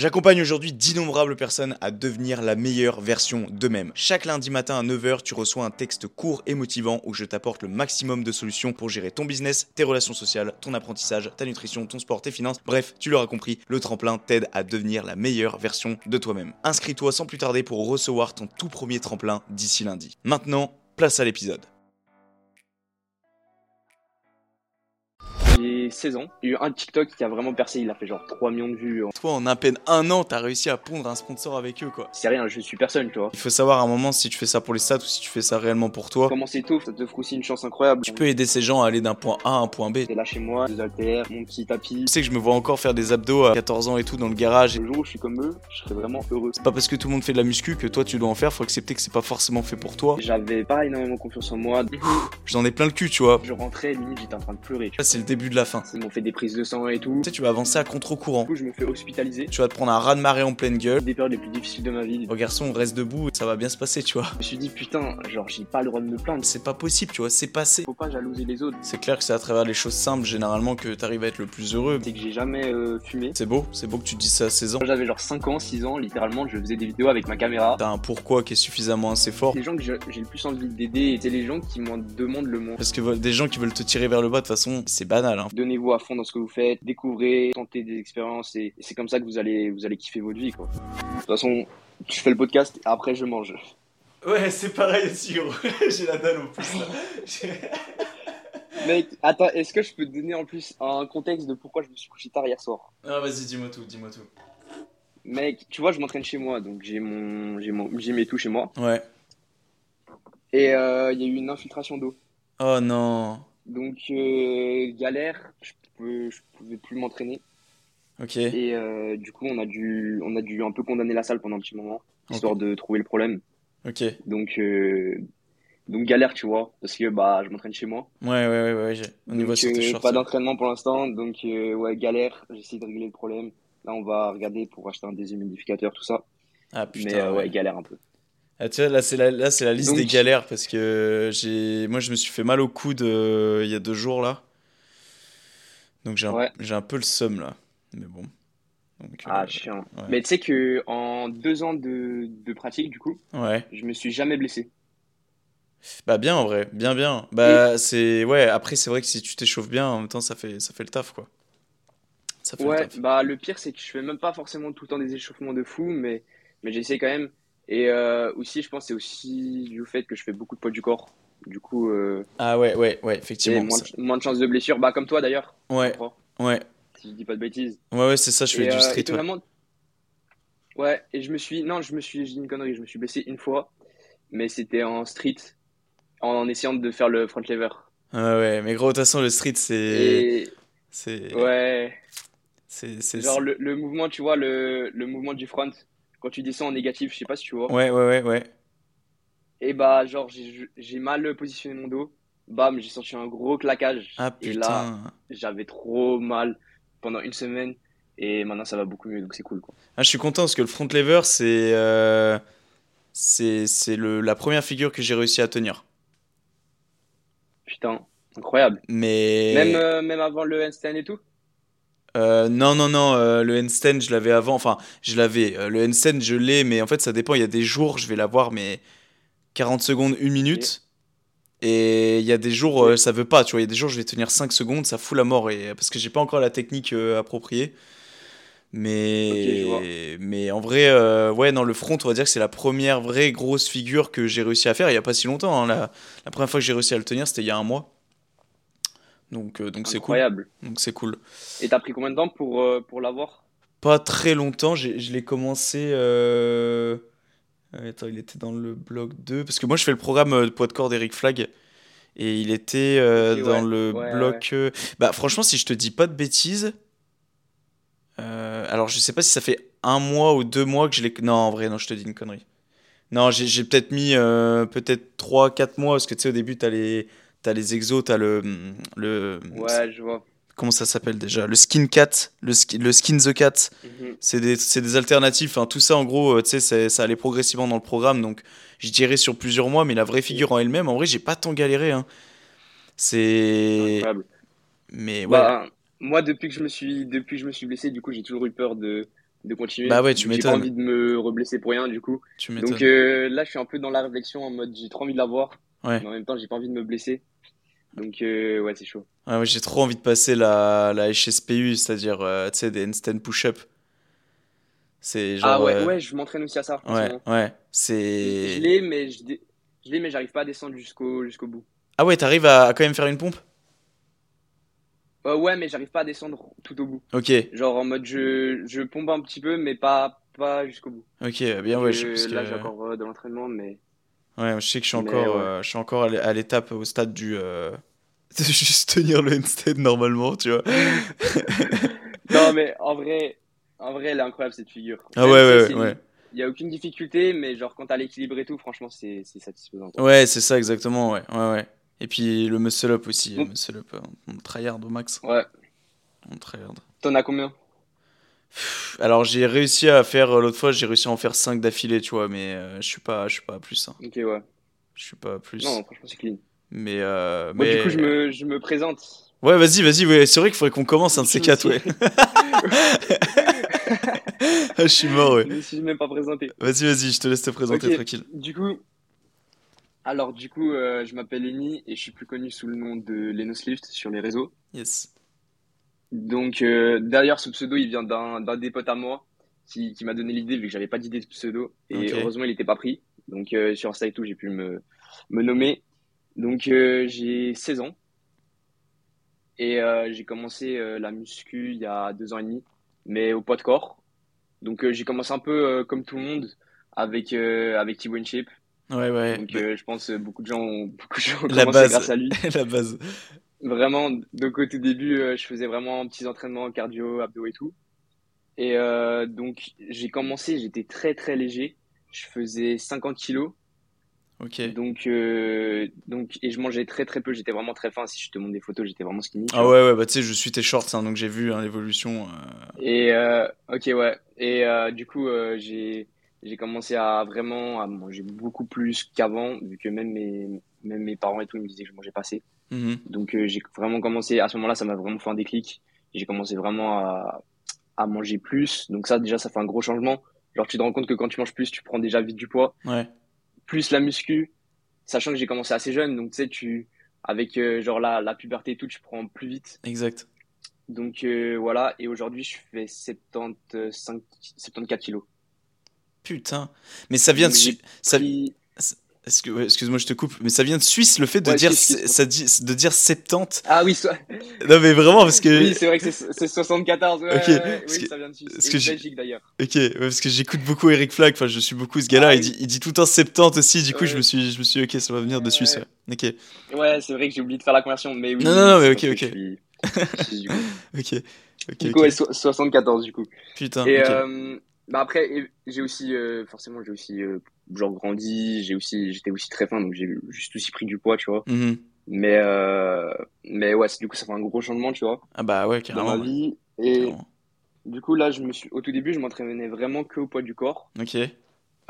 J'accompagne aujourd'hui d'innombrables personnes à devenir la meilleure version d'eux-mêmes. Chaque lundi matin à 9h, tu reçois un texte court et motivant où je t'apporte le maximum de solutions pour gérer ton business, tes relations sociales, ton apprentissage, ta nutrition, ton sport, tes finances. Bref, tu l'auras compris, le tremplin t'aide à devenir la meilleure version de toi-même. Inscris-toi sans plus tarder pour recevoir ton tout premier tremplin d'ici lundi. Maintenant, place à l'épisode. J'ai 16 ans. Il y a eu un TikTok qui a vraiment percé, il a fait genre 3 millions de vues. Toi, en à peine un an, t'as réussi à pondre un sponsor avec eux, quoi. C'est rien, je suis personne, tu vois. Il faut savoir à un moment si tu fais ça pour les stats ou si tu fais ça réellement pour toi. Commencer tôt, ça te offre aussi une chance incroyable. Tu peux aider ces gens à aller d'un point A à un point B. T'es là chez moi, des haltères, mon petit tapis. Tu sais que je me vois encore faire des abdos à 14 ans et tout dans le garage. Le jour où je suis comme eux, je serais vraiment heureux. C'est pas parce que tout le monde fait de la muscu que toi tu dois en faire, faut accepter que c'est pas forcément fait pour toi. J'avais pas énormément confiance en moi. J'en ai plein le cul, tu vois. Je rentrais, limite j'étais en train de pleurer. Là, c'est le début de la fin. Ils m'ont fait des prises de sang et tout. Tu sais, tu vas avancer à contre-courant. Du coup, je me fais hospitaliser. Tu vas te prendre un raz de marée en pleine gueule. Des périodes les plus difficiles de ma vie. Oh garçon, reste debout, ça va bien se passer, tu vois. Je me suis dit, putain, genre, j'ai pas le droit de me plaindre. C'est pas possible, tu vois, c'est passé. Faut pas jalouser les autres. C'est clair que c'est à travers les choses simples, généralement, que t'arrives à être le plus heureux. C'est que j'ai jamais euh, fumé. C'est beau, c'est beau que tu te dises ça à 16 ans. J'avais genre 5 ans, 6 ans, littéralement, je faisais des vidéos avec ma caméra. T'as un pourquoi qui est suffisamment assez fort. Les gens que j'ai le plus envie d'aider, c'est les gens qui m'en demandent le moins. Parce que des gens qui veulent te tirer vers le bas, de toute façon, c'est banal. Hein. Donnez-vous à fond dans ce que vous faites, découvrez, tentez des expériences et, et c'est comme ça que vous allez, vous allez kiffer votre vie quoi. De toute façon, je fais le podcast et après je mange. Ouais, c'est pareil aussi, gros. J'ai la dalle en plus là. Mec, attends, est-ce que je peux te donner en plus un contexte de pourquoi je me suis couché tard hier soir? Ah, vas-y, dis-moi tout, dis-moi tout. Mec, tu vois, je m'entraîne chez moi, donc j'ai mon, j'ai mon, j'ai mes tout chez moi. Ouais. Et euh, il y a eu une infiltration d'eau. Oh non. Donc euh, galère, je pouvais, je pouvais plus m'entraîner. Ok. Et euh, du coup, on a dû, on a dû un peu condamner la salle pendant un petit moment, histoire de trouver le problème. Ok. Donc, euh, donc galère, tu vois, parce que bah, je m'entraîne chez moi. Ouais, ouais, ouais, ouais. y voit Donc, euh, pas d'entraînement pour l'instant, donc euh, ouais, galère. J'essaie de régler le problème. Là, on va regarder pour acheter un déshumidificateur, tout ça. Ah putain. Mais ouais, ouais. galère un peu. Ah, tu vois, là, c'est la, là, c'est la liste Donc- des galères parce que j'ai, moi, je me suis fait mal au coude euh, il y a deux jours là. Donc j'ai un, Ouais. j'ai un peu le seum là. Mais bon. Donc, Ah, euh, chiant. ouais. Mais tu sais que en deux ans de, de pratique, du coup, ouais. je me suis jamais blessé. Bah bien en vrai, bien bien. Bah c'est ouais, après c'est vrai que si tu t'échauffes bien en même temps ça fait ça fait le taf quoi. Ça fait le Ouais, taf. bah le pire, c'est que je fais même pas forcément tout le temps des échauffements de fou, mais, mais j'essaie quand même. Et euh, aussi, je pense que c'est aussi du fait que je fais beaucoup de poids du corps. Du coup, euh, Ah ouais ouais ouais, effectivement. moins, de- moins de chances de blessure. Bah, comme toi d'ailleurs, Ouais, ouais. si je dis pas de bêtises. Ouais ouais, c'est ça, je fais Et, du euh, street ouais. et je me suis. Non, je me suis. J'ai dit une connerie, je me suis blessé une fois, mais c'était en street, en, essayant de faire le front lever. Ah ouais, mais gros de toute façon le street c'est Et c'est ouais, c'est c'est genre le, le mouvement, tu vois, le, le mouvement du front, quand tu descends en négatif, je sais pas si tu vois. Ouais ouais ouais ouais. Et bah, genre, j'ai mal positionné mon dos. Bam, j'ai senti un gros claquage. Ah Et là, j'avais trop mal pendant une semaine. Et maintenant, ça va beaucoup mieux, donc c'est cool, quoi. Ah, je suis content parce que le front lever c'est euh, c'est la première figure que j'ai réussi à tenir. Putain, incroyable. Mais Même, euh, même avant le handstand et tout? Euh, non, non, non, euh, le handstand, je l'avais avant. Enfin, je l'avais. Euh, le handstand, je l'ai, mais en fait, ça dépend. Il y a des jours, je vais l'avoir, mais 40 secondes, 1 minute. Et il y a des jours, ça veut pas, tu vois. Il y a des jours, je vais tenir 5 secondes, ça fout la mort. Et, parce que j'ai pas encore la technique appropriée. Mais, mais en vrai, ouais, non, le front, on va dire que c'est la première vraie grosse figure que j'ai réussi à faire il y a pas si longtemps. hein. La, la première fois que j'ai réussi à le tenir, c'était il y a un mois. Donc, euh, donc c'est cool. Donc c'est cool. Et t'as pris combien de temps pour, euh, pour l'avoir? Pas très longtemps, je l'ai commencé. euh, Attends, il était dans le bloc 2. Parce que moi, je fais le programme de poids de corps d'Eric Flag. Et il était dans ouais. le Ouais, bloc. Bah, franchement, si je te dis pas de bêtises. Alors, je sais pas si ça fait un mois ou deux mois que je l'ai. Non, en vrai, non, je te dis une connerie. Non, j'ai j'ai peut-être mis euh, peut-être 3-4 mois. Parce que tu sais, au début, t'as les, t'as les exos, t'as le. le Ouais, je vois. Comment ça s'appelle déjà? Le skin cat, le, ski- le skin the cat. C'est des, c'est des alternatives. Enfin, tout ça, en gros, euh, tu sais, ça allait progressivement dans le programme. Donc, je dirais sur plusieurs mois. Mais la vraie figure en elle-même, en vrai, j'ai pas tant galéré. Hein. C'est. Mais ouais. Bah, moi, depuis que je me suis, depuis que je me suis blessé, du coup, j'ai toujours eu peur de, de continuer. Bah ouais, tu J'ai pas m'étonnes. envie de me reblesser pour rien, du coup. Tu Donc m'étonnes. euh, là, je suis un peu dans la réflexion en mode j'ai trop envie de l'avoir, Ouais. mais en même temps, j'ai pas envie de me blesser. Donc euh, ouais, c'est chaud. Ouais, j'ai trop envie de passer la, la HSPU, c'est-à-dire, euh, tu sais, des handstand push-up. C'est Ah ouais, euh, ouais, je m'entraîne aussi à ça. ouais, ouais. Je C'est. je l'ai, mais je, dé- je l'ai, mais j'arrive pas à descendre jusqu'au jusqu'au bout. Ah ouais, t'arrives à, à quand même faire une pompe? Euh, ouais, mais j'arrive pas à descendre tout au bout. Ok, Genre en mode je, je pompe un petit peu, mais pas, pas jusqu'au bout. ok, bien Donc, ouais, je, que, là, j'ai encore de l'entraînement, mais. Ouais, je sais que je suis encore, ouais. euh, je suis encore à l'é- à l'étape, au stade du, euh, de juste tenir le handstand normalement, tu vois. Non, mais en vrai, en vrai, elle est incroyable cette figure. Ah ouais, ouais, ouais. Il y a aucune difficulté, mais genre quand t'as l'équilibre et tout, franchement, c'est satisfaisant. quoi. Ouais, c'est ça exactement, ouais, ouais, ouais. Et puis le muscle up aussi, le muscle up, euh, on tryhard au max, Ouais. on tryhard. T'en as combien? Alors j'ai réussi à faire, euh, l'autre fois, j'ai réussi à en faire 5 d'affilée, tu vois, mais euh, je suis pas, je suis pas à plus, hein. Ok, ouais. Je suis pas à plus. Non, franchement, c'est clean. Mais, euh, mais... du coup, je me, je me présente. Ouais, vas-y, vas-y, ouais. C'est vrai qu'il faudrait qu'on commence un de ces quatre, ouais. Je suis mort, ouais. Je me suis même pas présenté. Vas-y, vas-y, je te laisse te présenter tranquille. Du coup, alors du coup, euh, je m'appelle Lenny et je suis plus connu sous le nom de Lenos Lift sur les réseaux. Yes. Donc, euh, d'ailleurs, ce pseudo, il vient d'un d'un des potes à moi qui, qui m'a donné l'idée vu que j'avais pas d'idée de pseudo. Et heureusement, il était pas pris. Donc, euh, sur Insta et tout, j'ai pu me, me nommer. Donc, euh, j'ai 16 ans. Et euh, j'ai commencé euh, la muscu il y a deux ans et demi, mais au poids de corps. Donc, euh, j'ai commencé un peu euh, comme tout le monde avec, euh, avec Thibaut InShape. Ouais, ouais. Donc, bah, euh, je pense euh, beaucoup de gens ont, beaucoup de gens ont la commencé base. grâce à lui. La base. Vraiment, donc au tout début, euh, je faisais vraiment petits entraînements cardio, abdos et tout. Et euh, donc, j'ai commencé, j'étais très très léger. Je faisais 50 kilos. Ok. Donc, euh, donc, et je mangeais très très peu. J'étais vraiment très fin. Si je te montre des photos, j'étais vraiment skinny. tu Ah vois. ouais, ouais, bah tu sais, je suis tes shorts, hein, donc j'ai vu hein, l'évolution. euh, Et euh, ok, ouais. Et euh, du coup, euh, j'ai j'ai commencé à vraiment à manger beaucoup plus qu'avant, vu que même mes même mes parents et tout ils me disaient que je mangeais pas assez. Mhm. Donc euh, j'ai vraiment commencé, à ce moment-là, ça m'a vraiment fait un déclic. J'ai commencé vraiment à, à manger plus. Donc ça, déjà, ça fait un gros changement. Genre, tu te rends compte que quand tu manges plus, tu prends déjà vite du poids. Ouais. Plus la muscu, sachant que j'ai commencé assez jeune. Donc, tu sais, tu, avec euh, genre la, la puberté et tout, tu prends plus vite. Exact. Donc euh, voilà, et aujourd'hui, je fais 75, 74 kilos. Putain. Mais ça vient de ça... pris- Excuse-moi, je te coupe, mais ça vient de Suisse le fait de Ouais, dire ça dit de dire 70. Ah oui, so- Non mais vraiment parce que oui c'est vrai que c'est c'est 74. Ouais, Ok, ouais, ouais, parce oui, que- ça vient de Suisse. que Belgique d'ailleurs. OK, parce que j'écoute beaucoup Eric Flack, enfin je suis beaucoup ce gars-là, Ah il oui. dit il dit tout le temps 70 aussi, du coup je me suis je me suis OK, ça va venir de Suisse. OK. Ouais, c'est vrai que j'ai oublié de faire la conversion, mais oui. Non, non, non, mais ok, ok. suis- du coup. OK. OK. Du ok. coup, ouais, so- 74 du coup. Putain, Et euh, bah après, j'ai aussi, euh, forcément, j'ai aussi euh, genre grandi, j'ai aussi, j'étais aussi très fin, donc j'ai juste aussi pris du poids, tu vois. Mhm. Mais euh, mais ouais, du coup, ça fait un gros changement, tu vois, Ah bah ouais, dans carrément. ma ouais, vie. Et carrément. du coup, là, je me suis, au tout début, je m'entraînais vraiment que au poids du corps. OK.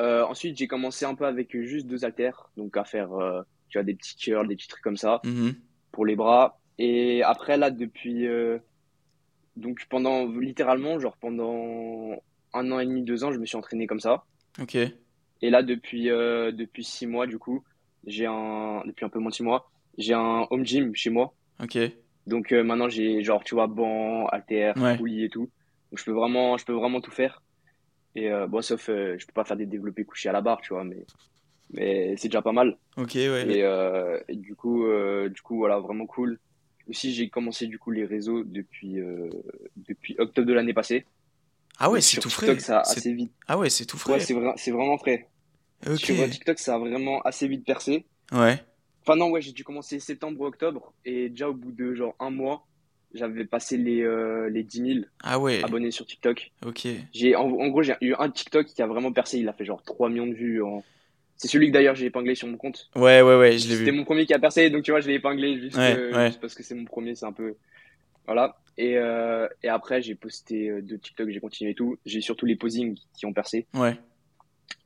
Euh, ensuite, j'ai commencé un peu avec juste deux haltères, donc à faire, euh, tu vois, des petits curls, des petits trucs comme ça. Mhm. pour les bras. Et après, là, depuis. donc, pendant. Littéralement, genre pendant un an et demi, deux ans, je me suis entraîné comme ça. OK. Et là, depuis, euh, depuis six mois, du coup, j'ai un. Depuis un peu moins de six mois, j'ai un home gym chez moi. OK. Donc, euh, maintenant, j'ai, genre, tu vois, banc, haltères, Ouais. et tout. Donc, je peux vraiment, je peux vraiment tout faire. Et euh, bon, sauf, euh, je peux pas faire des développés couchés à la barre, tu vois, mais, mais c'est déjà pas mal. OK, ouais. Et, euh, et du coup, euh, du coup, voilà, vraiment cool. Aussi, j'ai commencé du coup les réseaux depuis euh, depuis octobre de l'année passée. Ah ouais, c'est tout frais. ça assez vite. Ah ouais, c'est tout Ouais, frais. c'est vrai, c'est vraiment frais. OK. Sur TikTok, ça a vraiment assez vite percé. Ouais. Enfin non, ouais, j'ai dû commencer septembre octobre et déjà au bout de genre un mois, j'avais passé les euh, les 10 000 Ah ouais. abonnés sur TikTok. OK. J'ai en, en gros, j'ai eu un TikTok qui a vraiment percé. Il a fait genre 3 millions de vues. En... C'est celui que d'ailleurs j'ai épinglé sur mon compte. Ouais, ouais, ouais, je l'ai C'était vu. mon premier qui a percé, donc tu vois, je l'ai épinglé juste, Ouais, euh, ouais. juste parce que c'est mon premier, c'est un peu. Voilà. Et, euh, et après, j'ai posté euh, deux TikTok, j'ai continué et tout. J'ai surtout les posings qui ont percé. Ouais.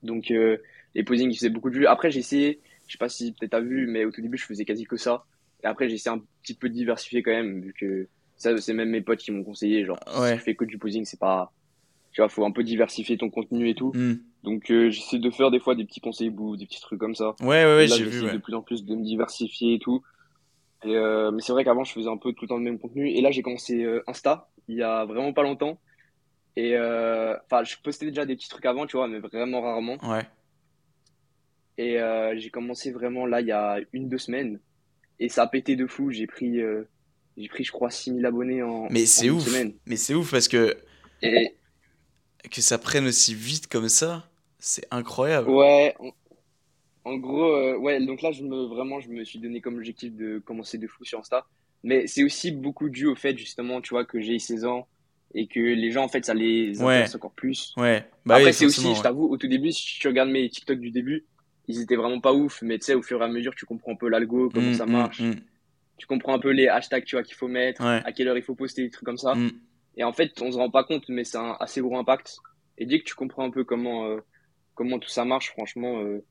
Donc, euh, les posings, ils faisaient beaucoup de vues. Après, j'ai essayé, je sais pas si peut-être t'as vu, mais au tout début, je faisais quasi que ça. Et après, j'ai essayé un petit peu de diversifier quand même, vu que ça, c'est même mes potes qui m'ont conseillé. Genre, si tu fais que du posing, c'est pas. Tu vois, faut un peu diversifier ton contenu et tout. Hmm. Donc, euh, j'essaie de faire des fois des petits conseils ou des petits trucs comme ça. Ouais, ouais, ouais, j'ai vu. ouais. de plus en plus de me diversifier et tout. Et, euh, mais c'est vrai qu'avant, je faisais un peu tout le temps le même contenu. Et là, j'ai commencé euh, Insta il y a vraiment pas longtemps. Et enfin, je postais déjà des petits trucs avant, tu vois, mais vraiment rarement. Ouais. Et euh, j'ai commencé vraiment là il y a une, deux semaines. Et ça a pété de fou. J'ai pris, euh, j'ai pris, je crois, 6000 abonnés en, Mais c'est une ouf. semaine. Mais c'est ouf parce que Et que ça prenne aussi vite comme ça, c'est incroyable. ouais, en, en gros, euh, ouais, donc là, je me, vraiment, je me suis donné comme objectif de commencer de fou sur Insta. Mais c'est aussi beaucoup dû au fait, justement, tu vois, que j'ai 16 ans et que les gens, en fait, ça les Ouais. intéresse encore plus. Ouais. Bah Après, oui, c'est aussi, je ouais. t'avoue, au tout début, si tu regardes mes TikTok du début, ils étaient vraiment pas ouf, mais tu sais, au fur et à mesure, tu comprends un peu l'algo, comment Hmm, ça hmm, marche. hmm. Tu comprends un peu les hashtags, tu vois, qu'il faut mettre, Ouais. à quelle heure il faut poster, des trucs comme ça. Et en fait, on se rend pas compte, mais c'est un assez gros impact. Et dès que tu comprends un peu comment, euh, comment tout ça marche, franchement, euh,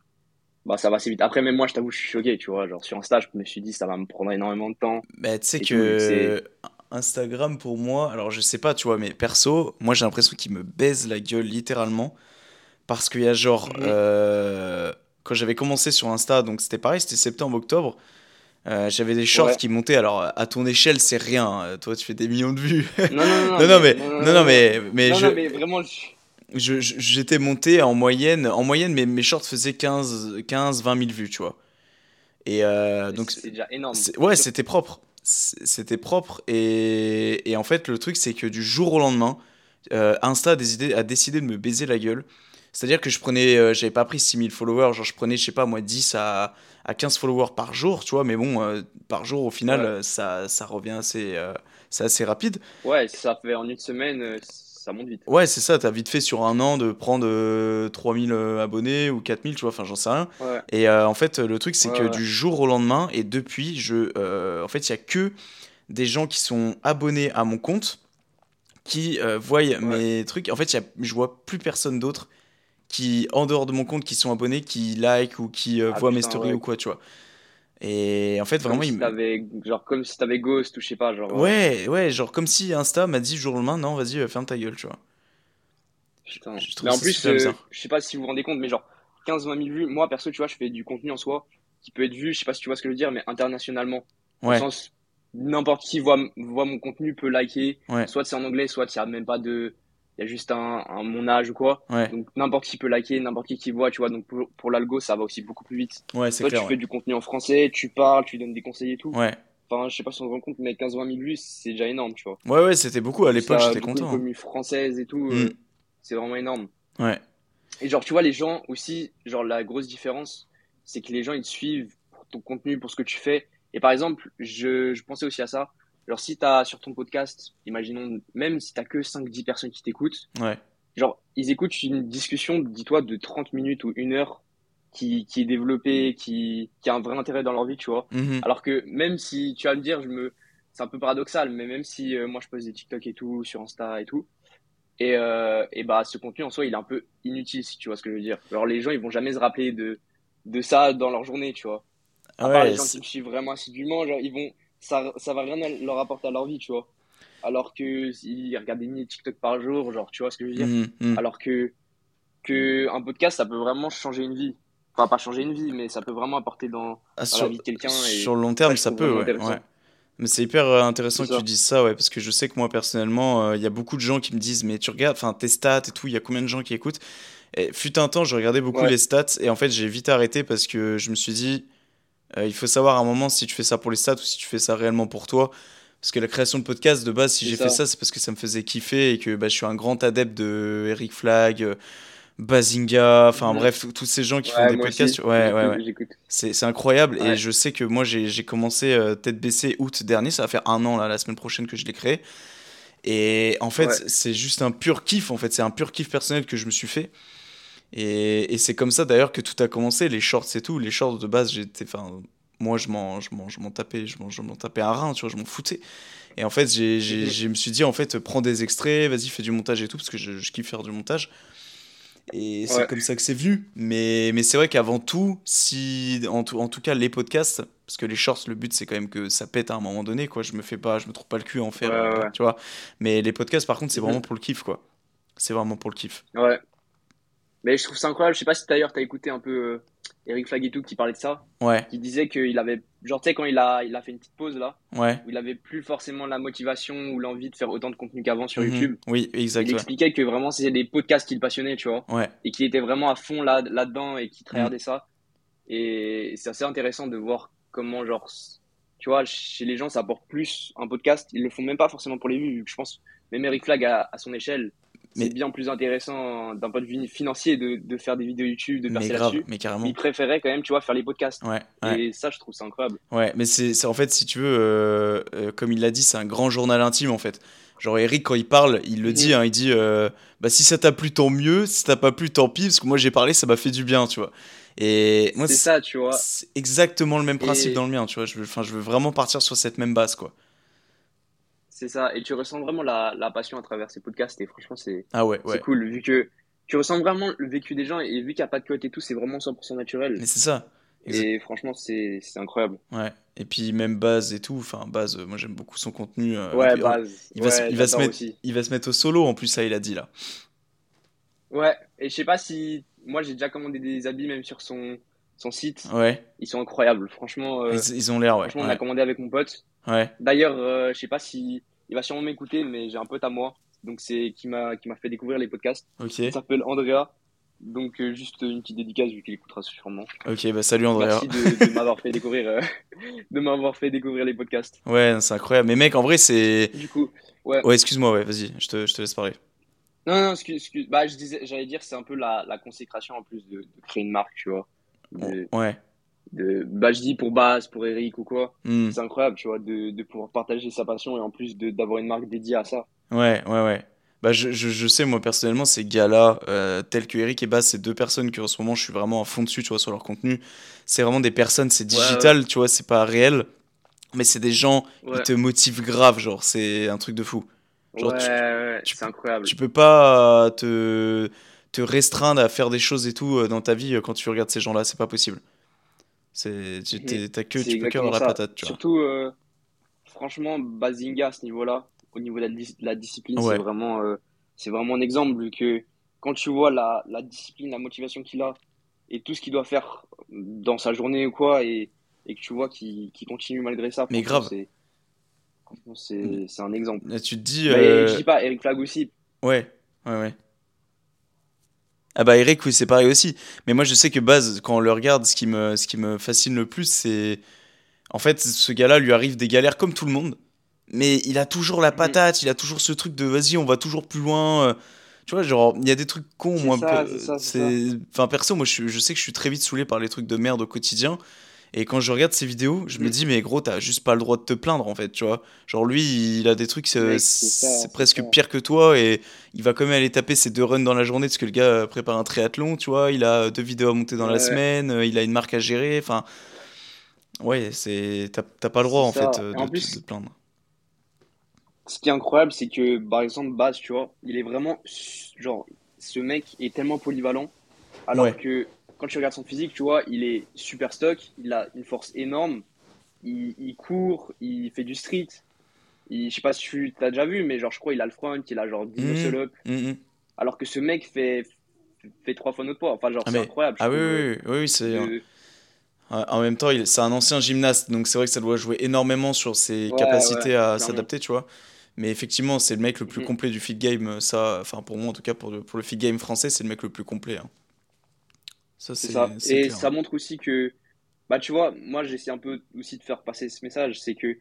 bah, ça va assez vite. Après, même moi, je t'avoue, je suis choqué, tu vois. Genre, sur Insta, je me suis dit, ça va me prendre énormément de temps. Bah, tu sais tout, que Instagram pour moi, alors je sais pas, tu vois, mais perso, moi j'ai l'impression qu'il me baise la gueule littéralement. Parce qu'il y a genre, Mhm. euh, quand j'avais commencé sur Insta, donc c'était pareil, c'était septembre-octobre, euh, j'avais des shorts Ouais. qui montaient. Alors à ton échelle, c'est rien. hein. Toi, tu fais des millions de vues. Non, non, non, Non, non, mais, non, non, mais, mais non, je, non, mais vraiment, je- je- je- j'étais monté en moyenne, en moyenne, mes, mes shorts faisaient 15, 15, 20 000 vues, tu vois. Et euh, donc, c'est déjà énorme. Ouais, c'était propre. C'était propre. Et, et en fait, le truc, c'est que du jour au lendemain, euh, Insta a décidé, a décidé de me baiser la gueule. C'est-à-dire que je prenais, euh, j'avais pas pris 6000 followers, genre je prenais, je sais pas, moi, 10 à, à 15 followers par jour, tu vois, mais bon, euh, par jour, au final, Ouais. euh, ça, ça revient assez, euh, c'est assez rapide. Ouais, ça fait en une semaine, ça monte vite. Ouais, c'est ça, t'as vite fait sur un an de prendre euh, 3000 euh, abonnés ou 4000, tu vois, enfin, j'en sais rien. Ouais, Et en fait, le truc, c'est Ouais, que du jour au lendemain, et depuis, je, en fait, il y a que des gens qui sont abonnés à mon compte qui voient mes trucs. En fait, y a, je vois plus personne d'autre qui, en dehors de mon compte, qui sont abonnés, qui like ou qui euh, Ah, voient mes stories ouais. ou quoi, tu vois. Et en fait, comme vraiment, si il genre, comme si t'avais Ghost ou je sais pas, genre. euh, Ouais, ouais, genre comme si Insta m'a dit jour au lendemain, non, vas-y, euh, ferme ta gueule, tu vois. Putain. Je Mais en plus, euh, je sais pas si vous vous rendez compte, mais genre 15-20 000 vues, moi perso, tu vois, je fais du contenu en soi qui peut être vu, je sais pas si tu vois ce que je veux dire, mais internationalement. Dans le Ouais, sens, n'importe qui voit, voit mon contenu, peut liker, ouais, soit c'est en anglais, soit il y a même pas de. Il y a juste un, un mon âge ou quoi. ouais, Donc n'importe qui peut liker, n'importe qui qui voit, tu vois. Donc pour, pour l'algo, ça va aussi beaucoup plus vite. ouais, c'est Toi, clair, tu ouais. fais du contenu en français, tu parles, tu donnes des conseils et tout. Ouais, Enfin, je sais pas si on se rend compte, mais 15-20 000 vues, c'est déjà énorme, tu vois. ouais, ouais, c'était beaucoup. À l'époque, j'étais content. hein. communes françaises et tout, Mm. euh, c'est vraiment énorme. Ouais, Et genre, tu vois, les gens aussi, genre, la grosse différence, c'est que les gens, ils te suivent pour ton contenu, pour ce que tu fais. Et par exemple, je, je pensais aussi à ça. Genre, si t'as sur ton podcast, imaginons, même si t'as que 5-10 personnes qui t'écoutent, ouais, genre, ils écoutent une discussion, dis-toi, de 30 minutes ou une heure qui, qui est développée, qui, qui a un vrai intérêt dans leur vie, tu vois. mhm, Alors que même si, tu vas me dire, je me, c'est un peu paradoxal, mais même si euh, moi je poste des TikTok et tout, sur Insta et tout, et, euh, et bah ce contenu en soi, il est un peu inutile, si tu vois ce que je veux dire. Alors les gens, ils vont jamais se rappeler de, de ça dans leur journée, tu vois. À part ouais, les gens qui me suivent vraiment assidûment, genre, ils vont, ça, ça va rien leur apporter à leur vie, tu vois. Alors que s'ils regardent des milliers de TikTok par jour, genre, tu vois ce que je veux dire? mhm, mhm. Alors que, que un podcast, ça peut vraiment changer une vie. Enfin, pas changer une vie, mais ça peut vraiment apporter dans, Ah, dans sur, la vie de quelqu'un. Sur le long terme, ça, peut, ouais. Mais c'est hyper euh, intéressant que tu dises ça, ouais, parce que je sais que moi, personnellement, euh, il y a beaucoup de gens qui me disent, mais tu regardes, enfin, tes stats et tout, il y a combien de gens qui écoutent? Et fut un temps, je regardais beaucoup Ouais. les stats, et en fait, j'ai vite arrêté parce que je me suis dit, euh, il faut savoir à un moment si tu fais ça pour les stats ou si tu fais ça réellement pour toi. Parce que la création de podcast, de base, si j'ai fait ça, c'est parce que ça me faisait kiffer et que bah, je suis un grand adepte de Eric Flag, euh, Bazinga, enfin bref, tous ces gens qui font des podcasts. aussi, Ouais, ouais, ouais. C'est incroyable et je sais que moi j'ai j'ai commencé euh, tête baissée août dernier, ça va faire un an là, la semaine prochaine que je l'ai créé. Et en fait, Ouais. c'est juste un pur kiff, en fait, c'est un pur kiff personnel que je me suis fait. Et, et c'est comme ça d'ailleurs que tout a commencé, les shorts et tout. Les shorts de base, j'étais, enfin, moi je m'en, je m'en, je m'en tapais, je m'en, je m'en tapais un rein, tu vois, je m'en foutais. Et en fait, j'ai, j'ai, je me suis dit, en fait, prends des extraits, vas-y, fais du montage et tout, parce que je, je kiffe faire du montage. Et c'est comme ça que c'est venu. Mais, mais c'est vrai qu'avant tout, si, en, tout, en tout cas, les podcasts, parce que les shorts, le but c'est quand même que ça pète à un moment donné, quoi. Je me fais pas, je me trouve pas le cul à en faire, Ouais, ouais. tu vois. Mais les podcasts, par contre, c'est vraiment pour le kiff, quoi. C'est vraiment pour le kiff. Ouais. Mais je trouve ça incroyable. Je sais pas si d'ailleurs t'as écouté un peu euh, Eric Flag et tout qui parlait de ça. Ouais, Qui disait qu'il avait. Genre, tu sais, quand il a, il a fait une petite pause là, ouais. où il avait plus forcément la motivation ou l'envie de faire autant de contenu qu'avant sur Mhm. YouTube. Oui, exact. Il ouais. expliquait que vraiment c'était des podcasts qui le passionnaient, tu vois. Ouais, Et qu'il était vraiment à fond là, là-dedans et qu'il regardait ça. Et c'est assez intéressant de voir comment, genre, tu vois, chez les gens, ça apporte plus un podcast. Ils le font même pas forcément pour les vues, vu que je pense, même Eric Flag à, à son échelle, c'est bien plus intéressant d'un point de vue financier de, de faire des vidéos YouTube, de percer là-dessus. mais carrément. Il préférait quand même, tu vois, faire les podcasts. Ouais, ouais. Et ça, je trouve ça incroyable. Ouais, mais c'est en fait, si tu veux, euh, euh, comme il l'a dit, c'est un grand journal intime en fait. Genre Eric, quand il parle, il le dit, hein, il dit euh, bah, si ça t'a plu, tant mieux, si ça t'a pas plu, tant pis, parce que moi j'ai parlé, ça m'a fait du bien, tu vois. Et moi, C'est ça, tu vois. c'est exactement le même principe Et- dans le mien, tu vois. Je veux, je veux vraiment partir sur cette même base, quoi. C'est ça. Et tu ressens vraiment la, la passion à travers ces podcasts. Et franchement, c'est Ah ouais, c'est ouais. cool. Vu que tu ressens vraiment le vécu des gens. Et vu qu'il n'y a pas de cut et tout, c'est vraiment 100% naturel. Mais c'est ça. Exact- Et franchement, c'est incroyable. Ouais. Et puis même base et tout, enfin base, euh, moi j'aime beaucoup son contenu. euh, Ouais, puis, base. il va, se, Ouais, il va se j'adore mettre, aussi. il va se mettre au solo en plus, ça il a dit là. Ouais. Et je sais pas si. Moi, j'ai déjà commandé des habits même sur son, son site. Ouais. Ils sont incroyables. Franchement, euh, Ils, ils ont l'air, ouais. franchement on a commandé avec mon pote. Ouais. D'ailleurs, euh, je sais pas si. Il va sûrement m'écouter, mais j'ai un pote à moi. Donc, c'est qui m'a qui m'a fait découvrir les podcasts. Ok. Il s'appelle Andrea. Donc, euh, juste une petite dédicace vu qu'il écoutera sûrement. Ok, bah salut Andrea. Merci de, de m'avoir fait découvrir, euh, de m'avoir fait découvrir les podcasts. Ouais, c'est incroyable. Mais mec, en vrai, c'est. Du coup, ouais. Ouais, excuse-moi, ouais, vas-y, je te, je te laisse parler. Non, non, excuse, excuse. Bah, je disais, j'allais dire, c'est un peu la, la consécration en plus de, de créer une marque, tu vois. De, Ouais. De, bah, je dis pour Baz, pour Eric ou quoi. Hmm. C'est incroyable, tu vois, de, de pouvoir partager sa passion et en plus d'avoir une marque dédiée à ça. Ouais, ouais, ouais. Bah, je, je, je sais, moi, personnellement, ces gars-là, euh, tels que Eric et Baz, c'est deux personnes que, en ce moment, je suis vraiment à fond dessus, tu vois, sur leur contenu. C'est vraiment des personnes, c'est Ouais, digital, tu vois, c'est pas réel. Mais c'est des gens, Ouais, ils te motivent grave, genre, c'est un truc de fou. Genre, ouais, tu- c'est incroyable. Tu peux pas te, te restreindre à faire des choses et tout euh, dans ta vie euh, quand tu regardes ces gens-là, c'est pas possible. C'est, t'as que, que exactement avoir la ça. patate, tu vois. Surtout, euh, franchement, Bazinga à ce niveau-là, au niveau de la, dis- de la discipline, Ouais. c'est vraiment, euh, c'est vraiment un exemple vu que quand tu vois la, la discipline, la motivation qu'il a et tout ce qu'il doit faire dans sa journée ou quoi, et, et que tu vois qu'il continue malgré ça, Mais grave. c'est franchement, c'est un exemple. Là, tu te dis, Mais euh, je dis pas, Eric Flag aussi. ouais, ouais, ouais. Ah bah Eric, oui, c'est pareil aussi. Mais moi, je sais que Baz, quand on le regarde, ce qui me, ce qui me fascine le plus, c'est... En fait, ce gars-là lui arrive des galères comme tout le monde, mais il a toujours la Mhm. patate, il a toujours ce truc de vas-y, on va toujours plus loin. euh, Tu vois, genre, il y a des trucs cons, moi. ça, peu- c'est ça. Enfin, perso, moi, je, je sais que je suis très vite saoulé par les trucs de merde au quotidien. Et quand je regarde ces vidéos, je me dis, mais gros, t'as juste pas le droit de te plaindre, en fait, tu vois. Genre, lui, il a des trucs, c'est, Mec, c'est presque ça. pire que toi, et il va quand même aller taper ses deux runs dans la journée, parce que le gars euh, prépare un triathlon, tu vois. Il a deux vidéos à monter dans la semaine, euh, il a une marque à gérer, enfin. Ouais, c'est. T'as, t'as pas le droit, en ça. fait, euh, de, en plus- de te plaindre. Ce qui est incroyable, c'est que, par exemple, Baz, tu vois, il est vraiment, genre, ce mec est tellement polyvalent, alors Ouais. que quand tu regardes son physique, tu vois, il est super stock, il a une force énorme, il, il court, il fait du street, il, je sais pas si tu as déjà vu, mais genre, je crois, il a le front, il a genre 10 Mhm. muscle-up, Mhm. alors que ce mec fait, fait trois fois notre poids. Enfin, genre, Ah, c'est incroyable. Ah oui, oui, oui, oui, c'est. Ouais, En même temps, c'est un ancien gymnaste, donc c'est vrai que ça doit jouer énormément sur ses Ouais, capacités ouais, à s'adapter, tu vois. Mais effectivement, c'est le mec le plus complet du fit game, euh, ça, enfin pour moi en tout cas, pour le, pour le fit game français, c'est le mec le plus complet. hein. Ça, C'est ça. Et clair. ça montre aussi que, bah, tu vois, moi, j'essaie un peu aussi de faire passer ce message. C'est que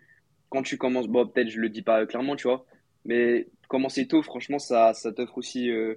quand tu commences, bon, peut-être je le dis pas clairement, tu vois, mais commencer tôt, franchement, ça, ça t'offre aussi, euh,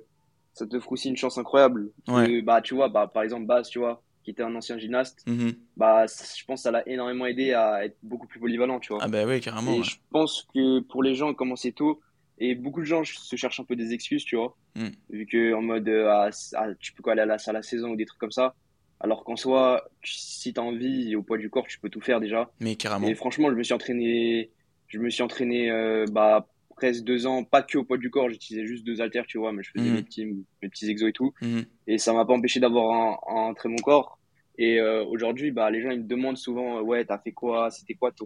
ça t'offre aussi une chance incroyable. Ouais. Bah, tu vois, bah, par exemple, Baz, tu vois, qui était un ancien gymnaste, Mhm. bah, je pense que ça l'a énormément aidé à être beaucoup plus polyvalent, tu vois. Ah bah oui, carrément. Et ouais. je pense que pour les gens, commencer tôt, et beaucoup de gens se cherchent un peu des excuses, tu vois. Mm. Vu que en mode, ah, ah, tu peux quoi aller à la salle à la saison ou des trucs comme ça. Alors qu'en soi, tu- si t'as envie au poids du corps, tu peux tout faire déjà. Mais carrément. Et franchement, je me suis entraîné, je me suis entraîné, euh, bah, presque deux ans, pas que au poids du corps, j'utilisais juste deux haltères, tu vois, mais je faisais Mm. mes petits, mes petits exos et tout. Mhm. Et ça m'a pas empêché d'avoir un, un très bon corps. Et euh, aujourd'hui, bah, les gens ils me demandent souvent, ouais, t'as fait quoi? C'était quoi ton,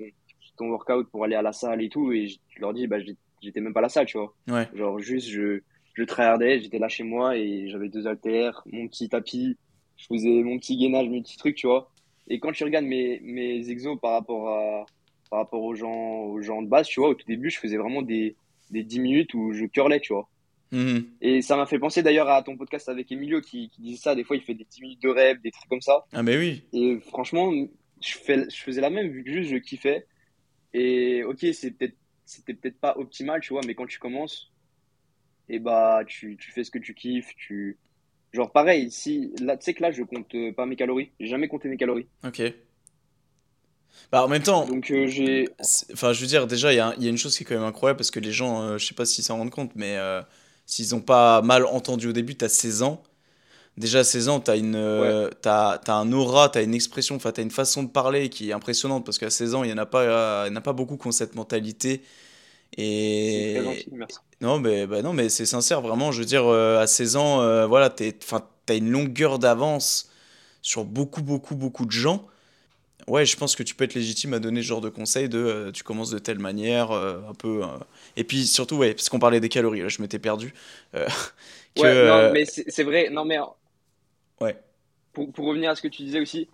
ton workout pour aller à la salle et tout? Et je leur dis, bah, j'étais même pas à la salle, tu vois. Ouais. Genre, juste, je, je tryhardais, j'étais là chez moi et j'avais deux haltères, mon petit tapis, je faisais mon petit gainage, mes petits trucs, tu vois. Et quand tu regardes mes, mes exos par rapport à, par rapport aux gens, aux gens de base, tu vois, au tout début, je faisais vraiment des, des 10 minutes où je curlais, tu vois. Mhm. Et ça m'a fait penser d'ailleurs à ton podcast avec Emilio qui, qui disait ça. Des fois, il fait des 10 minutes de rêve, des trucs comme ça. Ah, mais oui. Et franchement, je, fais, je faisais la même vu que juste je kiffais. Et ok, c'est peut-être, c'était peut-être pas optimal, tu vois, mais quand tu commences, et bah, tu, tu fais ce que tu kiffes. Tu... Genre, pareil, si, là, tu sais que là, je compte euh, pas mes calories. J'ai jamais compté mes calories. Ok. Bah, en même temps, Donc, euh, j'ai. enfin, je veux dire, déjà, il y a, y a une chose qui est quand même incroyable parce que les gens, euh, je sais pas s'ils s'en rendent compte, mais euh, s'ils ont pas mal entendu au début, t'as 16 ans. Déjà, à 16 ans, t'as une, Ouais, t'as, t'as un aura, t'as une expression, enfin, t'as une façon de parler qui est impressionnante parce qu'à 16 ans, il y en a pas, y en a pas beaucoup qui ont cette mentalité. C'est très Et gentil, merci. non, mais, bah non, mais c'est sincère, vraiment. Je veux dire, euh, à 16 ans, euh, voilà, t'es, enfin, t'as une longueur d'avance sur beaucoup, beaucoup, beaucoup de gens. Ouais, je pense que tu peux être légitime à donner ce genre de conseils de euh, tu commences de telle manière, euh, un peu. Et puis surtout, ouais, parce qu'on parlait des calories, là, je m'étais perdu. que. Ouais, non, mais c'est vrai. Non, mais ouais. pour, pour revenir à ce que tu disais aussi,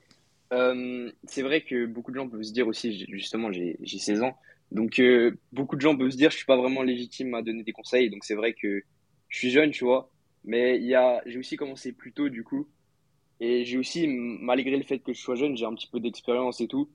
c'est vrai que beaucoup de gens peuvent se dire aussi, justement, j'ai j'ai 16 ans. Donc, euh, beaucoup de gens peuvent se dire, je suis pas vraiment légitime à donner des conseils. Donc, c'est vrai que je suis jeune, tu vois. Mais il y a, j'ai aussi commencé plus tôt, du coup. Et j'ai aussi, malgré le fait que je sois jeune, j'ai un petit peu d'expérience et tout.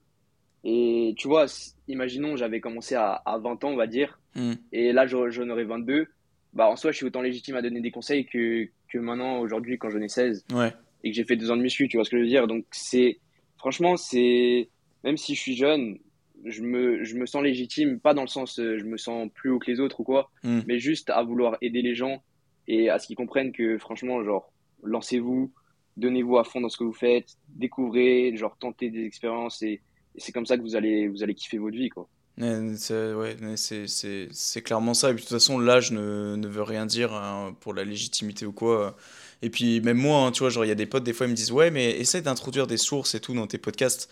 Et tu vois, imaginons, j'avais commencé à, à 20 ans, on va dire. Hmm, Et là, j'en j'en aurais 22. Bah, en soi, je suis autant légitime à donner des conseils que, que maintenant, aujourd'hui, quand j'en ai 16 ouais. et que j'ai fait deux ans de muscu, tu vois ce que je veux dire? Donc, c'est, franchement, c'est, même si je suis jeune, je me, je me sens légitime, pas dans le sens, euh, je me sens plus haut que les autres ou quoi, hmm. mais juste à vouloir aider les gens et à ce qu'ils comprennent que, franchement, genre, lancez-vous, donnez-vous à fond dans ce que vous faites, découvrez, genre, tentez des expériences et, et c'est comme ça que vous allez, vous allez kiffer votre vie, quoi. Ouais, c'est ouais, clairement ça. Et puis de toute façon, l'âge ne, ne veut rien dire hein, pour la légitimité ou quoi. Et puis même moi, hein, tu vois, genre il y a des potes, des fois ils me disent, ouais, mais essaie d'introduire des sources et tout dans tes podcasts.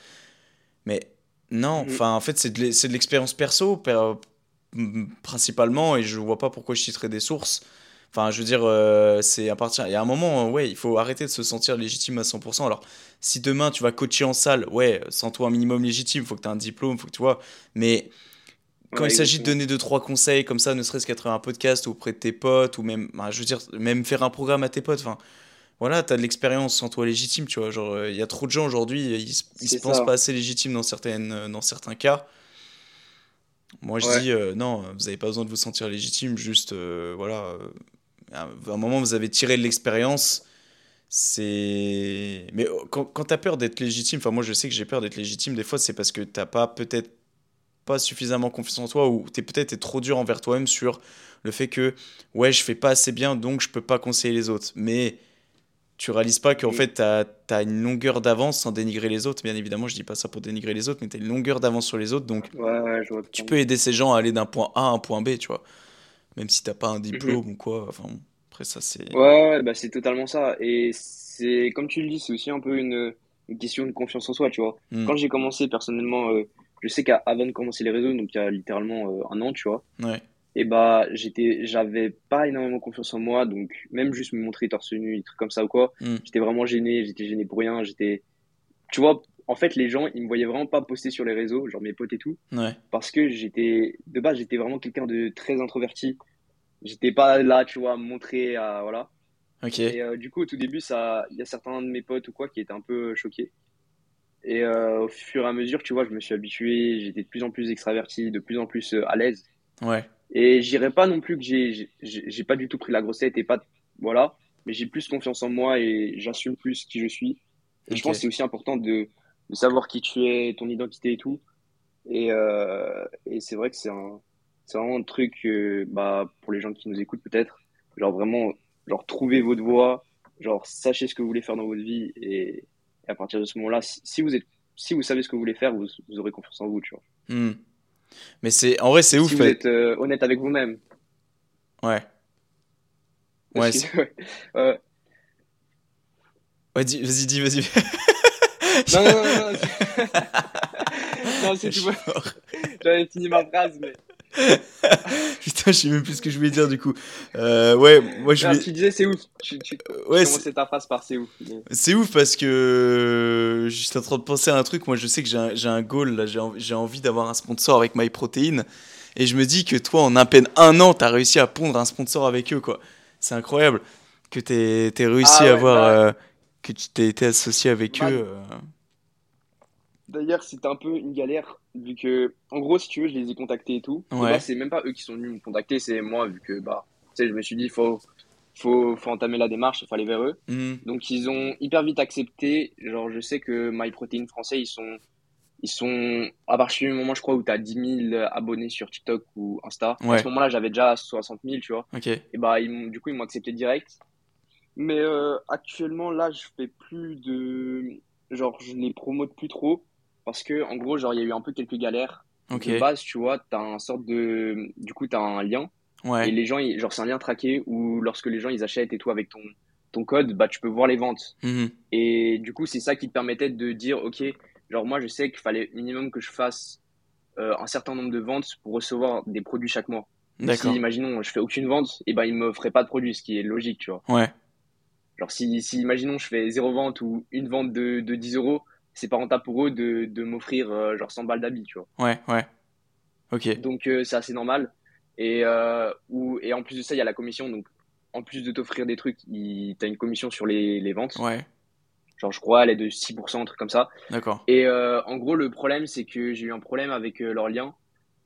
Mais non, Mhm. enfin en fait c'est de l'expérience perso principalement et je vois pas pourquoi je citerais des sources. Enfin, je veux dire, euh, c'est à partir. Il y a un moment, euh, ouais, il faut arrêter de se sentir légitime à 100%. Alors, si demain tu vas coacher en salle, ouais, sens-toi un minimum légitime, faut que tu aies un diplôme, faut que tu vois. Mais quand Ouais, il s'agit de donner deux, trois conseils comme ça, ne serait-ce qu'à travers un podcast ou auprès de tes potes, ou même, bah, je veux dire, même faire un programme à tes potes, enfin, voilà, t'as de l'expérience, sens-toi légitime, tu vois. Genre, il y a trop de gens aujourd'hui, ils, se- ils se pensent pas assez légitimes dans certaines, euh, dans certains cas. Moi, je Ouais. dis, euh, non, vous avez pas besoin de vous sentir légitime, juste, euh, voilà, euh, à un moment, vous avez tiré de l'expérience. C'est. Mais euh, quand, quand t'as peur d'être légitime, enfin, moi, je sais que j'ai peur d'être légitime, des fois, c'est parce que t'as pas peut-être pas suffisamment confiance en toi ou t'es peut-être trop dur envers toi-même sur le fait que ouais je fais pas assez bien donc je peux pas conseiller les autres mais tu réalises pas qu'en Mm. fait t'as as une longueur d'avance sans dénigrer les autres bien évidemment je dis pas ça pour dénigrer les autres mais t'as une longueur d'avance sur les autres donc Ouais, ouais, je vois tu peux aider ces gens à aller d'un point A à un point B tu vois même si t'as pas un diplôme ou quoi enfin après ça c'est Ouais, bah c'est totalement ça. Et c'est, comme tu le dis, c'est aussi un peu une, une question de confiance en soi, tu vois. Hmm. Quand j'ai commencé, personnellement, euh, je sais qu'avant de commencer les réseaux, donc il y a littéralement euh, un an, tu vois, ouais et bah j'étais, j'avais pas énormément confiance en moi, donc même juste me montrer torse nu, des trucs comme ça ou quoi, Hmm. j'étais vraiment gêné, j'étais gêné pour rien, j'étais, tu vois, en fait, les gens, ils me voyaient vraiment pas poster sur les réseaux, genre mes potes et tout, ouais parce que j'étais, de base, j'étais vraiment quelqu'un de très introverti. J'étais pas là, tu vois, à me montrer, à, voilà. ok Et euh, du coup, au tout début, ça, il y a certains de mes potes ou quoi qui étaient un peu choqués. Et euh, au fur et à mesure, tu vois, je me suis habitué, j'étais de plus en plus extraverti, de plus en plus euh, à l'aise. ouais Et je dirais pas non plus que j'ai, pas du tout pris la grossette et pas, voilà, mais j'ai plus confiance en moi et j'assume plus qui je suis. Et je pense que c'est aussi important de, de savoir qui tu es, ton identité et tout. Et, euh, et c'est vrai que c'est un, vraiment un truc, euh, bah, pour les gens qui nous écoutent peut-être, genre vraiment, genre trouver votre voie, genre sachez ce que vous voulez faire dans votre vie et, et à partir de ce moment-là, si, si vous êtes, si vous savez ce que vous voulez faire, vous, vous aurez confiance en vous, tu vois. Hmm. Mais c'est en vrai c'est ouf vous êtes euh, honnête avec vous-même. ouais. Ouais euh, ouais. Dis- vas-y dis vas-y. Non, non, non, non, non, c'est tout. J'avais fini ma phrase, mais Putain, je sais même plus ce que je voulais dire du coup. Euh, ouais, moi je voulais... Tu disais c'est ouf. Tu, tu, ouais, commençais ta phrase par c'est ouf. C'est ouf parce que j'étais en train de penser à un truc. Moi, je sais que j'ai un, un, goal là. J'ai envie d'avoir un sponsor avec MyProtein. Et je me dis que toi, en à peine un an, t'as réussi à pondre un sponsor avec eux, quoi. C'est incroyable que t'aies réussi ah à avoir. Bah euh, que tu t'es été associé avec bah eux. Euh. D'ailleurs, c'était un peu une galère, vu que, en gros, si tu veux, je les ai contactés et tout. Ouais. c'est même pas eux qui sont venus me contacter, c'est moi, vu que, bah, tu sais, je me suis dit, faut, faut, faut entamer la démarche, il faut aller vers eux. Mhm. Donc, ils ont hyper vite accepté. Genre, je sais que MyProtein français, ils sont, ils sont, à partir du moment, je crois, où tu as 10 000 abonnés sur TikTok ou Insta. À ce moment-là, j'avais déjà 60 000, tu vois. Et bah, ils du coup, ils m'ont accepté direct. Mais euh, actuellement, là, je fais plus de. Genre, je les promote plus trop parce que, en gros, genre, il y a eu un peu quelques galères. De base, tu vois, tu as un sorte de. Du coup, tu as un lien. Ouais. Et les gens, genre, c'est un lien traqué où lorsque les gens ils achètent et tout avec ton, ton code, bah, tu peux voir les ventes. Mhm. Et du coup, c'est ça qui te permettait de dire, OK, genre, moi, je sais qu'il fallait minimum que je fasse euh, un certain nombre de ventes pour recevoir des produits chaque mois. Si, imaginons, je fais aucune vente, et ben, ils me feraient pas de produits, ce qui est logique, tu vois. Ouais. Genre, si, si imaginons, je fais zéro vente ou une vente de, de 10 euros, c'est pas rentable pour eux de, de m'offrir euh, genre 100 balles d'habits, tu vois. Ouais, ouais. Ok. Donc euh, c'est assez normal. Et, euh, et en plus de ça, il y a la commission. Donc en plus de t'offrir des trucs, tu as une commission sur les, les, ventes. Ouais. Genre je crois elle est de 6%, un truc comme ça. D'accord. Et en gros, le problème, c'est que j'ai eu un problème avec leur lien.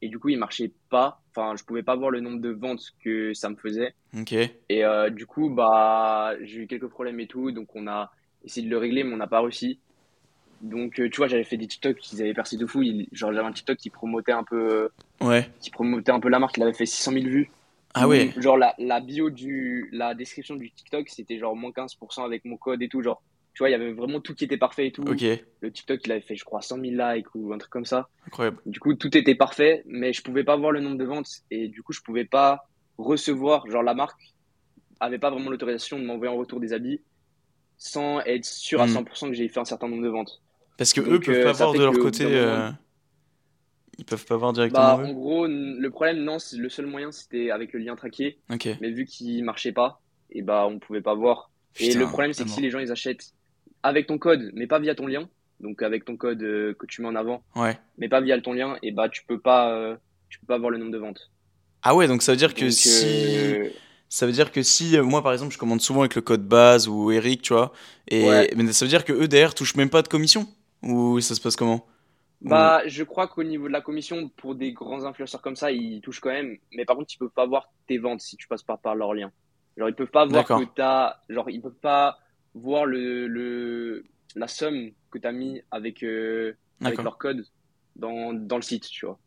Et du coup, il marchait pas. Enfin, je pouvais pas voir le nombre de ventes que ça me faisait. Ok. Et du coup, bah, j'ai eu quelques problèmes et tout. Donc on a essayé de le régler, mais on n'a pas réussi. Donc, euh, tu vois, j'avais fait des TikTok qui avaient percé de fou. genre, j'avais un TikTok qui promotait un peu, ouais. qui promotait un peu la marque. Il avait fait 600 000 vues. Ah ouais. Genre, la, la bio du, la description du TikTok, c'était genre moins 15% avec mon code et tout. Genre, tu vois, il y avait vraiment tout qui était parfait et tout. Ok. Le TikTok, il avait fait, je crois, 100 000 likes ou un truc comme ça. Incroyable. Du coup, tout était parfait, mais je pouvais pas voir le nombre de ventes et du coup, je pouvais pas recevoir, genre, la marque avait pas vraiment l'autorisation de m'envoyer en retour des habits sans être sûr à 100% hmm. que j'ai fait un certain nombre de ventes. Parce que eux peuvent euh, pas voir de leur côté. Euh, ils peuvent pas voir directement. Bah, en gros, le problème, non, le seul moyen, c'était avec le lien traqué. Mais vu qu'il marchait pas, et bah, on pouvait pas voir. et le problème, c'est que si les gens ils achètent avec ton code, mais pas via ton lien, donc avec ton code euh, que tu mets en avant, ouais. mais pas via ton lien, et bah, tu peux pas, tu peux pas voir le nombre de ventes. Ah ouais, donc ça veut dire que si ça veut dire que si moi par exemple je commande souvent avec le code base ou Eric, tu vois, et mais ça veut dire que eux derrière touchent même pas de commission ou ça se passe comment? Bah, je crois qu'au niveau de la commission pour des grands influenceurs comme ça, ils touchent quand même, mais par contre, ils peuvent pas voir tes ventes si tu passes pas par leur lien. Genre ils peuvent pas voir que t'as genre ils peuvent pas voir le, le la somme que tu as mis avec euh, avec leur code dans, dans le site, tu vois.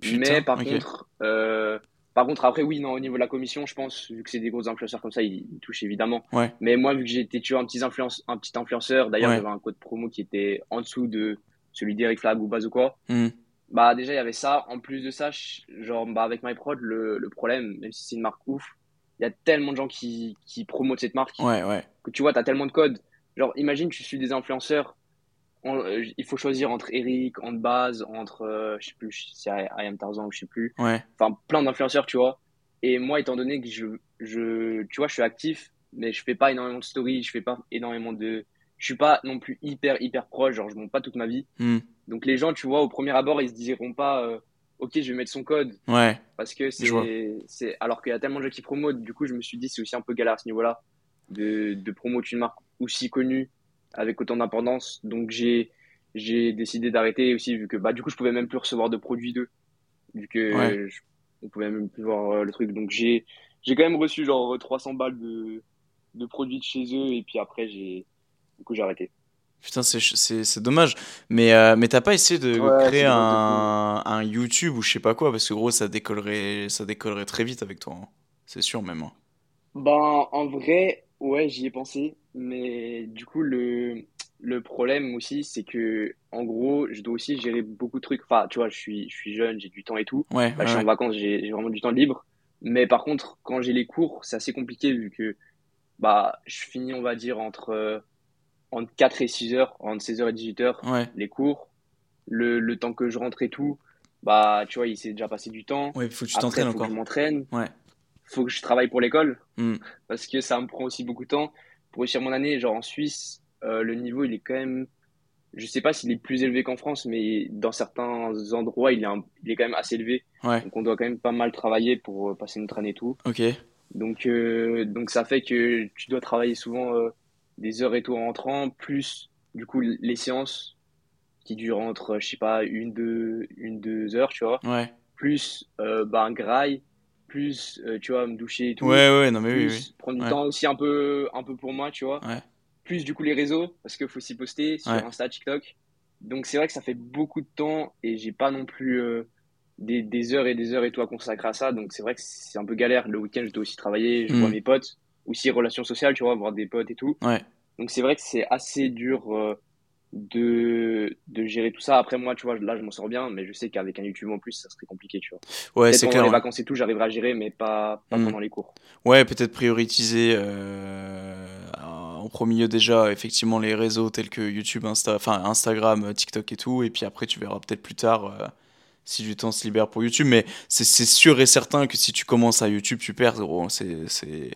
mais par contre euh, par contre, après, oui, non, au niveau de la commission, je pense, vu que c'est des gros influenceurs comme ça, ils, touchent évidemment. Mais moi, vu que j'étais tu un petit, influence, un petit influenceur, d'ailleurs, j'avais un code promo qui était en dessous de celui d'Eric Flag ou Baz ou quoi. Hmm. Bah, déjà, il y avait ça. En plus de ça, genre, bah, avec MyProd, le, le problème, même si c'est une marque ouf, il y a tellement de gens qui, qui promotent cette marque. Ouais, ouais. Que tu vois, tu as tellement de codes. Genre, imagine, tu suis des influenceurs euh, il faut choisir entre Eric, en base, entre, euh, je sais plus, c'est I Am Tarzan ou je sais plus. Ouais. Enfin, plein d'influenceurs, tu vois. Et moi, étant donné que je, je, tu vois, je suis actif, mais je fais pas énormément de stories, je fais pas énormément de, je suis pas non plus hyper, hyper proche, genre, je monte pas toute ma vie. Hmm. Donc, les gens, tu vois, au premier abord, ils se diront pas, euh, ok, je vais mettre son code. Ouais. Parce que c'est, c'est, alors qu'il y a tellement de gens qui promotent, du coup, je me suis dit, c'est aussi un peu galère à ce niveau-là, de, de promouvoir une marque aussi connue avec autant d'importance. Donc j'ai j'ai décidé d'arrêter aussi vu que bah du coup je pouvais même plus recevoir de produits d'eux vu que on pouvait même plus voir euh, le truc. Donc j'ai j'ai quand même reçu genre 300 balles de de produits de chez eux et puis après j'ai du coup j'ai arrêté. Putain, c'est dommage. Mais, euh, mais t'as pas essayé de créer un, un, YouTube ou je sais pas quoi? Parce que gros, ça décollerait, ça décollerait très vite avec toi. Hein. C'est sûr, même. Hein. Ben, en vrai, ouais, j'y ai pensé. Mais du coup, le, le problème aussi, c'est que, en gros, je dois aussi gérer beaucoup de trucs. Enfin, tu vois, je suis, je suis jeune, j'ai du temps et tout. Ouais, je suis en vacances, j'ai vraiment du temps libre. Mais par contre, quand j'ai les cours, c'est assez compliqué vu que bah, je finis, on va dire, entre, entre 4 et 6 heures, entre 16 heures et 18 heures, les cours. Le, le temps que je rentre et tout. bah, tu vois, il s'est déjà passé du temps. Ouais, faut que tu t'entraînes il faut que encore. je m'entraîne. Ouais. faut que je travaille pour l'école Hmm. parce que ça me prend aussi beaucoup de temps pour réussir mon année. Genre en Suisse, euh, le niveau il est quand même, je sais pas s'il est plus élevé qu'en France, mais dans certains endroits il est, un- il est quand même assez élevé. Ouais. Donc on doit quand même pas mal travailler pour euh, passer notre année et tout. Ok. Donc euh, donc ça fait que tu dois travailler souvent euh, des heures et tout en rentrant, plus du coup les séances qui durent entre je sais pas une deux une deux heures, tu vois Ouais. plus euh, bah, un graille, plus euh, tu vois me doucher et tout, Ouais, ouais, non, mais oui, plus oui. prendre du Ouais. temps aussi un peu un peu pour moi, tu vois. Ouais. Plus du coup les réseaux parce qu'il faut s'y poster sur Ouais. Insta, TikTok. Donc c'est vrai que ça fait beaucoup de temps et j'ai pas non plus euh, des, des heures et des heures et tout à consacrer à ça. Donc c'est vrai que c'est un peu galère. Le week-end je dois aussi travailler, je vois mes potes, aussi relations sociales, tu vois, voir des potes et tout. Ouais. Donc c'est vrai que c'est assez dur euh, de, de gérer tout ça. Après moi, tu vois, là je m'en sors bien, mais je sais qu'avec un YouTube en plus, ça serait compliqué, tu vois. Ouais, c'est pendant clair. les vacances et tout, j'arriverai à gérer, mais pas, pas Mm. pendant les cours. Ouais, peut-être prioriser euh, en premier lieu déjà effectivement les réseaux tels que YouTube, Insta, enfin Instagram, TikTok et tout, et puis après tu verras peut-être plus tard euh, si du temps se libère pour YouTube. Mais c'est c'est sûr et certain que si tu commences à YouTube, tu perds, gros. C'est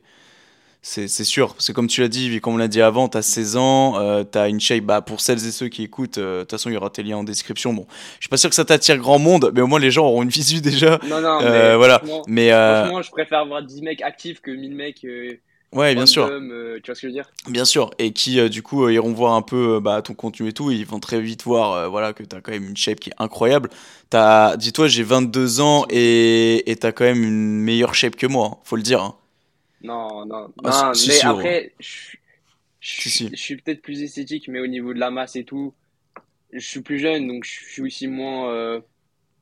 c'est sûr, parce que comme tu l'as dit, comme on l'a dit avant, t'as 16 ans, euh, t'as une shape, bah, pour celles et ceux qui écoutent, euh, de toute façon il y aura tes liens en description. Bon, je suis pas sûr que ça t'attire grand monde, mais au moins les gens auront une visu déjà. Non, non, Euh, mais voilà. franchement, Mais euh, franchement, je préfère avoir 10 mecs actifs que 1000 mecs euh, ouais, bien sûr. euh, tu vois ce que je veux dire? Bien sûr, et qui euh, du coup euh, iront voir un peu euh, bah, ton contenu et tout, et ils vont très vite voir euh, voilà, que tu as quand même une shape qui est incroyable. Dis-toi, j'ai 22 ans et et t'as quand même une meilleure shape que moi, hein, faut le dire. hein. Non, non, Ah, non, si, mais si, après, je, je, Si, si. je suis peut-être plus esthétique, mais au niveau de la masse et tout, je suis plus jeune, donc je suis aussi moins, euh,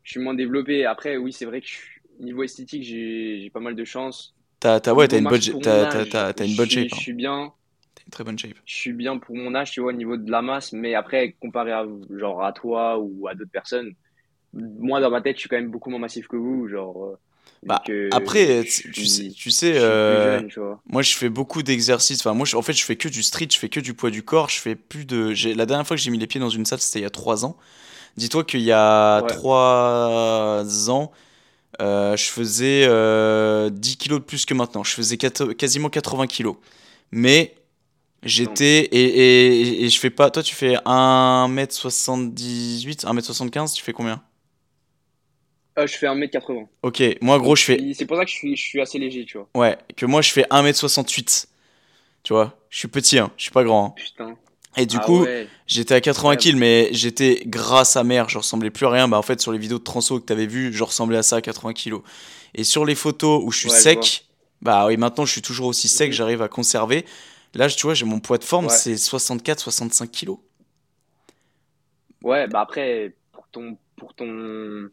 je suis moins développé. Après, oui, c'est vrai que je niveau esthétique, j'ai, pas mal de chance. T'as, ouais, une bonne, shape, je suis bien. T'as une très bonne shape. je suis bien pour mon âge, tu vois, au niveau de la masse, mais après, comparé à, genre, à toi ou à d'autres personnes, moi, dans ma tête, je suis quand même beaucoup moins massif que vous, genre, euh, Bah, que après, tu, tu sais, tu sais euh, jeune, tu moi je fais beaucoup d'exercices. Enfin, moi je- en fait, je fais que du street, je fais que du poids du corps. Je fais plus de. La dernière fois que j'ai mis les pieds dans une salle, c'était il y a 3 ans. Dis-toi qu'il y a Ouais, 3 ans. Euh, je faisais euh, 10 kilos de plus que maintenant. Je faisais quat- quasiment 80 kilos. Mais j'étais. Et, et, et je fais pas. Toi, tu fais 1m78, 1m75, tu fais combien? Euh, je fais 1m80. Ok, moi, gros, je fais. c'est pour ça que je suis, je suis assez léger, tu vois. Ouais, que moi, je fais 1m68. Tu vois, je suis petit, hein, je suis pas grand. hein. Putain. Et du Ah coup, ouais, j'étais à 80 incroyable. kills, mais j'étais grâce à mère, je ressemblais plus à rien. Bah, en fait, sur les vidéos de Transo que t'avais vu, je ressemblais à ça à 80 kilos. Et sur les photos où je suis Ouais, je sec, bah oui, maintenant je suis toujours aussi sec, j'arrive à conserver. Là, tu vois, j'ai mon poids de forme, Ouais. c'est 64-65 kilos. Ouais, bah après, pour ton, pour ton,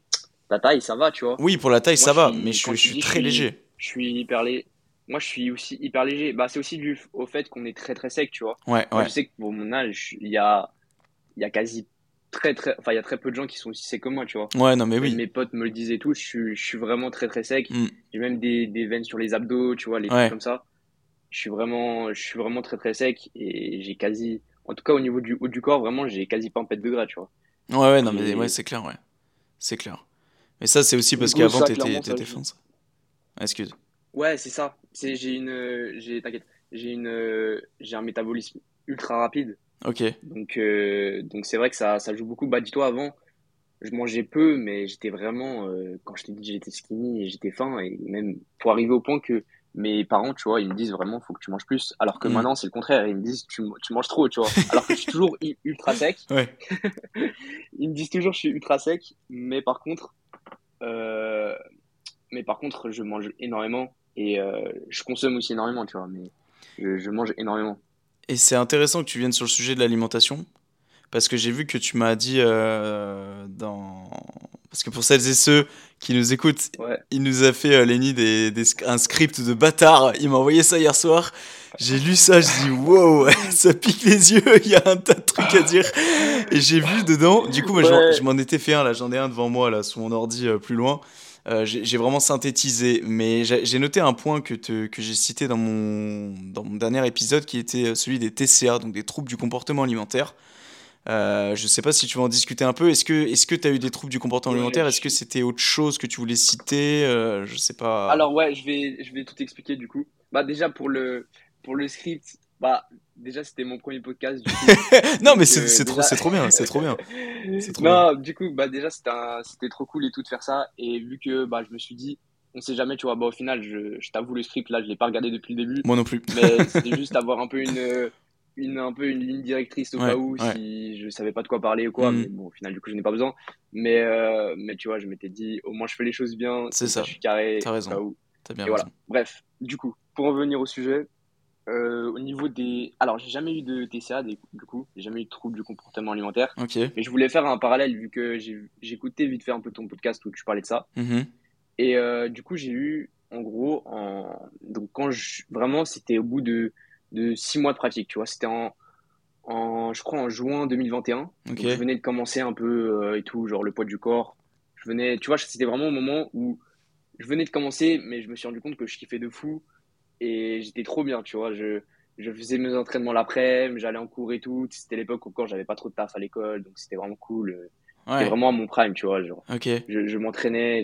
ta taille, ça va, tu vois. Oui, pour la taille, Moi, ça va, suis, mais je suis, je tu suis dis, je très suis, léger. je suis hyper léger. Moi, je suis aussi hyper léger. Bah, c'est aussi dû au fait qu'on est très, très sec, tu vois. Ouais, Moi, ouais. je sais que pour mon âge, il y a, il y a quasi très, très, enfin, il y a très peu de gens qui sont aussi secs que moi, tu vois. Ouais, non, mais oui. mes potes me le disaient tous, je suis, je suis vraiment très, très sec. Mm. J'ai même des, des veines sur les abdos, tu vois, les trucs Ouais, comme ça. Je suis vraiment, je suis vraiment très, très sec et j'ai quasi, en tout cas, au niveau du haut du corps, vraiment, j'ai quasi pas un pet de gras, tu vois. ouais, ouais, non, mais ouais, c'est clair, ouais. C'est clair. Mais ça, c'est aussi parce qu'avant, t'étais, ça. Ah, Excuse. Ouais, c'est ça. C'est, j'ai une, j'ai, t'inquiète, j'ai une, j'ai un métabolisme ultra rapide. Ok. Donc, euh, donc c'est vrai que ça, ça joue beaucoup. Bah, dis-toi, avant, je mangeais peu, mais j'étais vraiment, euh, quand je t'ai dit, j'étais skinny et j'étais faim, et même pour arriver au point que mes parents, tu vois, ils me disent vraiment, faut que tu manges plus. Alors que Mm. maintenant, c'est le contraire. Ils me disent, tu, tu manges trop, tu vois. Alors que je suis toujours ultra sec. Ouais. Ils me disent toujours, je suis ultra sec, mais par contre, mais par contre, je mange énormément et euh, je consomme aussi énormément, tu vois. Mais je, je mange énormément. Et c'est intéressant que tu viennes sur le sujet de l'alimentation, parce que j'ai vu que tu m'as dit euh, dans... Parce que pour celles et ceux qui nous écoutent, Ouais. il nous a fait, euh, Lenny, des, des un script de bâtard. Il m'a envoyé ça hier soir. J'ai lu ça, je dis wow, ça pique les yeux, il y a un tas de trucs à dire. Et j'ai vu dedans, du coup, moi, je m'en- Ouais. je m'en étais fait un, là, j'en ai un devant moi, là, sous mon ordi euh, plus loin. Euh, j'ai vraiment synthétisé, mais j'ai noté un point que, te- que j'ai cité dans mon, dans mon dernier épisode qui était euh, celui des TCA, donc des troubles du comportement alimentaire. Euh, je sais pas si tu veux en discuter un peu. Est-ce que tu as eu des troubles du comportement alimentaire? Est-ce que c'était autre chose que tu voulais citer? Euh, je sais pas. Alors ouais, je vais, je vais tout expliquer du coup. Bah déjà pour le, pour le script, bah déjà c'était mon premier podcast du coup. Non, mais c'est euh, trop, trop bien, c'est trop bien, non, du coup bah déjà c'était trop cool et tout de faire ça. Et vu que bah je me suis dit, on sait jamais, tu vois. Bah au final, je, je t'avoue le script là, je l'ai pas regardé depuis le début, Moi non plus. mais c'était juste avoir un peu une, une un peu une ligne directrice au Ouais, cas où ouais. si je savais pas de quoi parler ou quoi. Mhm. Mais bon au final du coup je n'ai pas besoin. Mais euh, mais tu vois, je m'étais dit au moins je fais les choses bien, C'est ça je suis carré T'as au raison. cas où. T'as bien Et voilà. raison. Bref, du coup, pour en venir au sujet, euh, au niveau des... Alors, j'ai jamais eu de TCA, du coup, j'ai jamais eu de trouble du comportement alimentaire, Ok. mais je voulais faire un parallèle vu que écouté vite fait un peu ton podcast où tu parlais de ça. Mhm. Et euh, du coup, j'ai eu, en gros, en... donc quand je... vraiment, c'était au bout de, de six mois de pratique, tu vois, c'était en, en, je crois, en juin 2021. Ok. Donc, je venais de commencer un peu euh, et tout, genre le poids du corps. Je venais, tu vois, c'était vraiment au moment où je venais de commencer, mais je me suis rendu compte que je kiffais de fou et j'étais trop bien, tu vois. Je, je faisais mes entraînements l'après-midi, j'allais en cours et tout. C'était l'époque où encore j'avais pas trop de taf à l'école, donc c'était vraiment cool. C'était vraiment mon prime, tu vois. Genre, Ok. je, je m'entraînais,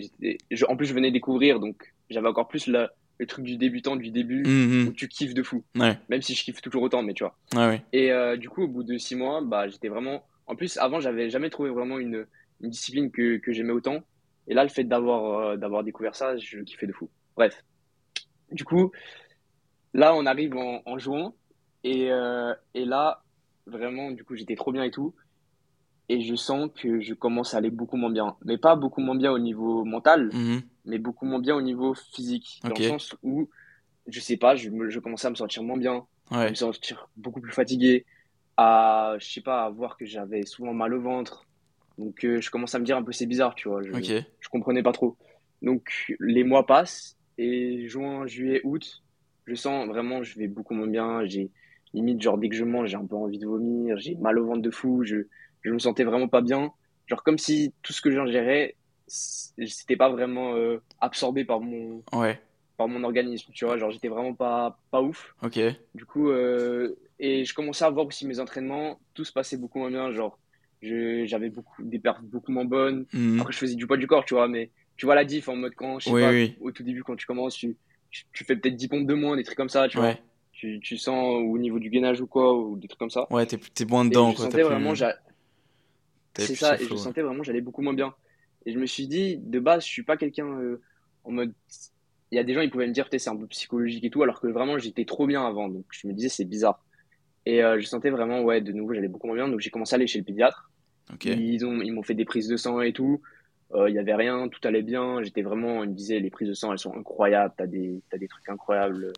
en plus je venais découvrir, donc j'avais encore plus la- le truc du débutant du début où Mhm. tu kiffes de fou, Ouais. même si je kiffe toujours autant, mais tu vois. Ouais, ouais. Et euh, du coup, au bout de six mois, bah, j'étais vraiment. En plus, avant, j'avais jamais trouvé vraiment une, une discipline que, que j'aimais autant. Et là, le fait d'avoir euh, d'avoir découvert ça, je kiffais de fou. Bref. Du coup, là, on arrive en, en juin. Et, euh, et là, vraiment, du coup, j'étais trop bien et tout. Et je sens que je commence à aller beaucoup moins bien. Mais pas beaucoup moins bien au niveau mental, Mhm. mais beaucoup moins bien au niveau physique. Dans le sens où, je sais pas, je, me- je commençais à me sentir moins bien à Ouais. me sentir beaucoup plus fatigué, à, je sais pas, à voir que j'avais souvent mal au ventre. Donc, euh, je commence à me dire un peu c'est bizarre, tu vois. Je, Ok. je comprenais pas trop. Donc, les mois passent et juin, juillet, août, je sens vraiment, je vais beaucoup moins bien. J'ai limite, genre, dès que je mange, j'ai un peu envie de vomir, j'ai mal au ventre de fou, je, je me sentais vraiment pas bien. Genre, comme si tout ce que j'ingérais, c'était pas vraiment euh, absorbé par mon, Ouais. par mon organisme, tu vois. Genre, j'étais vraiment pas, pas ouf. Ok. Du coup, euh, et je commençais à voir aussi mes entraînements, tout se passait beaucoup moins bien. Genre, j'avais beaucoup, des perfs beaucoup moins bonnes. Mhm. Après, je faisais du poids du corps, tu vois, mais tu vois la diff en mode quand, je sais Oui, pas, oui. au tout début, quand tu commences, tu, tu, tu fais peut-être 10 pompes de moins, des trucs comme ça, tu vois. Tu, tu sens au niveau du gainage ou quoi, ou des trucs comme ça. Ouais, t'es t'es moins Et dedans, je quoi. sentais vraiment, plus. c'est ça, et je sentais vraiment, j'allais beaucoup moins bien. Et je me suis dit, de base, je suis pas quelqu'un euh, en mode. Il y a des gens, ils pouvaient me dire, c'est un peu psychologique et tout, alors que vraiment, j'étais trop bien avant. Donc, je me disais, c'est bizarre. Et euh, je sentais vraiment, ouais, de nouveau, j'allais beaucoup moins bien. Donc, j'ai commencé à aller chez le pédiatre. Ils ont, ils m'ont fait des prises de sang et tout. Euh, Il y avait rien, tout allait bien. J'étais vraiment, ils me disaient, les prises de sang, elles sont incroyables. T'as des, t'as des trucs incroyables.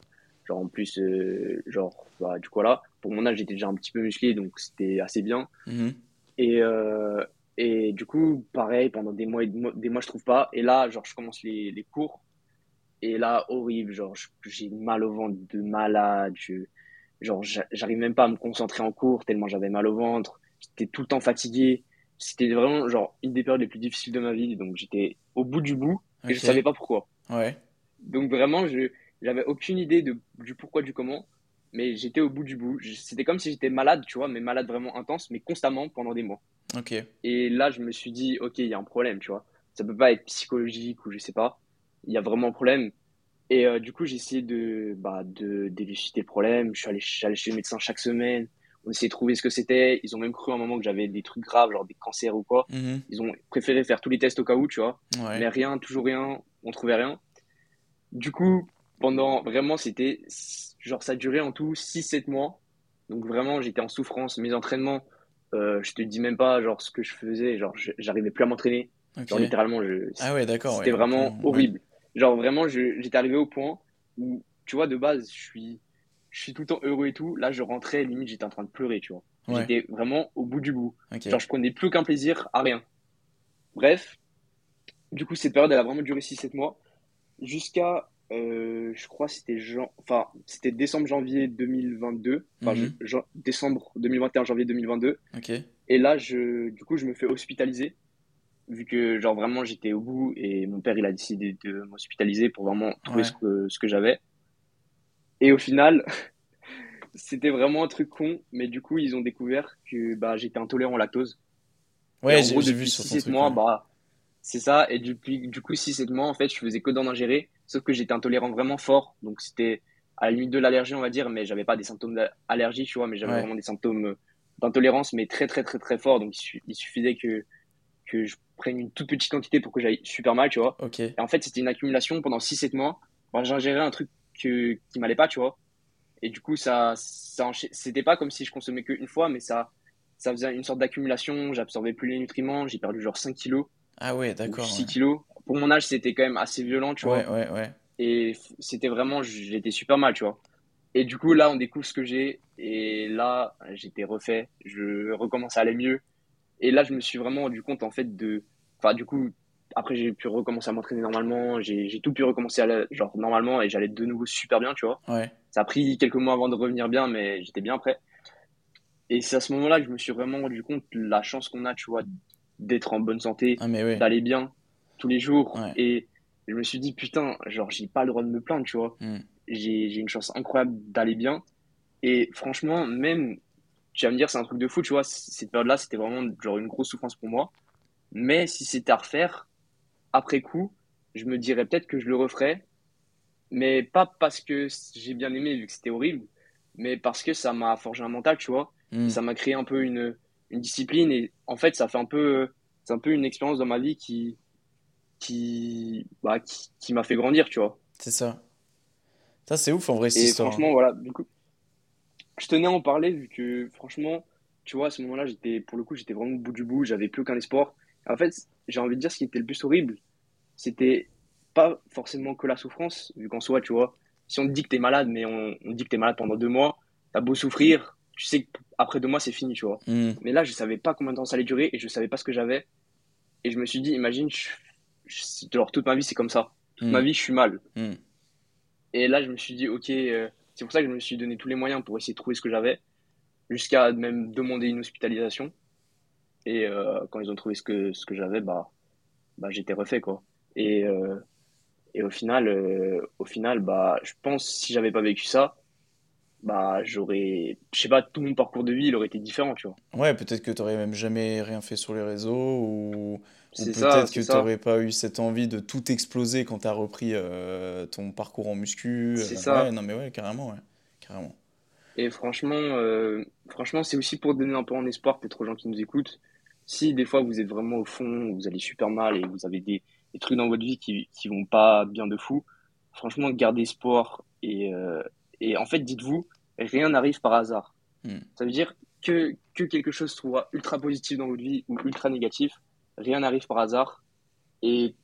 Genre, en plus, euh, genre, bah, du coup, là, pour mon âge, j'étais déjà un petit peu musclé, donc c'était assez bien. Mhm. Et, euh, et du coup, pareil, pendant des mois et des mois, des mois, je trouve pas. Et là, genre, je commence les, les cours. Et là, horrible. Genre, j'ai mal au ventre de malade. Je, genre, j'a- j'arrive même pas à me concentrer en cours tellement j'avais mal au ventre. J'étais tout le temps fatigué. C'était vraiment, genre, une des périodes les plus difficiles de ma vie. Donc, j'étais au bout du bout et je savais pas pourquoi. Ouais. Donc, vraiment, je, j'avais aucune idée de, du pourquoi, du comment. Mais j'étais au bout du bout. C'était comme si j'étais malade, tu vois, mais malade vraiment intense, mais constamment pendant des mois. Ok. Et là, je me suis dit, ok, il y a un problème, tu vois. Ça peut pas être psychologique ou je sais pas. Il y a vraiment un problème. Et euh, du coup, j'ai essayé de, bah, de d'élucider le problème. Je suis allé, je suis allé chez le médecin chaque semaine. On essayait de trouver ce que c'était. Ils ont même cru à un moment que j'avais des trucs graves, genre des cancers ou quoi. Mhm. Ils ont préféré faire tous les tests au cas où, tu vois. Ouais. Mais rien, toujours rien. On trouvait rien. Du coup, pendant vraiment, c'était genre ça durait en tout 6-7 mois. Donc vraiment, j'étais en souffrance. Mes entraînements, euh, je te dis même pas genre ce que je faisais. Genre, j'arrivais plus à m'entraîner. Genre littéralement, je, Ah ouais, d'accord. c'était ouais, vraiment ouais. horrible. Genre vraiment, j'étais arrivé au point où, tu vois, de base, je suis, je suis tout le temps heureux et tout. Là, je rentrais, limite, j'étais en train de pleurer, tu vois. Ouais. J'étais vraiment au bout du bout. Ok. Genre, je prenais plus aucun plaisir à rien. Bref, du coup, cette période, elle a vraiment duré 6-7 mois. Jusqu'à, euh, je crois, c'était jan... enfin, c'était décembre-janvier 2022. Enfin, Mhm. je- jan- décembre 2021, janvier 2022. Ok. Et là, je, du coup, je me fais hospitaliser. Vu que, genre, vraiment, j'étais au bout et mon père, il a décidé de m'hospitaliser pour vraiment trouver Ouais. ce que, ce que j'avais. Et au final, c'était vraiment un truc con, mais du coup, ils ont découvert que bah, j'étais intolérant au lactose. Ouais, j'ai vu sur ton 6 mois, bah, c'est ça. Et depuis, du coup, 6-7 mois, en fait, je faisais que d'en ingérer. Sauf que j'étais intolérant vraiment fort. Donc, c'était à la limite de l'allergie, on va dire, mais j'avais pas des symptômes d'allergie, tu vois, mais j'avais vraiment des symptômes euh, d'intolérance, mais très, très, très, très forts. Donc, il suffisait que, que je prenne une toute petite quantité pour que j'aille super mal, tu vois. Et en fait, c'était une accumulation pendant 6-7 mois. J'ingérais un truc que, qui m'allait pas, tu vois. Et du coup, ça, ça c'était pas comme si je consommais qu'une fois, mais ça, ça faisait une sorte d'accumulation. J'absorbais plus les nutriments. J'ai perdu genre 5 kilos. Ah ouais, d'accord. 6 kilos. Pour mon âge, c'était quand même assez violent, tu vois. Ouais, ouais, ouais. Et c'était vraiment, j'étais super mal, tu vois. Et du coup, là, on découvre ce que j'ai. Et là, j'étais refait. Je recommence à aller mieux. Et là, je me suis vraiment rendu compte, en fait, de. Enfin, du coup, après, j'ai pu recommencer à m'entraîner normalement. J'ai tout pu recommencer à genre normalement et j'allais de nouveau super bien, tu vois. Ouais. Ça a pris quelques mois avant de revenir bien, mais j'étais bien prêt. Et c'est à ce moment-là que je me suis vraiment rendu compte la chance qu'on a, tu vois, d'être en bonne santé, ah, d'aller bien tous les jours. Et je me suis dit, putain, genre, j'ai pas le droit de me plaindre, tu vois. Hmm. J'ai une chance incroyable d'aller bien. Et franchement, même, tu vas me dire, c'est un truc de fou, tu vois, cette période-là, c'était vraiment genre une grosse souffrance pour moi. Mais si c'était à refaire, après coup, je me dirais peut-être que je le referais. Mais pas parce que j'ai bien aimé, vu que c'était horrible, mais parce que ça m'a forgé un mental, tu vois. Hmm. Ça m'a créé un peu une, une discipline. Et en fait, ça fait un peu, c'est un peu une expérience dans ma vie qui, qui, bah, qui, m'a fait grandir, tu vois. C'est ça. Ça, c'est ouf en vrai, cette et histoire. franchement, voilà, du coup, je tenais à en parler vu que, franchement, tu vois, à ce moment-là, j'étais, pour le coup, j'étais vraiment au bout du bout, j'avais plus aucun espoir. En fait, j'ai envie de dire ce qui était le plus horrible, c'était pas forcément que la souffrance, vu qu'en soi, tu vois, si on te dit que t'es malade, mais on, on dit que t'es malade pendant deux mois, t'as beau souffrir, tu sais qu'après deux mois, c'est fini, tu vois. Hmm. Mais là, je savais pas combien de temps ça allait durer et je savais pas ce que j'avais. Et je me suis dit, imagine, je genre toute ma vie c'est comme ça. Toute ma hmm. vie je suis mal. Hmm. Et là je me suis dit ok, euh, c'est pour ça que je me suis donné tous les moyens pour essayer de trouver ce que j'avais, jusqu'à même demander une hospitalisation. Et euh, quand ils ont trouvé ce que, ce que j'avais, bah, bah j'étais refait quoi. Et, euh, et au final, au final, bah je pense si j'avais pas vécu ça, bah j'aurais je sais pas tout mon parcours de vie il aurait été différent tu vois ouais peut-être que tu aurais même jamais rien fait sur les réseaux ou peut-être que tu n'aurais pas eu cette envie de tout exploser quand tu as repris euh, ton parcours en muscu. C'est euh, ça. Ouais, non, mais ouais, carrément. Ouais. carrément. Et franchement, euh, franchement c'est aussi pour donner un peu en espoir, peut-être aux gens qui nous écoutent. Si des fois vous êtes vraiment au fond, vous allez super mal et vous avez des, des trucs dans votre vie qui, qui vont pas bien de fou, franchement, gardez espoir. Et, et en fait, dites-vous, rien n'arrive par hasard. Hmm. Ça veut dire que, que quelque chose soit ultra positif dans votre vie ou ultra négatif, rien n'arrive par hasard et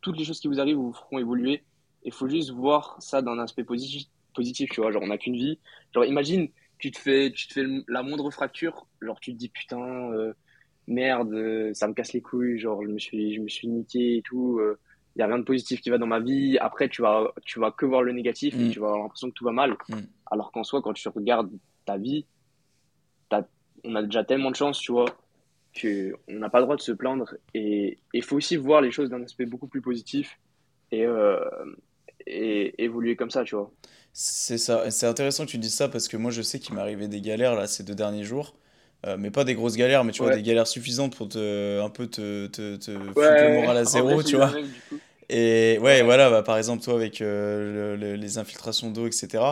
toutes les choses qui vous arrivent vous feront évoluer. Il faut juste voir ça d'un aspect positif, positif, tu vois. Genre, on n'a qu'une vie. Genre, imagine, tu te fais, tu te fais la moindre fracture, genre, tu te dis putain, euh, merde, ça me casse les couilles, genre, je me suis, je me suis niqué et tout. Il euh, n'y a rien de positif qui va dans ma vie. Après, tu vas, tu vas que voir le négatif et mm. tu vas avoir l'impression que tout va mal. Mm. Alors qu'en soi, quand tu regardes ta vie, on a déjà tellement de chance, tu vois qu'on n'a pas le droit de se plaindre et il faut aussi voir les choses d'un aspect beaucoup plus positif et, euh, et évoluer comme ça, tu vois. C'est ça, c'est intéressant que tu dises ça parce que moi je sais qu'il m'est arrivé des galères là ces deux derniers jours, euh, mais pas des grosses galères, mais tu vois des galères suffisantes pour te un peu te, te, te foutre le moral à zéro, tu vois. et ouais, voilà, bah, par exemple toi avec euh, les infiltrations d'eau, etc.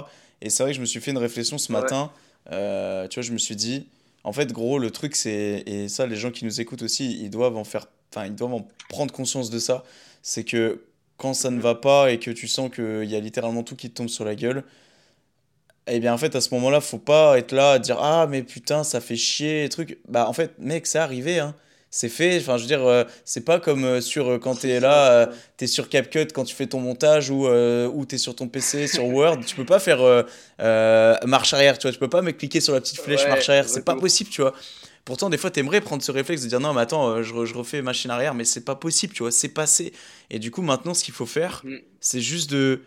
Et c'est vrai que je me suis fait une réflexion ce matin, tu vois, je me suis dit, en fait, gros, le truc, c'est, et ça, les gens qui nous écoutent aussi, ils doivent en faire, enfin, ils doivent en prendre conscience de ça. C'est que quand ça ne va pas et que tu sens qu'il y a littéralement tout qui te tombe sur la gueule, eh bien, en fait, à ce moment-là, faut pas être là à dire Ah, mais putain, ça fait chier, truc. Bah, en fait, mec, c'est arrivé, hein c'est fait. Enfin, je veux dire, euh, c'est pas comme euh, sur euh, quand tu es là, tu es sur CapCut quand tu fais ton montage ou, ou tu es sur ton PC, sur Word. Tu peux pas faire marche arrière, tu vois. Tu peux pas me cliquer sur la petite flèche marche arrière. C'est pas possible, tu vois. Pourtant, des fois, tu aimerais prendre ce réflexe de dire non, mais attends, je, je refais machine arrière, mais c'est pas possible, tu vois. C'est passé. Et du coup, maintenant, ce qu'il faut faire, mm. c'est juste de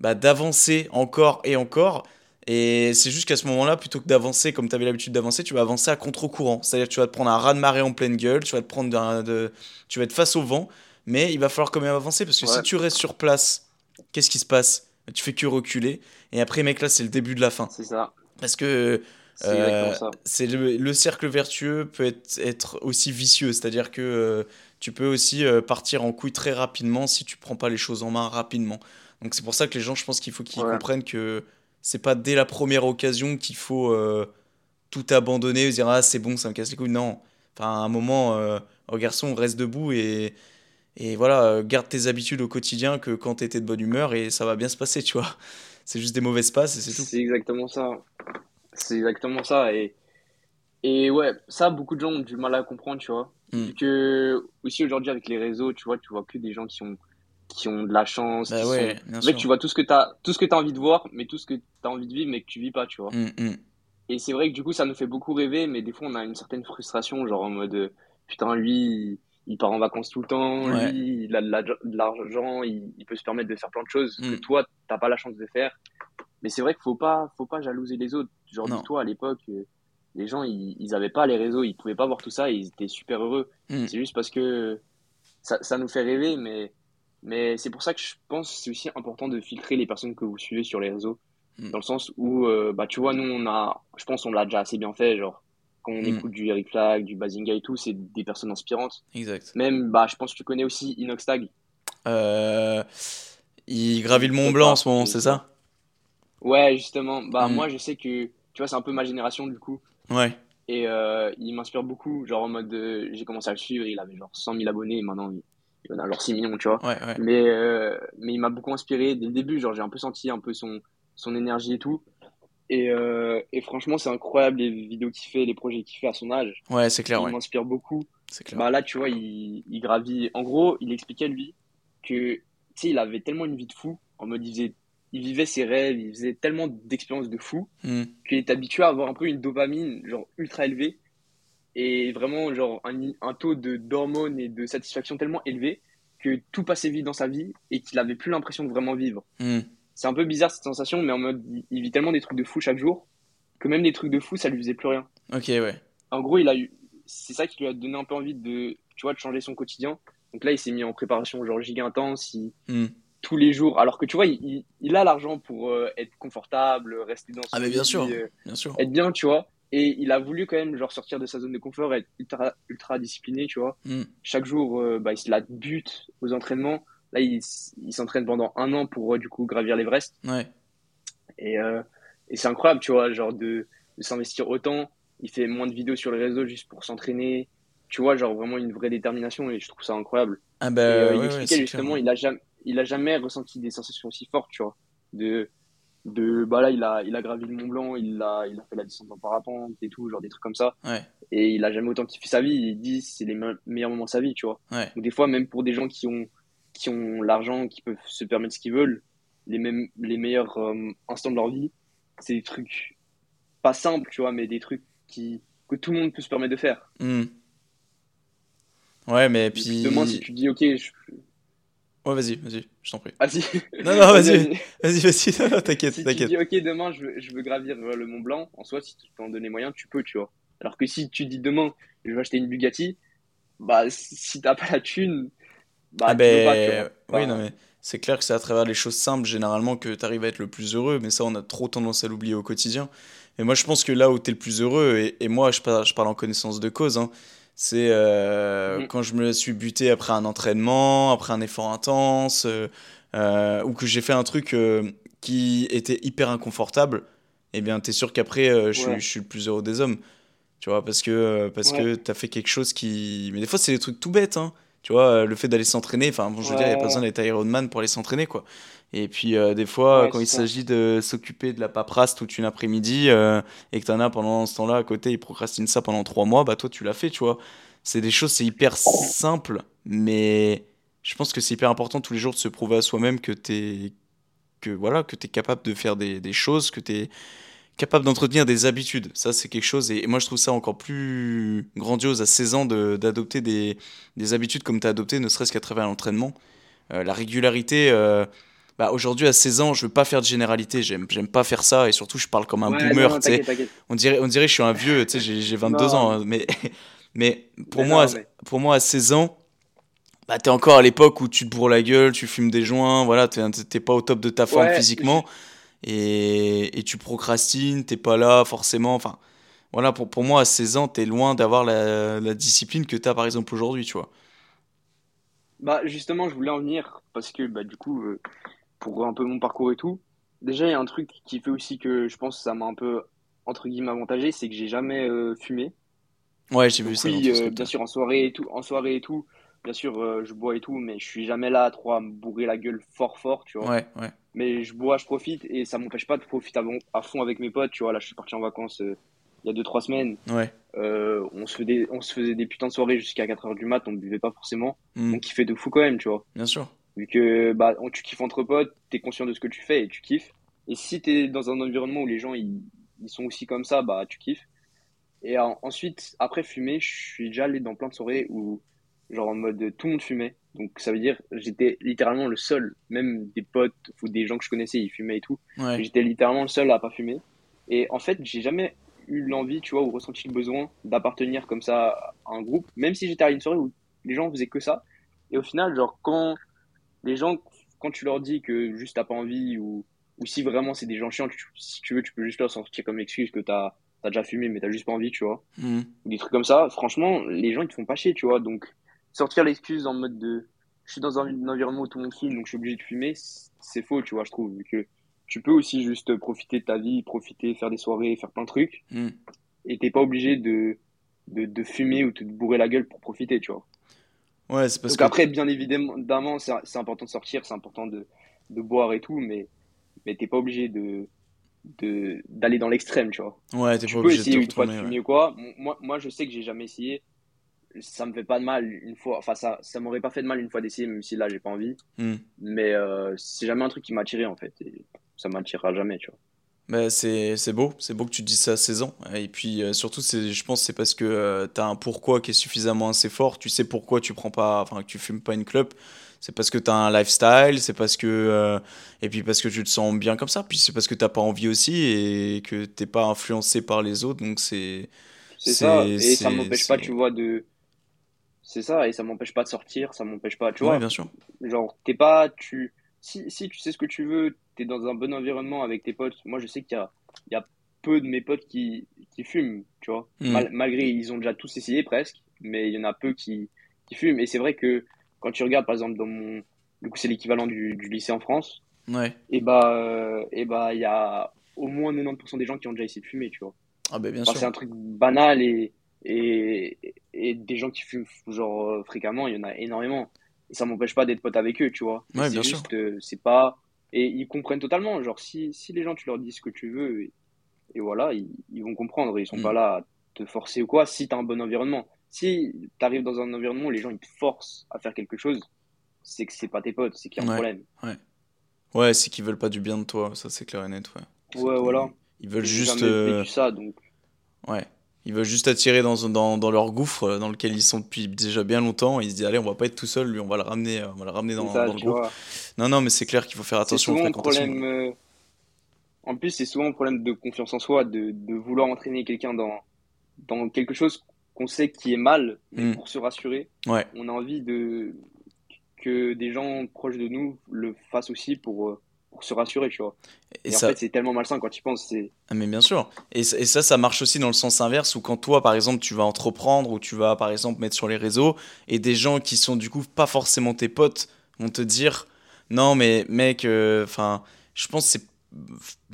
bah, d'avancer encore et encore et c'est juste qu'à ce moment-là, plutôt que d'avancer comme tu avais l'habitude d'avancer, tu vas avancer à contre-courant. C'est-à-dire que tu vas te prendre un raz de marée en pleine gueule, tu vas te prendre de... tu vas être face au vent, mais il va falloir quand même avancer parce que si tu restes sur place, qu'est-ce qui se passe? Tu fais que reculer. Et après, mec, là, c'est le début de la fin. C'est ça. Parce que euh, c'est le, le cercle vertueux peut être, être aussi vicieux, c'est-à-dire que euh, tu peux aussi euh, partir en couille très rapidement si tu prends pas les choses en main rapidement. Donc c'est pour ça que les gens, je pense qu'il faut qu'ils Ouais, comprennent que c'est pas dès la première occasion qu'il faut euh, tout abandonner, dire ah c'est bon, ça me casse les couilles. Non, enfin à un moment, euh, oh, garçon, reste debout et et voilà, euh, garde tes habitudes au quotidien que quand t'étais de bonne humeur et ça va bien se passer, tu vois. C'est juste des mauvaises passes et c'est tout. c'est exactement ça. C'est exactement ça. Et, et ouais, ça, beaucoup de gens ont du mal à comprendre, tu vois. Hmm. Que, aussi aujourd'hui, avec les réseaux, tu vois, tu vois que des gens qui ont, qui ont de la chance, Bah sont. ouais, En fait, tu vois tout ce que t'as, tout ce que t'as envie de voir, mais tout ce que t'as envie de vivre, mais que tu vis pas, tu vois. Hmm, hmm. Et c'est vrai que du coup, ça nous fait beaucoup rêver, mais des fois, on a une certaine frustration, genre en mode, euh, putain, lui, il, part en vacances tout le temps, Ouais. lui, il a de la- de l'argent, il, il peut se permettre de faire plein de choses que Hmm. toi, t'as pas la chance de faire. Mais c'est vrai qu'il faut pas, faut pas jalouser les autres. Genre, dis-toi, à l'époque, euh, les gens, ils, ils avaient pas les réseaux, ils pouvaient pas voir tout ça, et ils étaient super heureux. C'est juste parce que ça, ça nous fait rêver, mais, mais c'est pour ça que je pense que c'est aussi important de filtrer les personnes que vous suivez sur les réseaux. Mm. Dans le sens où, euh, bah, tu vois, nous, on a, je pense, on l'a déjà assez bien fait. Genre, quand on Mm. écoute du Eric Flag, du Bazinga et tout, c'est des personnes inspirantes. Exact. Même, bah, je pense que tu connais aussi Inoxtag. Euh, il gravit le Mont Blanc en ce moment, c'est ça? Ouais, justement. Bah, Mm. moi, je sais que, tu vois, c'est un peu ma génération, du coup. Ouais. Et euh, il m'inspire beaucoup. Genre, en mode, euh, j'ai commencé à le suivre, il avait genre 100 000 abonnés, et maintenant, il, il en a genre 6 millions, tu vois. Ouais, ouais. Mais, euh, mais il m'a beaucoup inspiré dès le début. Genre, j'ai un peu senti un peu son, son énergie et tout. Et, euh, et franchement, c'est incroyable les vidéos qu'il fait, les projets qu'il fait à son âge. Ouais, c'est clair, Il ouais. m'inspire beaucoup. C'est clair. Bah là, tu vois, il, il gravit. En gros, il expliquait lui que, tu sais, il avait tellement une vie de fou. En mode, il faisait, il vivait ses rêves, il faisait tellement d'expériences de fou Hmm. qu'il est habitué à avoir un peu une dopamine, genre ultra élevée. Et vraiment, genre, un, un taux de d'hormones et de satisfaction tellement élevé que tout passait vite dans sa vie et qu'il avait plus l'impression de vraiment vivre. Hmm. C'est un peu bizarre cette sensation, mais en mode, il, vit tellement des trucs de fou chaque jour que même les trucs de fou, ça lui faisait plus rien. Ok, ouais. En gros, il a eu, c'est ça qui lui a donné un peu envie de, tu vois, de changer son quotidien. Donc là, il s'est mis en préparation genre giga intense, il- Hmm. tous les jours. Alors que tu vois, il, il- il a l'argent pour euh, être confortable, rester dans Ah, son mais bien lit, sûr, euh, bien sûr. être bien, tu vois. Et il a voulu quand même genre sortir de sa zone de confort, être ultra, ultra discipliné, tu vois. Hmm. Chaque jour, euh, bah, il se la bute aux entraînements. Là, il, s'entraîne pendant un an pour euh, du coup gravir l'Everest. Ouais. Et, euh, et c'est incroyable, tu vois, genre de, de s'investir autant. Il fait moins de vidéos sur les réseaux juste pour s'entraîner. Tu vois, genre vraiment une vraie détermination et je trouve ça incroyable. Ah Et bah euh, il ouais, ouais, expliquait clair. justement, il a jamais, il a jamais ressenti des sensations aussi fortes, tu vois. De, de, bah là, il a, il a gravi le Mont Blanc, il a, il a fait la descente en parapente et tout, genre des trucs comme ça. Ouais, Et il a jamais autant kiffé sa vie. Il dit c'est les me- meilleurs moments de sa vie, tu vois. ouais. Donc des fois, même pour des gens qui ont, qui ont l'argent, qui peuvent se permettre ce qu'ils veulent, les mêmes, les meilleurs euh, instants de leur vie, c'est des trucs pas simples, tu vois, mais des trucs qui, que tout le monde peut se permettre de faire. Hmm. Ouais, mais puis. demain, si tu dis, ok, je... Ouais, vas-y, vas-y, je t'en prie. ah si, Non, non, vas-y, vas-y. vas-y, vas-y, non, non, t'inquiète, Si tu dis, ok, demain, je veux, je veux gravir euh, le Mont Blanc, en soi, si tu peux en donner moyen, tu peux, tu vois. Alors que si tu dis demain, je veux acheter une Bugatti, bah, si t'as pas la thune, bah, Ah tu peux pas, tu ben, oui, non, mais c'est clair que c'est à travers les choses simples, généralement, que tu arrives à être le plus heureux, mais ça, on a trop tendance à l'oublier au quotidien. Et moi, je pense que là où tu es le plus heureux, et, et moi, je parle, je parle en connaissance de cause, hein, c'est euh, Mhm. quand je me suis buté après un entraînement, après un effort intense, euh, euh, ou que j'ai fait un truc euh, qui était hyper inconfortable, eh bien, tu es sûr qu'après, je, suis- Ouais. je suis le plus heureux des hommes. Tu vois, parce que, parce Ouais. que tu as fait quelque chose qui. Mais des fois, c'est des trucs tout bêtes, hein. Tu vois, euh, le fait d'aller s'entraîner, enfin, bon, je veux dire, il n'y a pas besoin d'être Ironman pour aller s'entraîner, quoi. Et puis, euh, des fois, Ouais, quand il s'agit de s'occuper de la paperasse toute une après-midi euh, et que tu en as pendant ce temps-là à côté, il procrastine ça pendant trois mois, bah toi, tu l'as fait, tu vois. C'est des choses, c'est hyper simple, mais je pense que c'est hyper important tous les jours de se prouver à soi-même que tu que, voilà, que es capable de faire des, des choses, que tu es capable d'entretenir des habitudes. Ça, c'est quelque chose. Et, moi, je trouve ça encore plus grandiose à 16 ans de- d'adopter des, des habitudes comme tu as adopté, ne serait-ce qu'à travers l'entraînement. Euh, la régularité. euh, bah, Aujourd'hui, à 16 ans, je veux pas faire de généralité. J'aime, j'aime pas faire ça. Et surtout, je parle comme un Ouais, boomer. non. On dirait, on dirait que je suis un vieux. tu sais, J'ai j'ai 22 Non, ans. hein, mais, mais pour Mais moi, non, mais- pour moi, à 16 ans, bah, t'es encore à l'époque où tu te bourres la gueule, tu fumes des joints, voilà, t'es pas au top de ta forme Ouais, physiquement. Et, et tu procrastines, t'es pas là forcément. Enfin, voilà, pour, pour moi, à 16 ans, t'es loin d'avoir la, la discipline que t'as par exemple aujourd'hui, tu vois. Bah, justement, je voulais en venir parce que, bah, du coup, euh, pour un peu mon parcours et tout, déjà, il y a un truc qui fait aussi que je pense que ça m'a un peu, entre guillemets, avantagé, c'est que j'ai jamais euh, fumé. Ouais, j'ai vu ça oui, euh, bien sûr, en soirée et tout, en soirée et tout, bien sûr, euh, je bois et tout, mais je suis jamais là trop à me bourrer la gueule fort fort, tu vois. Ouais, ouais, Mais je bois, je profite et ça m'empêche pas de profiter à, fond avec mes potes, tu vois. Là, je suis parti en vacances euh, il y a deux trois semaines. ouais. Euh, on se faisait, on se faisait des putains de soirées jusqu'à 4 heures du mat, on ne buvait pas forcément. Hmm, On kiffait de fou quand même, tu vois. bien sûr. Vu que bah, on- tu kiffes entre potes, t'es conscient de ce que tu fais et tu kiffes. Et si t'es dans un environnement où les gens ils, ils sont aussi comme ça, bah tu kiffes. Et en- ensuite, après fumer, je suis déjà allé dans plein de soirées où, genre en mode tout le monde fumait. Donc ça veut dire j'étais littéralement le seul, même des potes ou des gens que je connaissais, ils fumaient et tout. Ouais, J'étais littéralement le seul à pas fumer. Et en fait, j'ai jamais eu l'envie, tu vois, ou ressenti le besoin d'appartenir comme ça à un groupe, même si j'étais à une soirée où les gens faisaient que ça. Et au final, genre, quand les gens, quand tu leur dis que juste t'as pas envie, ou, ou si vraiment c'est des gens chiants, tu- si tu veux, tu peux juste leur sortir comme excuse que t'as as déjà fumé, mais t'as juste pas envie, tu vois. hmm, Ou des trucs comme ça, franchement, les gens, ils te font pas chier, tu vois. Donc, sortir l'excuse en mode de je suis dans un, un environnement où tout le monde fume, donc je suis obligé de fumer, c'est faux, tu vois, je trouve. Vu que tu peux aussi juste profiter de ta vie, profiter, faire des soirées, faire plein de trucs, hmm. et t'es pas obligé de, de, de fumer ou de te bourrer la gueule pour profiter, tu vois. Ouais, c'est parce Donc que. après, bien évidemment, c'est important de sortir, c'est important de, de boire et tout, mais, mais t'es pas obligé de, d'aller dans l'extrême, tu vois. Ouais, t'es pas Tu peux obligé de te essayer une fois de ouais. fumer ou quoi. Moi, moi, je sais que j'ai jamais essayé. Ça me fait pas de mal une fois. Enfin, ça, ça m'aurait pas fait de mal une fois d'essayer, même si là, j'ai pas envie. Hmm. Mais euh, c'est jamais un truc qui m'a attiré, en fait. Et ça m'attirera jamais, tu vois. Bah, c'est c'est beau, c'est beau que tu dises ça à 16 ans. Et puis euh, surtout, c'est, je pense que c'est parce que euh, t'as un pourquoi qui est suffisamment assez fort. Tu sais pourquoi tu prends pas, enfin que tu fumes pas une clope. C'est parce que t'as un lifestyle, c'est parce que euh, et puis parce que tu te sens bien comme ça. Puis c'est parce que t'as pas envie aussi et que t'es pas influencé par les autres. Donc c'est C'est ça. Et ça m'empêche pas, tu vois, de. C'est ça. Et ça m'empêche pas de sortir. Ça m'empêche pas, tu ouais, vois. bien sûr. Genre, t'es pas. Tu... Si, si tu sais ce que tu veux, t'es dans un bon environnement avec tes potes. Moi, je sais qu'il y a, il y a peu de mes potes qui, qui fument, tu vois. Hmm. Mal- malgré, ils ont déjà tous essayé presque, mais il y en a peu qui, qui fument. Et c'est vrai que quand tu regardes, par exemple, dans mon. Du coup, c'est l'équivalent du, du lycée en France. Ouais. Et bah, euh, et bah, il y a au moins 90% des gens qui ont déjà essayé de fumer, tu vois. Ah ben bien Enfin, sûr. c'est un truc banal et, et, et des gens qui fument genre euh, fréquemment, il y en a énormément. Et ça m'empêche pas d'être pote avec eux, tu vois. Ouais, c'est juste, euh, c'est pas. Et ils comprennent totalement. Genre, si, si les gens, tu leur dis ce que tu veux, et, et voilà, ils, ils vont comprendre. Ils sont Hmm. pas là à te forcer ou quoi, si t'as un bon environnement. Si t'arrives dans un environnement où les gens, ils te forcent à faire quelque chose, c'est que c'est pas tes potes, c'est qu'il y a un Ouais, problème. ouais. Ouais, c'est qu'ils veulent pas du bien de toi, ça c'est clair et net, ouais. Ouais, voilà. ils veulent J'ai juste euh, ça, donc. Ouais. Ils veulent juste attirer dans, dans, dans leur gouffre euh, dans lequel ils sont depuis déjà bien longtemps. Et ils se disent, allez, on va pas être tout seul, lui, on va le ramener, euh, on va le ramener dans, ça, dans le groupe. vois. Non, non, mais c'est clair qu'il faut faire attention aux fréquentations. problème. euh, En plus, c'est souvent un problème de confiance en soi, de, de vouloir entraîner quelqu'un dans, dans quelque chose qu'on sait qui est mal, mais Hmm. pour se rassurer, Ouais, on a envie de que des gens proches de nous le fassent aussi pour, pour se rassurer, tu vois. et Et en ça, fait, c'est tellement malsain quand tu penses. C'est... ah, mais bien sûr. Et, ça- et ça, ça marche aussi dans le sens inverse où quand toi, par exemple, tu vas entreprendre ou tu vas, par exemple, mettre sur les réseaux et des gens qui sont du coup pas forcément tes potes vont te dire, non, mais mec, enfin, je pense c'est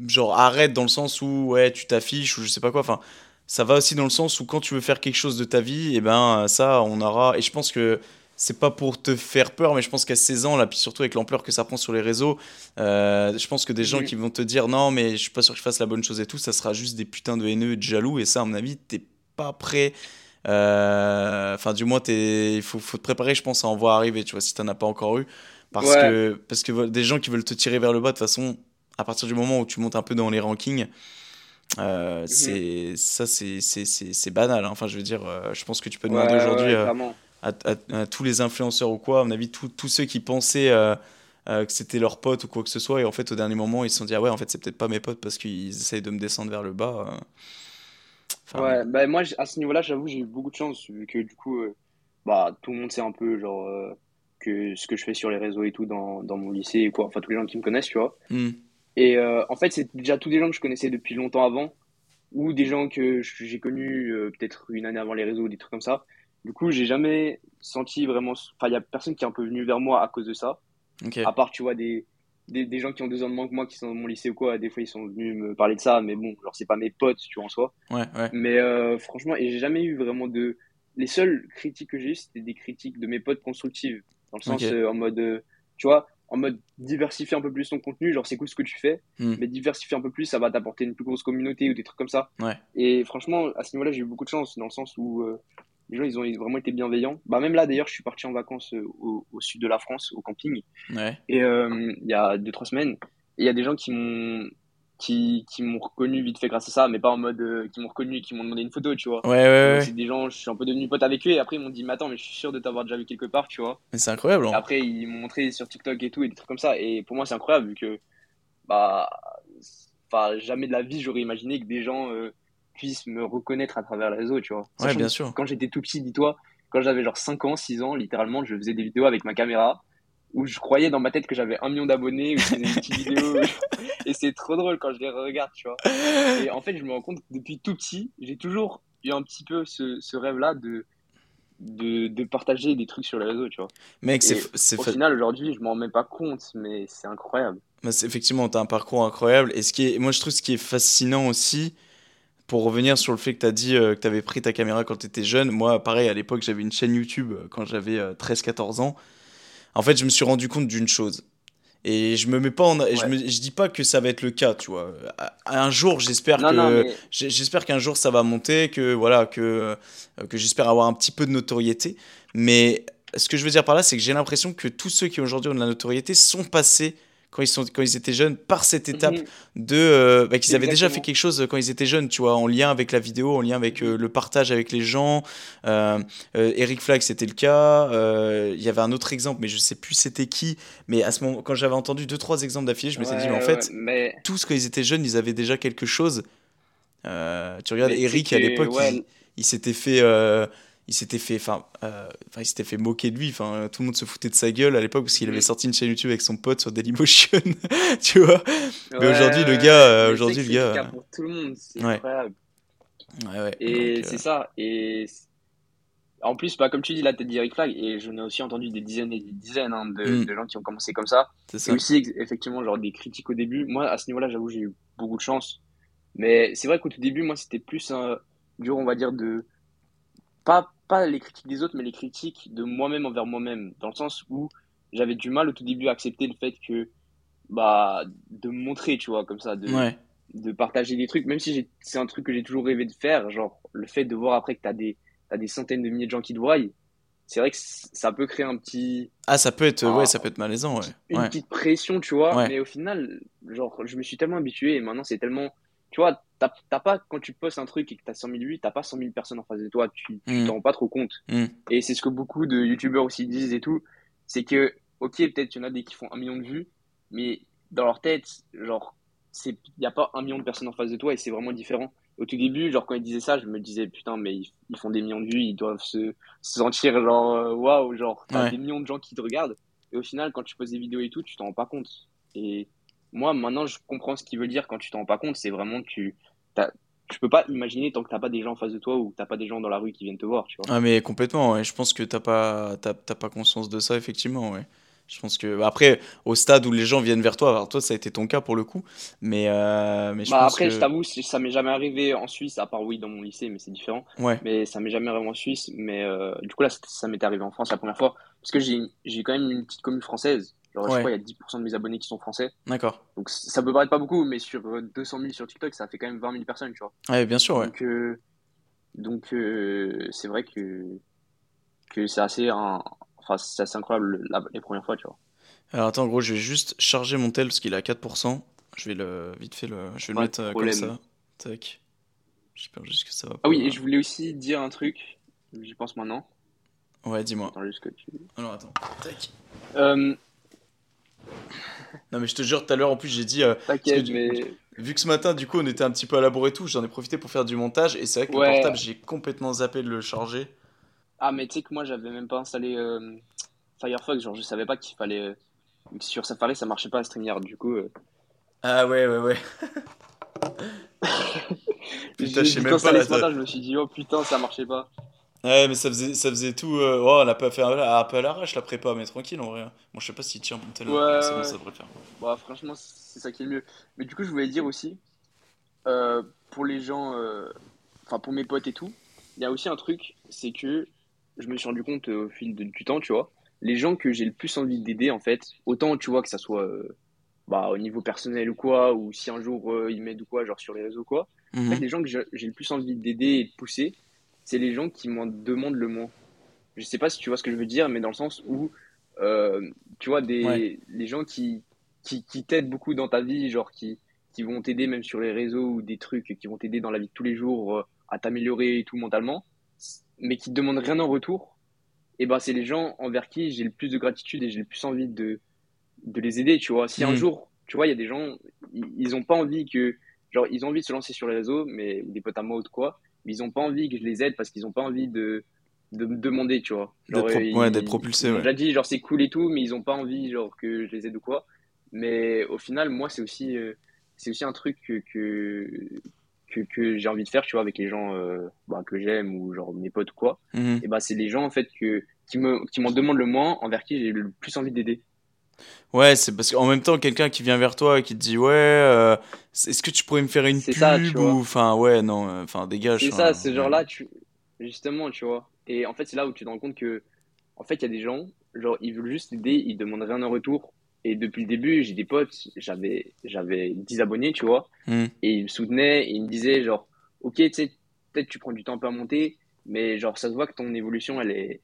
genre arrête dans le sens où ouais, tu t'affiches ou je sais pas quoi. Enfin, ça va aussi dans le sens où quand tu veux faire quelque chose de ta vie, et ben ça, on aura. Et je pense que c'est pas pour te faire peur, mais je pense qu'à 16 ans, là, puis surtout avec l'ampleur que ça prend sur les réseaux, euh, je pense que des gens qui vont te dire non, mais je suis pas sûr que je fasse la bonne chose et tout, ça sera juste des putains de haineux et de jaloux. Et ça, à mon avis, t'es pas prêt. euh, Enfin, du moins, il faut, faut te préparer, je pense, à en voir arriver, tu vois, si t'en as pas encore eu. Parce Ouais, que, parce que des gens qui veulent te tirer vers le bas, de toute façon, à partir du moment où tu montes un peu dans les rankings, euh, Mhm. c'est ça, c'est banal. hein. Enfin, je veux dire, euh, je pense que tu peux Ouais, demander aujourd'hui ouais, euh. À, à- à tous les influenceurs ou quoi, à mon avis, tous ceux qui pensaient euh, euh, que c'était leurs potes ou quoi que ce soit, et en fait, au dernier moment, ils se sont dit, ah ouais, en fait, c'est peut-être pas mes potes parce qu'ils essayent de me descendre vers le bas. Enfin, Ouais, bah moi, à ce niveau-là, j'avoue, j'ai eu beaucoup de chance, vu que du coup, euh, bah, tout le monde sait un peu, genre, que ce que je fais sur les réseaux et tout dans, dans mon lycée et quoi. Enfin, tous les gens qui me connaissent, tu vois. hmm, Et euh, en fait, c'est déjà tous des gens que je connaissais depuis longtemps avant, ou des gens que j'ai connus euh, peut-être une année avant les réseaux, des trucs comme ça. Du coup, j'ai jamais senti vraiment. Enfin, il y a personne qui est un peu venu vers moi à cause de ça. Ok. À part, tu vois, des, des, des gens qui ont deux ans de moins que moi, qui sont dans mon lycée ou quoi. Des fois, ils sont venus me parler de ça, mais bon, genre, c'est pas mes potes, tu vois, en soi. Ouais, ouais. Mais euh, franchement, et j'ai jamais eu vraiment de. Les seules critiques que j'ai eues, c'était des critiques de mes potes constructives. Dans le sens, euh, en mode, euh, tu vois, en mode diversifier un peu plus ton contenu. Genre, c'est cool ce que tu fais, Hmm. mais diversifier un peu plus, ça va t'apporter une plus grosse communauté ou des trucs comme ça. Ouais. Et franchement, à ce niveau-là, j'ai eu beaucoup de chance, dans le sens où euh, les gens, ils ont vraiment été bienveillants. Bah, même là, d'ailleurs, je suis parti en vacances euh, au, au sud de la France, au camping. Ouais. Et euh, il y a deux, trois semaines, il y a des gens qui m'ont qui, qui m'ont reconnu vite fait grâce à ça, mais pas en mode euh, qui m'ont reconnu et qui m'ont demandé une photo, tu vois. Ouais, ouais, ouais. c'est des gens, je suis un peu devenu pote avec eux, et après ils m'ont dit, mais attends, mais je suis sûr de t'avoir déjà vu quelque part, tu vois. Mais c'est incroyable. Hein. après, ils m'ont montré sur TikTok et tout, et des trucs comme ça. Et pour moi, c'est incroyable, vu que, bah, enfin, jamais de la vie, j'aurais imaginé que des gens euh, puissent me reconnaître à travers les réseaux, tu vois. Ouais, bien sûr. Quand j'étais tout petit, dis-toi, quand j'avais genre 5 ans, 6 ans, littéralement, je faisais des vidéos avec ma caméra où je croyais dans ma tête que j'avais un million d'abonnés, où je faisais des petites vidéos. et c'est trop drôle quand je les regarde, tu vois. Et en fait, je me rends compte que depuis tout petit, j'ai toujours eu un petit peu ce, ce rêve-là de, de, de partager des trucs sur les réseaux, tu vois. Mec, c'est au final, aujourd'hui, je m'en même pas compte, mais c'est incroyable. bah, effectivement, t'as un parcours incroyable. Et ce qui est, moi, je trouve ce qui est fascinant aussi, pour revenir sur le fait que t'as dit euh, que t'avais pris ta caméra quand t'étais jeune. Moi, pareil, à l'époque, j'avais une chaîne YouTube euh, quand j'avais 13-14 ans. En fait, je me suis rendu compte d'une chose. Et je me mets pas en, je me, je dis pas que ça va être le cas, tu vois. Un jour, j'espère que, mais J'espère qu'un jour ça va monter, que voilà, que, euh, que j'espère avoir un petit peu de notoriété. Mais ce que je veux dire par là, c'est que j'ai l'impression que tous ceux qui aujourd'hui ont de la notoriété sont passés quand ils, sont, quand ils étaient jeunes par cette étape Mhm. de euh, bah, qu'ils avaient déjà fait quelque chose quand ils étaient jeunes, tu vois, en lien avec la vidéo, en lien avec euh, le partage avec les gens. Euh, euh, Eric Flag, c'était le cas. Euh, Il y avait un autre exemple, mais je sais plus c'était qui. Mais à ce moment, quand j'avais entendu deux trois exemples d'affilée, je me suis dit, mais en fait, mais, tous quand ils étaient jeunes, ils avaient déjà quelque chose. Euh, tu regardes mais Eric à que, l'époque, ouais, il, il s'était fait, euh, il s'était fait, enfin, euh, enfin, il s'était fait moquer de lui. Enfin, tout le monde se foutait de sa gueule à l'époque parce qu'il avait sorti une chaîne YouTube avec son pote sur Dailymotion, tu vois. Mais aujourd'hui, le gars, euh, aujourd'hui, le gars, pour tout le monde, c'est ouais. incroyable. Ouais, ouais. Et euh, c'est ça. Et en plus, bah, comme tu dis, là, t'as dit Eric Flag, et j'en ai aussi entendu des dizaines et des dizaines hein, de, Mm. de gens qui ont commencé comme ça. c'est aussi, effectivement, genre des critiques au début. Moi, à ce niveau-là, j'avoue, j'ai eu beaucoup de chance. Mais c'est vrai qu'au tout début, moi, c'était plus un dur, on va dire, de. Pas, pas les critiques des autres, mais les critiques de moi-même envers moi-même. Dans le sens où j'avais du mal au tout début à accepter le fait que. Bah, de me montrer, tu vois, comme ça, de, Ouais, de partager des trucs, même si c'est un truc que j'ai toujours rêvé de faire, genre le fait de voir après que t'as des, des centaines de milliers de gens qui te voient, c'est vrai que ça peut créer un petit, ah, ça peut être, ouais, ça peut être malaisant, ouais. une Ouais, petite pression, tu vois, ouais. mais au final, genre, je me suis tellement habitué et maintenant c'est tellement, tu vois, t'as t'as pas, quand tu postes un truc et que t'as 100 000 vues, t'as pas 100 000 personnes en face de toi, tu Mm, t'en rends pas trop compte. mm. Et c'est ce que beaucoup de youtubeurs aussi disent et tout, c'est que, ok, peut-être il y en a des qui font un million de vues, mais dans leur tête, genre, c'est, il y a pas un million de personnes en face de toi et c'est vraiment différent. Au tout début, genre, quand ils disaient ça, je me disais, putain, mais ils, ils font des millions de vues, ils doivent se, se sentir genre, euh, waouh, genre, t'as Ouais. des millions de gens qui te regardent. Et au final, quand tu poses des vidéos et tout, tu t'en rends pas compte. Et moi, maintenant, je comprends ce qu'il veut dire quand tu t'en rends pas compte. C'est vraiment que tu, tu peux pas imaginer tant que t'as pas des gens en face de toi ou que t'as pas des gens dans la rue qui viennent te voir, tu vois. Ah mais complètement, ouais. Je pense que t'as pas, t'as, t'as pas conscience de ça, effectivement, ouais. Je pense que après, au stade où les gens viennent vers toi, alors toi ça a été ton cas pour le coup, mais mais, mais je Bah pense après, je t'avoue, ça m'est jamais arrivé en Suisse, à part oui dans mon lycée, mais c'est différent. ouais, Mais ça m'est jamais arrivé en Suisse. Mais euh, du coup là, ça, ça m'est arrivé en France la première fois. Parce que j'ai j'ai quand même une petite commune française. Genre, je crois il y a 10% de mes abonnés qui sont français. d'accord. Donc ça peut paraître pas beaucoup, mais sur euh, 200 000 sur TikTok, ça fait quand même 20 000 personnes, tu vois. Ouais, bien sûr, ouais. Donc, euh, donc euh, c'est vrai que, que c'est assez, enfin, c'est assez incroyable la- les premières fois, tu vois. Alors attends, gros, je vais juste charger mon tel parce qu'il est à 4%. Je vais le vite fait le, je vais le Pas mettre euh, comme ça. Tac. J'espère juste que ça va Ah oui, et je voulais aussi dire un truc, j'y pense maintenant. Ouais, dis-moi. Attends juste que tu... Alors attends. Tac. Euh, Non mais je te jure, tout à l'heure en plus j'ai dit, euh, que mais vu que ce matin du coup on était un petit peu à la bourre et tout, j'en ai profité pour faire du montage et c'est vrai que le portable j'ai complètement zappé de le charger. Ah, mais tu sais que moi, j'avais même pas installé euh, Firefox, genre je savais pas qu'il fallait. euh, sur Safari, ça marchait pas à StreamYard, du coup, Ah ouais, ouais, ouais. putain, je sais même pas. ce matin, je me suis dit, oh putain, ça marchait pas. Ouais, mais ça faisait, ça faisait tout. Euh... Oh, on a pas fait un, un peu à l'arrache la prépa, mais tranquille en vrai. Bon, je sais pas s'il tient tellement. Ouais, c'est bon, ça devrait faire. Bah, franchement, c'est ça qui est le mieux. Mais du coup, je voulais dire aussi, euh, pour les gens, euh, enfin pour mes potes et tout, il y a aussi un truc, c'est que je me suis rendu compte euh, au fil du temps, tu vois, les gens que j'ai le plus envie d'aider, en fait, autant tu vois que ça soit bah, au niveau personnel ou quoi, ou si un jour ils m'aident ou quoi, genre sur les réseaux quoi, en fait, mhm. les gens que j'ai le plus envie d'aider et de pousser, c'est les gens qui m'en demandent le moins. Je sais pas si tu vois ce que je veux dire, mais dans le sens où, euh, tu vois, des, les gens qui, qui, qui t'aident beaucoup dans ta vie, genre qui, qui vont t'aider même sur les réseaux ou des trucs qui vont t'aider dans la vie de tous les jours euh, à t'améliorer et tout mentalement, mais qui te demandent rien en retour, et ben c'est les gens envers qui j'ai le plus de gratitude et j'ai le plus envie de, de les aider, tu vois. Si un mm. jour, tu vois, il y a des gens, ils ont pas envie que, genre, ils ont envie de se lancer sur les réseaux, mais des potes à moi ou de quoi, mais ils ont pas envie que je les aide parce qu'ils ont pas envie de, de me demander, tu vois. ouais, d'être propulsé, ouais. J'ai dit, genre, c'est cool et tout, mais ils ont pas envie, genre, que je les aide ou quoi. Mais au final, moi, c'est aussi, euh, c'est aussi un truc que, que, que, j'ai envie de faire, tu vois, avec les gens euh, bah, que j'aime ou genre mes potes ou quoi. Mhm. Et bah, c'est les gens, en fait, que, qui m'en qui demandent le moins, envers qui j'ai le plus envie d'aider. Ouais, c'est parce qu'en même temps, quelqu'un qui vient vers toi et qui te dit Ouais, euh, est-ce que tu pourrais me faire une pub ça, ou. Enfin, ouais, non, euh, enfin, dégage. C'est ça, c'est genre là, tu... justement, tu vois. Et en fait, c'est là où tu te rends compte que, en fait, il y a des gens, genre, ils veulent juste aider, ils demandent rien en retour. Et depuis le début, j'ai des potes, j'avais, j'avais 10 abonnés, tu vois. Hmm. Et ils me soutenaient, et ils me disaient, genre, ok, tu sais, peut-être tu prends du temps un peu à monter, mais genre, ça se voit que ton évolution, elle est,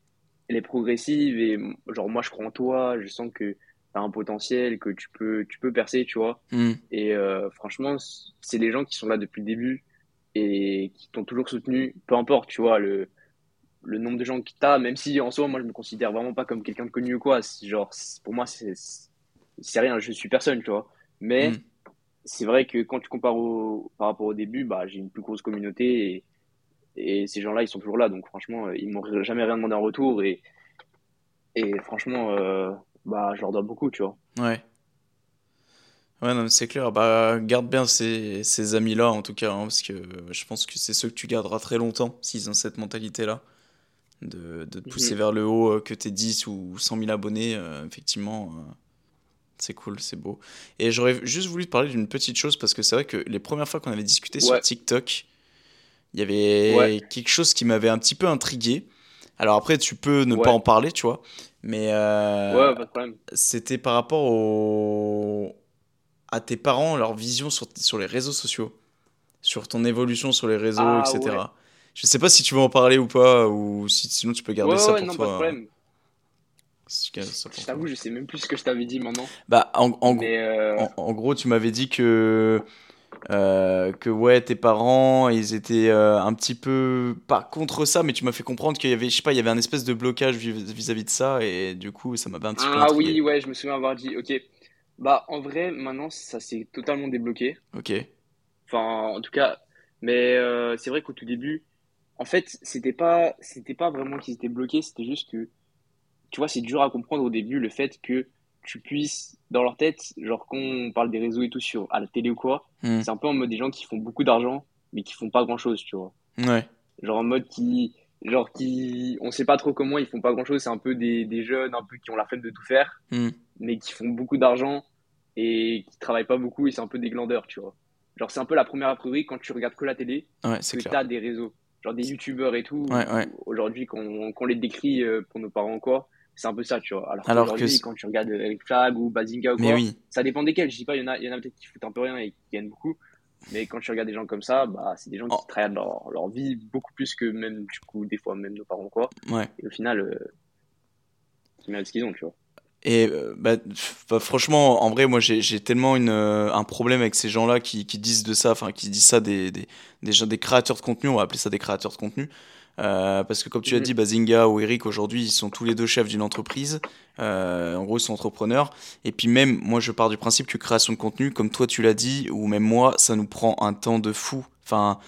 elle est progressive. Et genre, moi, je crois en toi, je sens que tu as un potentiel, que tu peux, tu peux percer, tu vois. Hmm. Et euh, franchement, c'est les gens qui sont là depuis le début et qui t'ont toujours soutenu, peu importe, tu vois, le, le nombre de gens qui t'as, même si en soi, moi, je me considère vraiment pas comme quelqu'un de connu ou quoi. Genre, pour moi, c'est c'est rien, je suis personne, tu vois. Mais mm. c'est vrai que quand tu compares au, par rapport au début, bah, j'ai une plus grosse communauté et, et ces gens-là, ils sont toujours là. Donc franchement, ils m'ont jamais rien demandé en retour et, et franchement, euh, bah, je leur dois beaucoup, tu vois. Ouais. Ouais, non, c'est clair. Bah, garde bien ces, ces amis-là, en tout cas, hein, parce que je pense que c'est ceux que tu garderas très longtemps s'ils ont cette mentalité-là. De, de te pousser mhm. vers le haut, euh, que tu 10 ou 100 000 abonnés, euh, effectivement. C'est cool, c'est beau. Et j'aurais juste voulu te parler d'une petite chose parce que c'est vrai que les premières fois qu'on avait discuté sur TikTok, il y avait quelque chose qui m'avait un petit peu intrigué. Alors après, tu peux ne pas en parler, tu vois. Mais euh, c'était par rapport au... à tes parents, leur vision sur, sur les réseaux sociaux, sur ton évolution sur les réseaux, ah, etc. Je sais pas si tu veux en parler ou pas, ou si, sinon tu peux garder ça pour non, toi. Pas de problème. Je t'avoue, je sais même plus ce que je t'avais dit maintenant. Bah, en, en, euh, en, gros, tu m'avais dit que, euh, que ouais, tes parents, ils étaient euh, un petit peu, pas contre ça, mais tu m'as fait comprendre qu'il y avait, je sais pas, il y avait un espèce de blocage vis-à-vis de ça, et du coup, ça m'avait un petit peu. Ah oui, ouais, je me souviens avoir dit, ok. Bah, en vrai, maintenant, ça s'est totalement débloqué. Ok. Enfin, en tout cas, mais c'est vrai qu'au tout début, en fait, c'était pas, c'était pas vraiment qu'ils étaient bloqués, c'était juste que tu vois, c'est dur à comprendre au début le fait que tu puisses, dans leur tête, genre quand on parle des réseaux et tout sur à la télé ou quoi, hmm. c'est un peu en mode des gens qui font beaucoup d'argent, mais qui font pas grand chose, tu vois. Ouais. Genre en mode qui, genre qui, on sait pas trop comment ils font pas grand chose, c'est un peu des, des, jeunes un peu qui ont la flemme de tout faire, hmm. mais qui font beaucoup d'argent et qui travaillent pas beaucoup et c'est un peu des glandeurs, tu vois. Genre c'est un peu la première a priori quand tu regardes que la télé, ouais, que tu as des réseaux, genre des youtubeurs et tout, aujourd'hui qu'on les décrit euh, pour nos parents quoi c'est un peu ça, tu vois. Alors, Alors que quand tu regardes Eric Flag ou Bazinga ou quoi, ça dépend desquels. Je dis pas, il y en a, il y en a peut-être qui foutent un peu rien et qui gagnent beaucoup. Mais quand tu regardes des gens comme ça, bah, c'est des gens qui oh. travaillent leur, leur, vie beaucoup plus que même, du coup, des fois, même nos parents, quoi. Ouais. Et au final, euh, ils méritent ce qu'ils ont, tu vois. Et euh, bah, bah, franchement, en vrai, moi j'ai tellement une, euh, un problème avec ces gens-là qui, qui, disent de ça, enfin qui disent ça des, des, des, des, créateurs de contenu, on va appeler ça des créateurs de contenu. Euh, parce que comme tu as mhm. dit, Bazinga ou Eric aujourd'hui, ils sont tous les deux chefs d'une entreprise. Euh, en gros, ils sont entrepreneurs. Et puis même, moi, je pars du principe que création de contenu, comme toi tu l'as dit, ou même moi, ça nous prend un temps de fou. Enfin,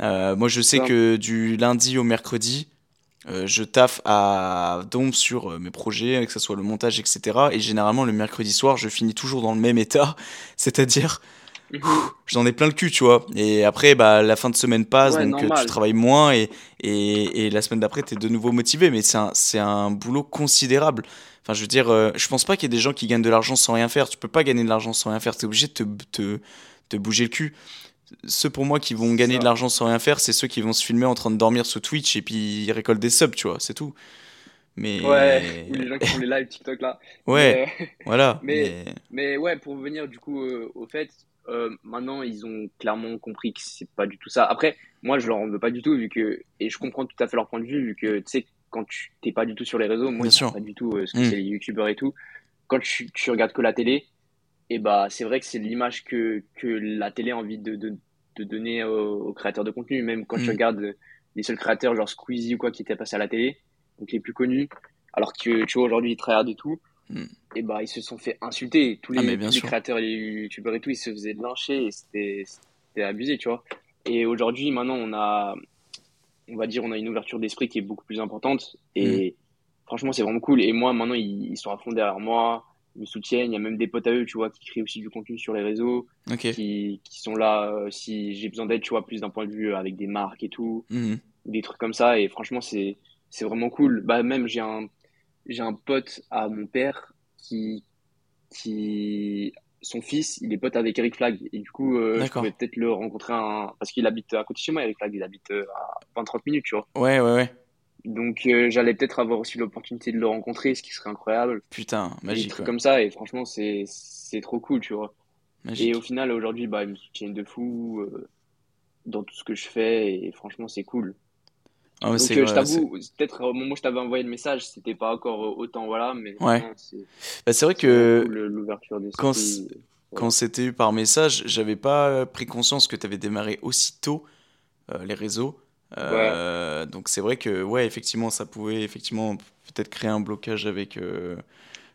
euh, moi, je sais que du lundi au mercredi, je taffe à dombe sur mes projets, que ce soit le montage, etc. Et généralement, le mercredi soir, je finis toujours dans le même état, c'est-à-dire. J'en ai plein le cul, tu vois. Et après, bah, la fin de semaine passe, Ouais, donc euh, tu travailles moins et, et, et la semaine d'après, tu es de nouveau motivé. Mais c'est un, un boulot considérable. Enfin, je veux dire, euh, je pense pas qu'il y ait des gens qui gagnent de l'argent sans rien faire. Tu peux pas gagner de l'argent sans rien faire. Tu es obligé de te, te, te bouger le cul. Ceux pour moi qui vont gagner de l'argent sans rien faire, c'est ceux qui vont se filmer en train de dormir sur Twitch et puis ils récoltent des subs, tu vois, c'est tout. Ouais, ou Mais les gens qui font les lives TikTok là. ouais, Mais, euh, voilà. mais, Mais mais ouais, pour revenir du coup euh, au fait, euh, maintenant ils ont clairement compris que c'est pas du tout ça. Après, moi je leur en veux pas du tout vu que, et je comprends tout à fait leur point de vue vu que tu sais, quand tu t'es pas du tout sur les réseaux, moi sûr. pas du tout euh, ce que Hmm. c'est les youtubeurs et tout. Quand tu, tu regardes que la télé, et bah c'est vrai que c'est l'image que, que la télé a envie de, de, de donner aux, aux créateurs de contenu. Même quand tu Hmm. regardes les seuls créateurs genre Squeezie ou quoi qui étaient passés à la télé, donc les plus connus, alors que tu vois aujourd'hui ils tryhardent et tout, Hmm. Et bah ils se sont fait insulter. Tous Ah les, bien tous les sûr. créateurs les youtubeurs et tout, ils se faisaient lyncher et c'était abusé, tu vois. Et aujourd'hui, maintenant, on a, on va dire, on a une ouverture d'esprit qui est beaucoup plus importante. Et franchement, c'est vraiment cool. Et moi, maintenant, ils, ils sont à fond derrière moi, ils me soutiennent. Il y a même des potes à eux, tu vois, qui créent aussi du contenu sur les réseaux, qui, qui sont là euh, si j'ai besoin d'aide, tu vois, plus d'un point de vue euh, avec des marques et tout, Mhm. des trucs comme ça. Et franchement, c'est, c'est vraiment cool. Bah, même, j'ai un, j'ai un pote à mon père qui, qui, son fils, il est pote avec Eric Flag. Et du coup, euh, je D'accord. peut-être le rencontrer un, parce qu'il habite à côté de chez moi, Eric Flag, il habite euh, à 20-30 minutes, tu vois. Ouais, ouais, ouais. Donc, euh, j'allais peut-être avoir aussi l'opportunité de le rencontrer, ce qui serait incroyable. Putain, Des magique, trucs ouais. comme ça. Et franchement, c'est, c'est trop cool, tu vois. Et au final, aujourd'hui, bah, ils me soutiennent de fou, euh, dans tout ce que je fais. Et franchement, c'est cool. Ah, Donc, euh, je t'avoue, peut-être au moment où je t'avais envoyé le message, c'était pas encore euh, autant, voilà, mais Ouais. c'est, Bah, c'est vrai que euh, l'ouverture quand, quand c'était eu par message, j'avais pas pris conscience que tu avais démarré aussitôt euh, les réseaux. Euh, donc c'est vrai que ouais, effectivement, ça pouvait effectivement peut-être créer un blocage avec euh,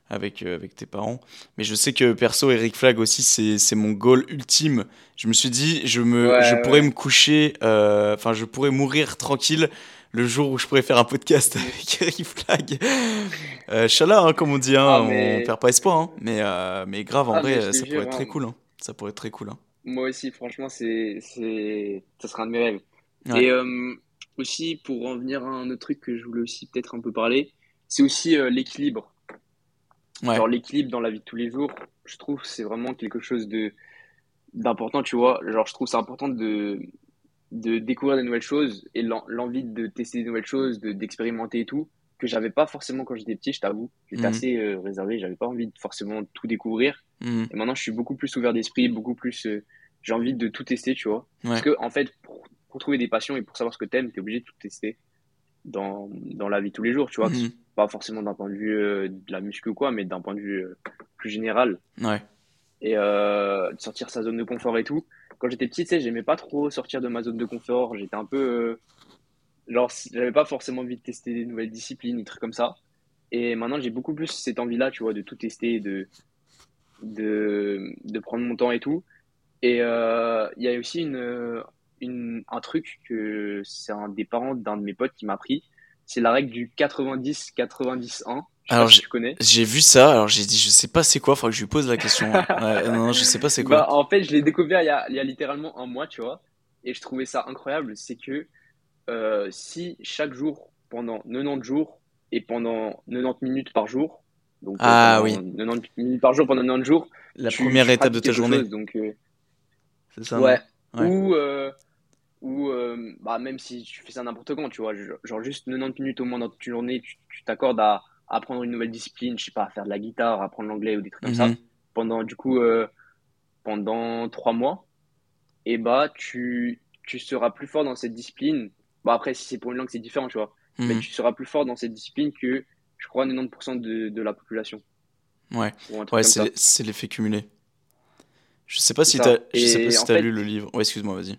avec euh, avec tes parents. Mais je sais que perso, Eric Flag aussi, c'est mon goal ultime. Je me suis dit, je me je pourrais ouais. me coucher, euh, enfin je pourrais mourir tranquille le jour où je pourrais faire un podcast avec Eric Flag. Euh, hein, comme on dit, hein, Ah, on perd pas espoir. hein. Mais euh, mais grave, en ah, vrai, ça pourrait jure, être très hein, cool. Ça pourrait être très cool. hein. moi aussi, franchement, c'est, ça sera un de mes rêves. Ouais, Et aussi, pour en venir à un autre truc que je voulais aussi peut-être un peu parler, c'est aussi l'équilibre. Ouais. Genre l'équilibre dans la vie de tous les jours, je trouve que c'est vraiment quelque chose de d'important, tu vois. Genre, je trouve c'est important de de découvrir des nouvelles choses et l'en- l'envie de tester des nouvelles choses, de d'expérimenter et tout, que j'avais pas forcément quand j'étais petit, je t'avoue. J'étais Mhm, assez euh, réservé, j'avais pas envie de forcément tout découvrir. mhm. Et maintenant, je suis beaucoup plus ouvert d'esprit, beaucoup plus. euh, j'ai envie de tout tester, tu vois. Parce que, en fait, pour, pour trouver des passions et pour savoir ce que t'aimes, t'es obligé de tout tester dans, dans la vie de tous les jours, tu vois. Mhm. Pas forcément d'un point de vue euh, de la muscu ou quoi, mais d'un point de vue euh, plus général. Ouais. Et euh, de sortir sa zone de confort et tout. Quand j'étais petit, tu sais, j'aimais pas trop sortir de ma zone de confort. J'étais un peu. euh, genre, j'avais pas forcément envie de tester des nouvelles disciplines, des trucs comme ça. Et maintenant, j'ai beaucoup plus cette envie-là, tu vois, de tout tester, de, de, de prendre mon temps et tout. Et il y a aussi une, une, un truc que c'est un des parents d'un de mes potes qui m'a appris. C'est la règle du 90-90-1. Je sais pas Alors j'ai tu connais. j'ai vu ça, alors j'ai dit je sais pas c'est quoi, faudra que je lui pose la question. Ouais, Ouais, non, non, je sais pas c'est Bah, quoi. en fait, je l'ai découvert il y a, il y a littéralement un mois, tu vois. Et je trouvais ça incroyable. C'est que euh, si chaque jour, pendant 90 jours et pendant 90 minutes par jour, donc euh, Ah oui, 90 minutes par jour pendant 90 jours, la tu, première tu étape de ta journée, chose. Donc, euh, c'est ça, ouais. Ou, euh, ou euh, bah, même si tu fais ça n'importe quand, tu vois, genre juste 90 minutes au moins dans toute une journée, tu tu t'accordes à, à apprendre une nouvelle discipline, je sais pas, à faire de la guitare, à apprendre l'anglais ou des trucs comme ça, Mhm. pendant du coup, euh, pendant trois mois, et bah tu, tu seras plus fort dans cette discipline. Bon, après, si c'est pour une langue, c'est différent, tu vois, mais Mhm. tu seras plus fort dans cette discipline que, je crois, 90% de, de la population, Ouais. Ouais, c'est l'effet cumulé. Je sais pas si t'as, ça. je sais pas Et si en t'as lu le livre. Ouais, excuse-moi, vas-y.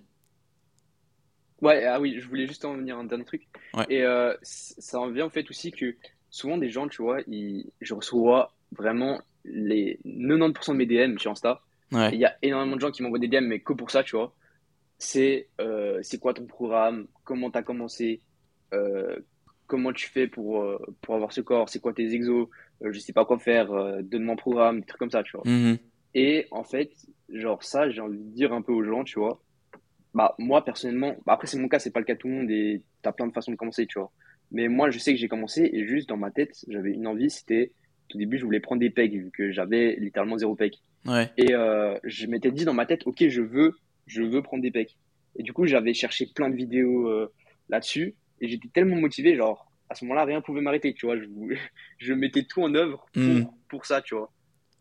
Ouais, ah oui, je voulais juste en venir à un dernier truc. Ouais. Et euh, ça en vient au fait aussi que souvent des gens, tu vois, ils, je reçois vraiment les 90% de mes DM sur Insta. Ouais. il y a énormément de gens qui m'envoient des DM, mais que pour ça, tu vois. C'est euh, c'est quoi ton programme? Comment t'as commencé? Euh, comment tu fais pour, pour avoir ce corps, c'est quoi tes exos, je sais pas quoi faire, donne-moi un programme, des trucs comme ça, tu vois. Mhm. Et en fait, genre ça, j'ai envie de dire un peu aux gens, tu vois. Bah, moi, personnellement, bah, après, c'est mon cas, c'est pas le cas de tout le monde et t'as plein de façons de commencer, tu vois. Mais moi, je sais que j'ai commencé et juste dans ma tête, j'avais une envie, c'était, au début, je voulais prendre des pegs vu que j'avais littéralement zéro peg. Ouais. Et euh, je m'étais dit dans ma tête, ok, je veux, je veux prendre des pecs. Et du coup, j'avais cherché plein de vidéos euh, là-dessus et j'étais tellement motivé, genre, à ce moment-là, rien pouvait m'arrêter, tu vois. Je, je mettais tout en œuvre pour, Mhm. pour ça, tu vois.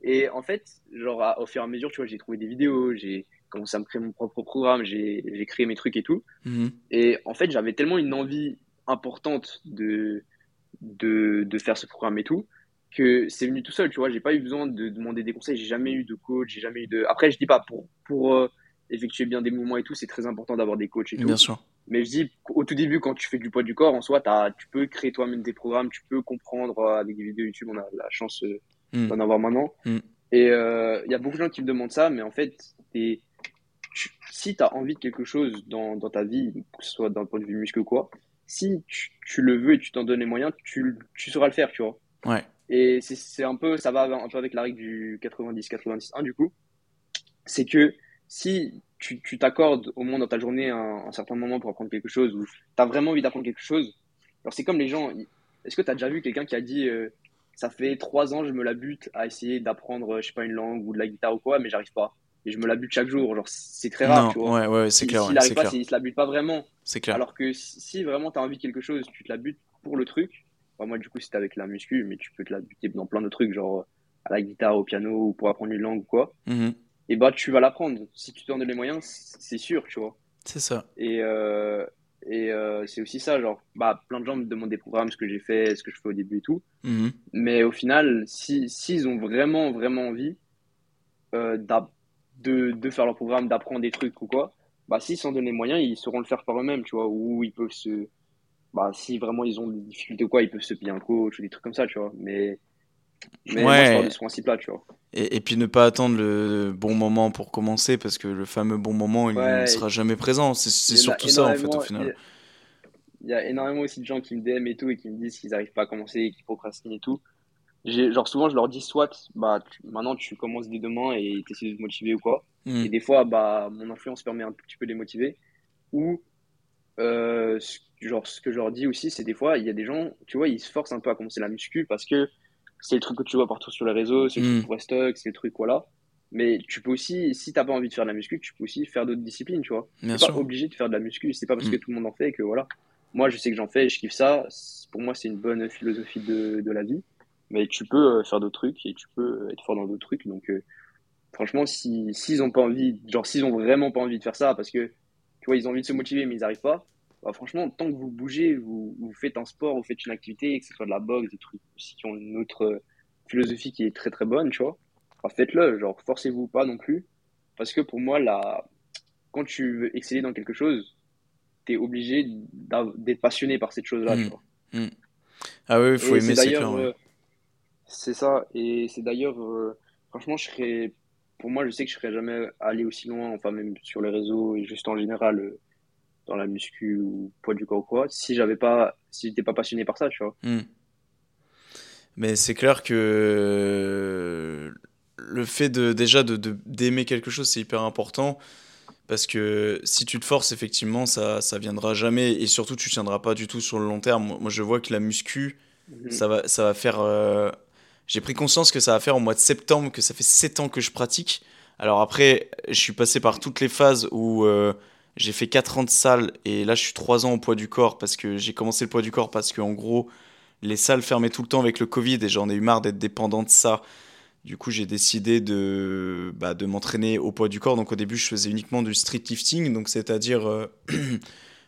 Et en fait, genre, à- au fur et à mesure, tu vois, j'ai trouvé des vidéos, j'ai commencé à me créer mon propre programme, j'ai créé mes trucs et tout. Mhm. Et en fait, j'avais tellement une envie importante de, de, de faire ce programme et tout, que c'est venu tout seul, tu vois. J'ai pas eu besoin de demander des conseils, j'ai jamais eu de coach, j'ai jamais eu de. Après, je dis pas, pour, pour euh, effectuer bien des mouvements et tout, c'est très important d'avoir des coachs et tout. Bien sûr. Mais je dis, au tout début, quand tu fais du poids du corps, en soi, t'as, tu peux créer toi-même des programmes, tu peux comprendre euh, avec des vidéos YouTube, on a la chance euh, Mm. d'en avoir maintenant. Mm. Et euh, il y a beaucoup de gens qui me demandent ça, mais en fait, t'es- si tu as envie de quelque chose dans, dans ta vie, que ce soit d'un point de vue muscle ou quoi, si tu, tu le veux et tu t'en donnes les moyens, tu, tu sauras le faire, tu vois. Ouais. Et c'est c'est un peu, ça va un peu avec la règle du 90-90-1 du coup. C'est que si tu tu t'accordes au moins dans ta journée un, un certain moment pour apprendre quelque chose ou tu as vraiment envie d'apprendre quelque chose, alors c'est comme les gens, est-ce que tu as déjà vu quelqu'un qui a dit euh, ça fait trois ans je me la bute à essayer d'apprendre, je sais pas, une langue ou de la guitare ou quoi, mais j'arrive pas. Et je me la bute chaque jour, genre c'est très rare, Non, tu vois. ouais, ouais, c'est Si- clair, S'il n'arrive pas, il se la bute pas vraiment. C'est clair. Alors que si, si vraiment tu as envie de quelque chose, tu te la butes pour le truc. Enfin, moi, du coup, c'était avec la muscu, mais tu peux te la buter dans plein de trucs, genre à la guitare, au piano, ou pour apprendre une langue ou quoi. Mhm. Et bah, tu vas l'apprendre. Si tu te donnes les moyens, c'est sûr, tu vois. C'est ça. Et, euh, et euh, c'est aussi ça, genre, bah, plein de gens me demandent des programmes, ce que j'ai fait, ce que je fais au début et tout. Mhm. Mais au final, si, s'ils ont vraiment, vraiment envie euh, de, de faire leur programme, d'apprendre des trucs ou quoi, bah, s'ils s'en donnent les moyens, ils sauront le faire par eux-mêmes, tu vois, ou ils peuvent se, bah, si vraiment ils ont des difficultés ou quoi, ils peuvent se payer un coach ou des trucs comme ça, tu vois. Mais, mais moi, je Ouais. pars de ce principe-là, tu vois. Et, et puis ne pas attendre le bon moment pour commencer parce que le fameux bon moment il ne sera jamais présent. C'est surtout ça en fait au final. Il y a énormément aussi de gens qui me DM et tout et qui me disent qu'ils n'arrivent pas à commencer et qui procrastinent et tout. Genre souvent je leur dis soit bah tu- maintenant tu commences dès demain et t'essaies de te motiver ou quoi. Mhm. Et des fois bah mon influence permet un tout petit peu de les motiver. Ou euh, ce- genre ce que je leur dis aussi c'est des fois il y a des gens tu vois ils se forcent un peu à commencer la muscu parce que c'est le truc que tu vois partout sur les réseaux, c'est le Mm. truc pour stock, c'est le truc voilà. Mais tu peux aussi si t'as pas envie de faire de la muscu tu peux aussi faire d'autres disciplines tu vois. T'es pas obligé de faire de la muscu, c'est pas parce Mm. que tout le monde en fait que voilà. Moi, je sais que j'en fais et je kiffe ça. Pour moi, c'est une bonne philosophie de, de la vie. Mais tu peux euh, faire d'autres trucs et tu peux être fort dans d'autres trucs. Donc, euh, franchement, si s'ils ont pas envie, genre s'ils ont vraiment pas envie de faire ça parce que tu vois, ils ont envie de se motiver mais ils arrivent pas. Bah, franchement, tant que vous bougez, vous, vous faites un sport, vous faites une activité, que ce soit de la boxe, des trucs aussi qui ont une autre euh, philosophie qui est très très bonne, tu vois. Bah, faites-le, genre forcez-vous pas non plus. Parce que pour moi, la... quand tu veux exceller dans quelque chose, t'es obligé d'av- d'être passionné par cette chose-là, tu vois. Ah oui, il faut Et aimer, ouais. C'est ça, et c'est d'ailleurs, euh, franchement, je serais, pour moi, je sais que je serais jamais allé aussi loin, enfin, même sur les réseaux et juste en général, euh, dans la muscu ou poids du corps ou quoi, si j'avais pas, si j'étais pas passionné par ça, tu vois. Hmm. Mais c'est clair que le fait de déjà de, de- d'aimer quelque chose, c'est hyper important parce que si tu te forces, effectivement, ça ça viendra jamais et surtout tu tiendras pas du tout sur le long terme. Moi, moi, je vois que la muscu, Mhm. ça va ça va faire euh, j'ai pris conscience que ça va faire au mois de septembre que ça fait 7 ans que je pratique. Alors après, je suis passé par toutes les phases où euh, j'ai fait 4 ans de salle et là je suis 3 ans au poids du corps parce que j'ai commencé le poids du corps parce que en gros les salles fermaient tout le temps avec le Covid et j'en ai eu marre d'être dépendant de ça. Du coup, j'ai décidé de, bah, de m'entraîner au poids du corps. Donc au début, je faisais uniquement du street lifting, donc c'est-à-dire euh,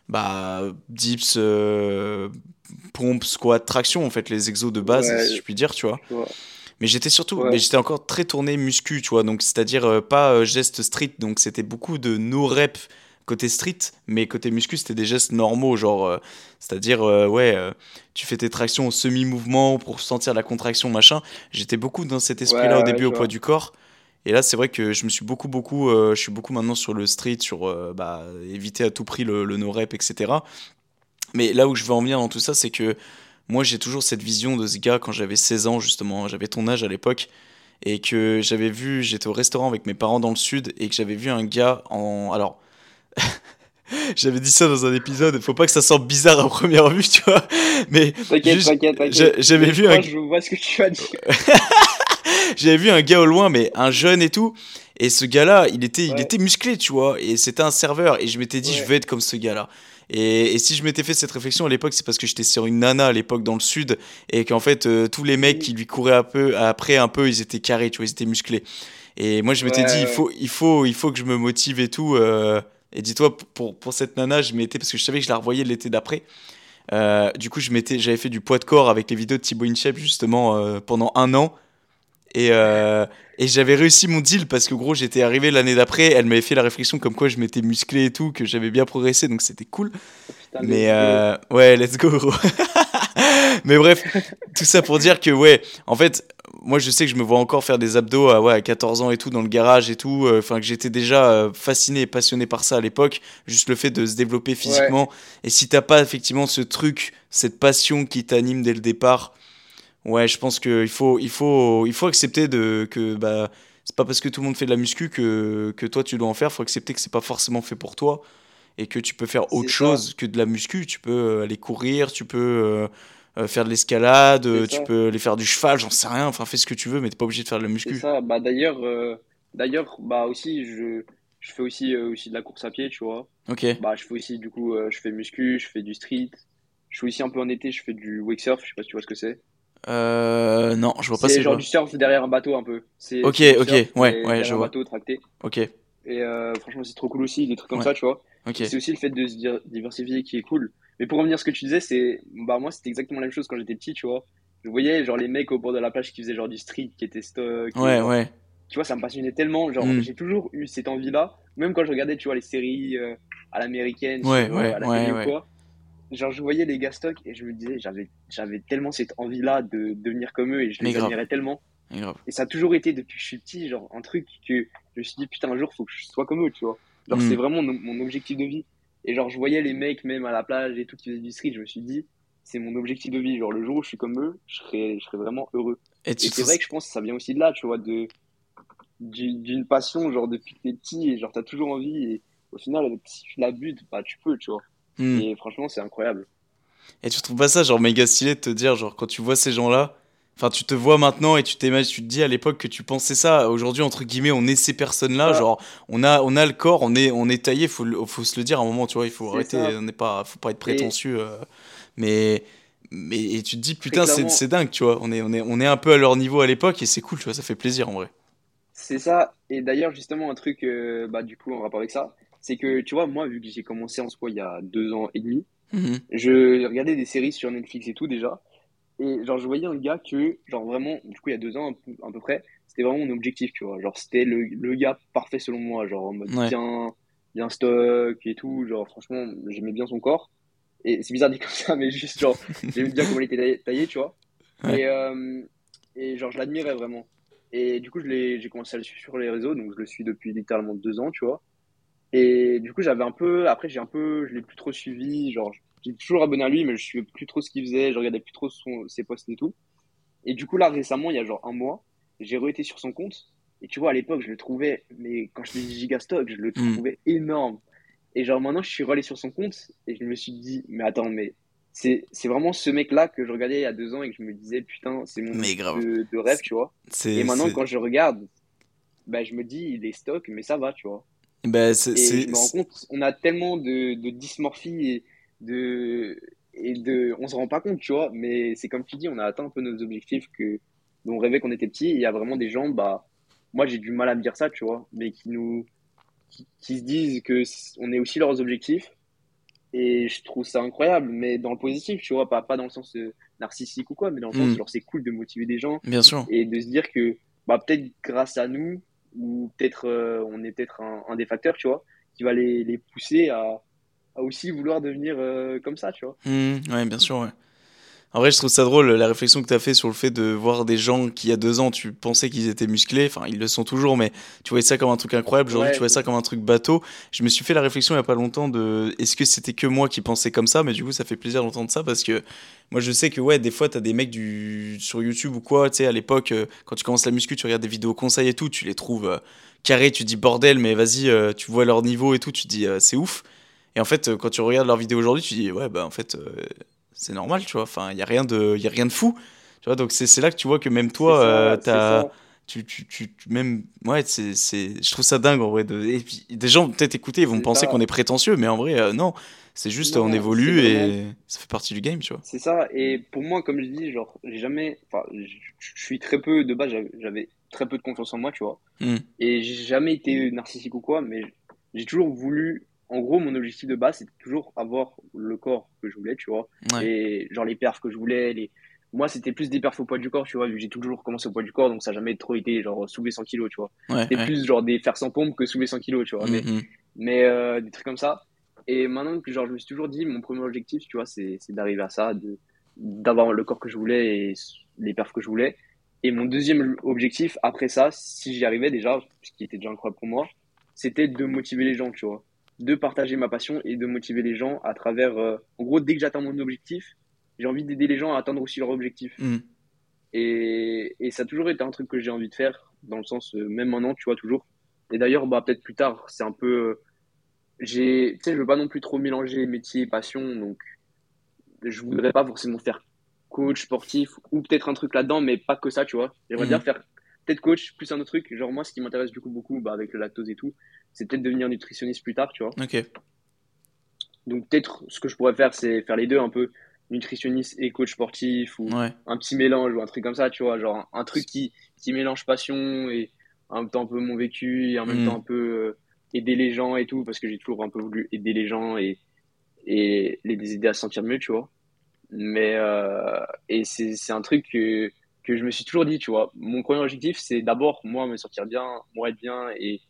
bah, dips, euh, pompes, squats, traction, en fait, les exos de base, Ouais. si je puis dire, tu vois. Mais j'étais surtout, Ouais. mais j'étais encore très tourné muscu, tu vois. Donc c'est-à-dire euh, pas euh, geste street, donc c'était beaucoup de no reps côté street, mais côté muscu, c'était des gestes normaux, genre, euh, c'est-à-dire, euh, ouais, tu fais tes tractions au semi-mouvement pour sentir la contraction, machin. J'étais beaucoup dans cet esprit-là au début au poids du corps. Et là, c'est vrai que je me suis beaucoup, beaucoup, euh, je suis beaucoup maintenant sur le street, sur euh, bah, éviter à tout prix le, le no rep, etc. mais là où je veux en venir dans tout ça, c'est que moi, j'ai toujours cette vision de ce gars quand j'avais 16 ans, justement. J'avais ton âge à l'époque. Et que j'avais vu, j'étais au restaurant avec mes parents dans le sud. Et que j'avais vu un gars en. Alors. J'avais dit ça dans un épisode, faut pas que ça sorte bizarre à première vue, tu vois. Mais. T'inquiète, t'inquiète, t'inquiète. J'avais vu un. Je vois ce que tu as dit. j'avais vu un gars au loin, mais un jeune et tout. Et ce gars-là, il était, il était musclé, tu vois. Et c'était un serveur. Et je m'étais dit, je veux être comme ce gars-là. Et, si je m'étais fait cette réflexion à l'époque, c'est parce que j'étais sur une nana à l'époque dans le sud. Et qu'en fait, euh, tous les mecs qui lui couraient un peu, après un peu, ils étaient carrés, tu vois, ils étaient musclés. Et moi, je m'étais dit, il faut, il, faut, il faut que je me motive et tout. Euh, et dis-toi, pour, pour cette nana, je m'étais, parce que je savais que je la revoyais l'été d'après. Euh, du coup, je m'étais, j'avais fait du poids de corps avec les vidéos de Thibaut Inchep justement pendant un an. Et, euh, et j'avais réussi mon deal parce que gros, j'étais arrivé l'année d'après. Elle m'avait fait la réflexion comme quoi je m'étais musclé et tout, que j'avais bien progressé, donc c'était cool. Mais euh, ouais, let's go, gros. Mais bref, tout ça pour dire que ouais, en fait, moi je sais que je me vois encore faire des abdos à, ouais, à 14 ans et tout dans le garage et tout. Euh, enfin, que j'étais déjà fasciné et passionné par ça à l'époque. Juste le fait de se développer physiquement. Et si t'as pas effectivement ce truc, cette passion qui t'anime dès le départ, Ouais, je pense qu'il faut, il faut, il faut accepter de, que bah, c'est pas parce que tout le monde fait de la muscu que, que toi tu dois en faire. Il faut accepter que c'est pas forcément fait pour toi et que tu peux faire autre chose que de la muscu. Tu peux euh, aller courir, tu peux euh, euh, faire de l'escalade, tu peux aller faire du cheval, j'en sais rien. Enfin, fais ce que tu veux, mais t'es pas obligé de faire de la muscu. Ça. Bah d'ailleurs, d'ailleurs, bah aussi, je, je fais aussi, aussi de la course à pied, tu vois. Ok. Bah je fais aussi, du coup, je fais muscu, je fais du street. Je fais aussi un peu en été, je fais du wake surf. Je sais pas si tu vois ce que c'est. Euh, non, je vois pas. C'est genre du surf derrière un bateau un peu. Ok, ok, ouais, ouais, je vois. Un bateau tracté. Ok. Et euh, franchement, c'est trop cool aussi, des trucs comme ça, tu vois. C'est aussi le fait de se diversifier qui est cool. Mais pour revenir à ce que tu disais, c'est, bah moi, c'était exactement la même chose quand j'étais petit, tu vois. Je voyais genre les mecs au bord de la plage qui faisaient genre du street, qui étaient stock. Ouais, ouais. Tu vois, ça me passionnait tellement. Genre, mm. j'ai toujours eu cette envie-là, même quand je regardais, tu vois, les séries euh, à l'américaine, ouais, ouais, à la ouais, ou quoi genre je voyais les gars stock et je me disais j'avais j'avais tellement cette envie là de, devenir comme eux et je les admirais tellement. Et ça a toujours été depuis que je suis petit genre un truc que je me suis dit putain un jour faut que je sois comme eux tu vois. Genre c'est mm. vraiment mon objectif de vie. Et genre je voyais les mecs même à la plage et tout qui faisaient du street je me suis dit c'est mon objectif de vie. Genre le jour où je suis comme eux je serais je serais vraiment heureux. Et, c'est vrai que je pense que ça vient aussi de là tu vois de d'une passion genre depuis que t'es petit et genre t'as toujours envie et au final si tu la butes bah tu peux tu vois Hmm. Et franchement, c'est incroyable. Et tu trouves pas ça genre méga stylé de te dire, genre quand tu vois ces gens-là, enfin tu te vois maintenant et tu t'imagines, tu te dis à l'époque que tu pensais ça. Aujourd'hui, entre guillemets, on est ces personnes-là, genre on a, on a le corps, on est, on est taillé, faut, faut se le dire à un moment, tu vois, il faut arrêter, on n'est pas, faut pas être prétentieux. Euh, mais, mais et tu te dis, putain, c'est dingue, tu vois, on est, on, est, on est un peu à leur niveau à l'époque et c'est cool, tu vois, ça fait plaisir en vrai. C'est ça, et d'ailleurs, justement, un truc, euh, bah, du coup, en rapport avec ça, c'est que, tu vois, moi, vu que j'ai commencé en soi il y a deux ans et demi, mhm. je regardais des séries sur Netflix et tout déjà. Et genre, je voyais un gars que, genre vraiment, du coup, il y a deux ans à peu près, c'était vraiment mon objectif, tu vois. Genre, c'était le, le, gars parfait selon moi, genre en mode bien, bien stock et tout. Genre, franchement, j'aimais bien son corps. Et c'est bizarre dire comme ça, mais juste, genre, j'aimais bien comment il était taillé, tu vois. Et, euh, et genre, je l'admirais vraiment. Et du coup, j'ai commencé à le suivre sur les réseaux, donc je le suis depuis littéralement deux ans, tu vois. Et du coup, j'avais un peu, après, j'ai un peu, je l'ai plus trop suivi, genre, j'ai toujours abonné à lui, mais je suivais plus trop ce qu'il faisait, je regardais plus trop son, ses posts et tout. Et du coup, là, récemment, il y a genre un mois, j'ai re sur son compte. Et tu vois, à l'époque, je le trouvais, mais quand je dis gigastock, je le hmm. trouvais énorme. Et genre, maintenant, je suis relé sur son compte et je me suis dit, mais attends, mais c'est, c'est vraiment ce mec-là que je regardais il y a deux ans et que je me disais, putain, c'est mon mec de, de, rêve, tu vois. Et maintenant, quand je regarde, bah, je me dis, il est stock, mais ça va, tu vois. Bah, et je me rends compte, on a tellement de, de dysmorphie et de, et de, on se rend pas compte, tu vois, mais c'est comme tu dis, on a atteint un peu nos objectifs que, dont on rêvait qu'on était petit. Il y a vraiment des gens, bah, moi j'ai du mal à me dire ça, tu vois, mais qui nous, qui, se disent que on est aussi leurs objectifs. Et je trouve ça incroyable, mais dans le positif, tu vois, pas, pas dans le sens euh, narcissique ou quoi, mais dans le sens, hmm. genre, c'est cool de motiver des gens. Bien sûr. Et de se dire que, bah, peut-être grâce à nous, ou peut-être euh, on est peut-être un, des facteurs, tu vois, qui va les, les pousser à, à, aussi vouloir devenir euh, comme ça, tu vois. Mmh, ouais, bien sûr, ouais. En vrai, je trouve ça drôle, la réflexion que tu as fait sur le fait de voir des gens qui, il y a deux ans, tu pensais qu'ils étaient musclés. Enfin, ils le sont toujours, mais tu voyais ça comme un truc incroyable. Aujourd'hui, tu vois ça comme un truc bateau. Je me suis fait la réflexion il n'y a pas longtemps de est-ce que c'était que moi qui pensais comme ça? Mais du coup, ça fait plaisir d'entendre ça parce que moi, je sais que, ouais, des fois, tu as des mecs du... sur YouTube ou quoi. Tu sais, à l'époque, euh, quand tu commences la muscu, tu regardes des vidéos conseils et tout, tu les trouves euh, carrés, tu dis bordel, mais vas-y, euh, tu vois leur niveau et tout, tu dis c'est ouf. Et en fait, quand tu regardes leurs vidéos aujourd'hui, tu dis ouais, bah en fait c'est normal, tu vois. Enfin, il n'y a, rien de, y a rien de fou. Tu vois, donc c'est là que tu vois que même toi, euh, t'as. Tu, tu, tu, même ouais c'est je trouve ça dingue en vrai de et puis des gens peut-être écouter ils vont penser qu'on est prétentieux mais en vrai euh, non c'est juste on évolue et ça fait partie du game tu vois c'est ça et pour moi comme je dis genre j'ai jamais enfin je suis très peu de base j'avais très peu de confiance en moi tu vois mmh. et j'ai jamais été narcissique ou quoi mais j'ai toujours voulu en gros, mon objectif de base, c'était toujours avoir le corps que je voulais, tu vois. Et genre les perfs que je voulais. Les... Moi, c'était plus des perfs au poids du corps, tu vois, j'ai toujours commencé au poids du corps, donc ça n'a jamais trop été genre soulever 100 kilos, tu vois. c'était plus genre des fers sans pompe que soulever 100 kilos, tu vois. Mais, mm-hmm. mais euh, des trucs comme ça. Et maintenant que genre, je me suis toujours dit, mon premier objectif, tu vois, c'est d'arriver à ça, d'avoir le corps que je voulais et les perfs que je voulais. Et mon deuxième objectif, après ça, si j'y arrivais déjà, ce qui était déjà incroyable pour moi, c'était de motiver les gens, tu vois de partager ma passion et de motiver les gens à travers. Euh, en gros, dès que j'atteins mon objectif, j'ai envie d'aider les gens à atteindre aussi leur objectif. Mm. Et, et, ça a toujours été un truc que j'ai envie de faire, dans le sens, euh, même maintenant, tu vois, toujours. Et d'ailleurs, bah, peut-être plus tard, c'est un peu. Euh, j'ai, tu sais, je veux pas non plus trop mélanger métier et passion, donc je voudrais pas forcément faire coach sportif ou peut-être un truc là-dedans, mais pas que ça, tu vois. J'aimerais mm. bien faire peut-être coach plus un autre truc. Genre, moi, ce qui m'intéresse du coup beaucoup bah, avec le lactose et tout, c'est peut-être devenir nutritionniste plus tard, tu vois. Ok. Donc peut-être ce que je pourrais faire, c'est faire les deux un peu, nutritionniste et coach sportif, ou un petit mélange, ou un truc comme ça, tu vois, genre un, truc qui, qui mélange passion et en même temps un peu mon vécu, et en même mm. temps un peu euh, aider les gens et tout, parce que j'ai toujours un peu voulu aider les gens et, et les aider à se sentir mieux, tu vois. Mais, euh, et c'est un truc que, que je me suis toujours dit, tu vois. Mon premier objectif, c'est d'abord, moi, me sentir bien, moi être bien et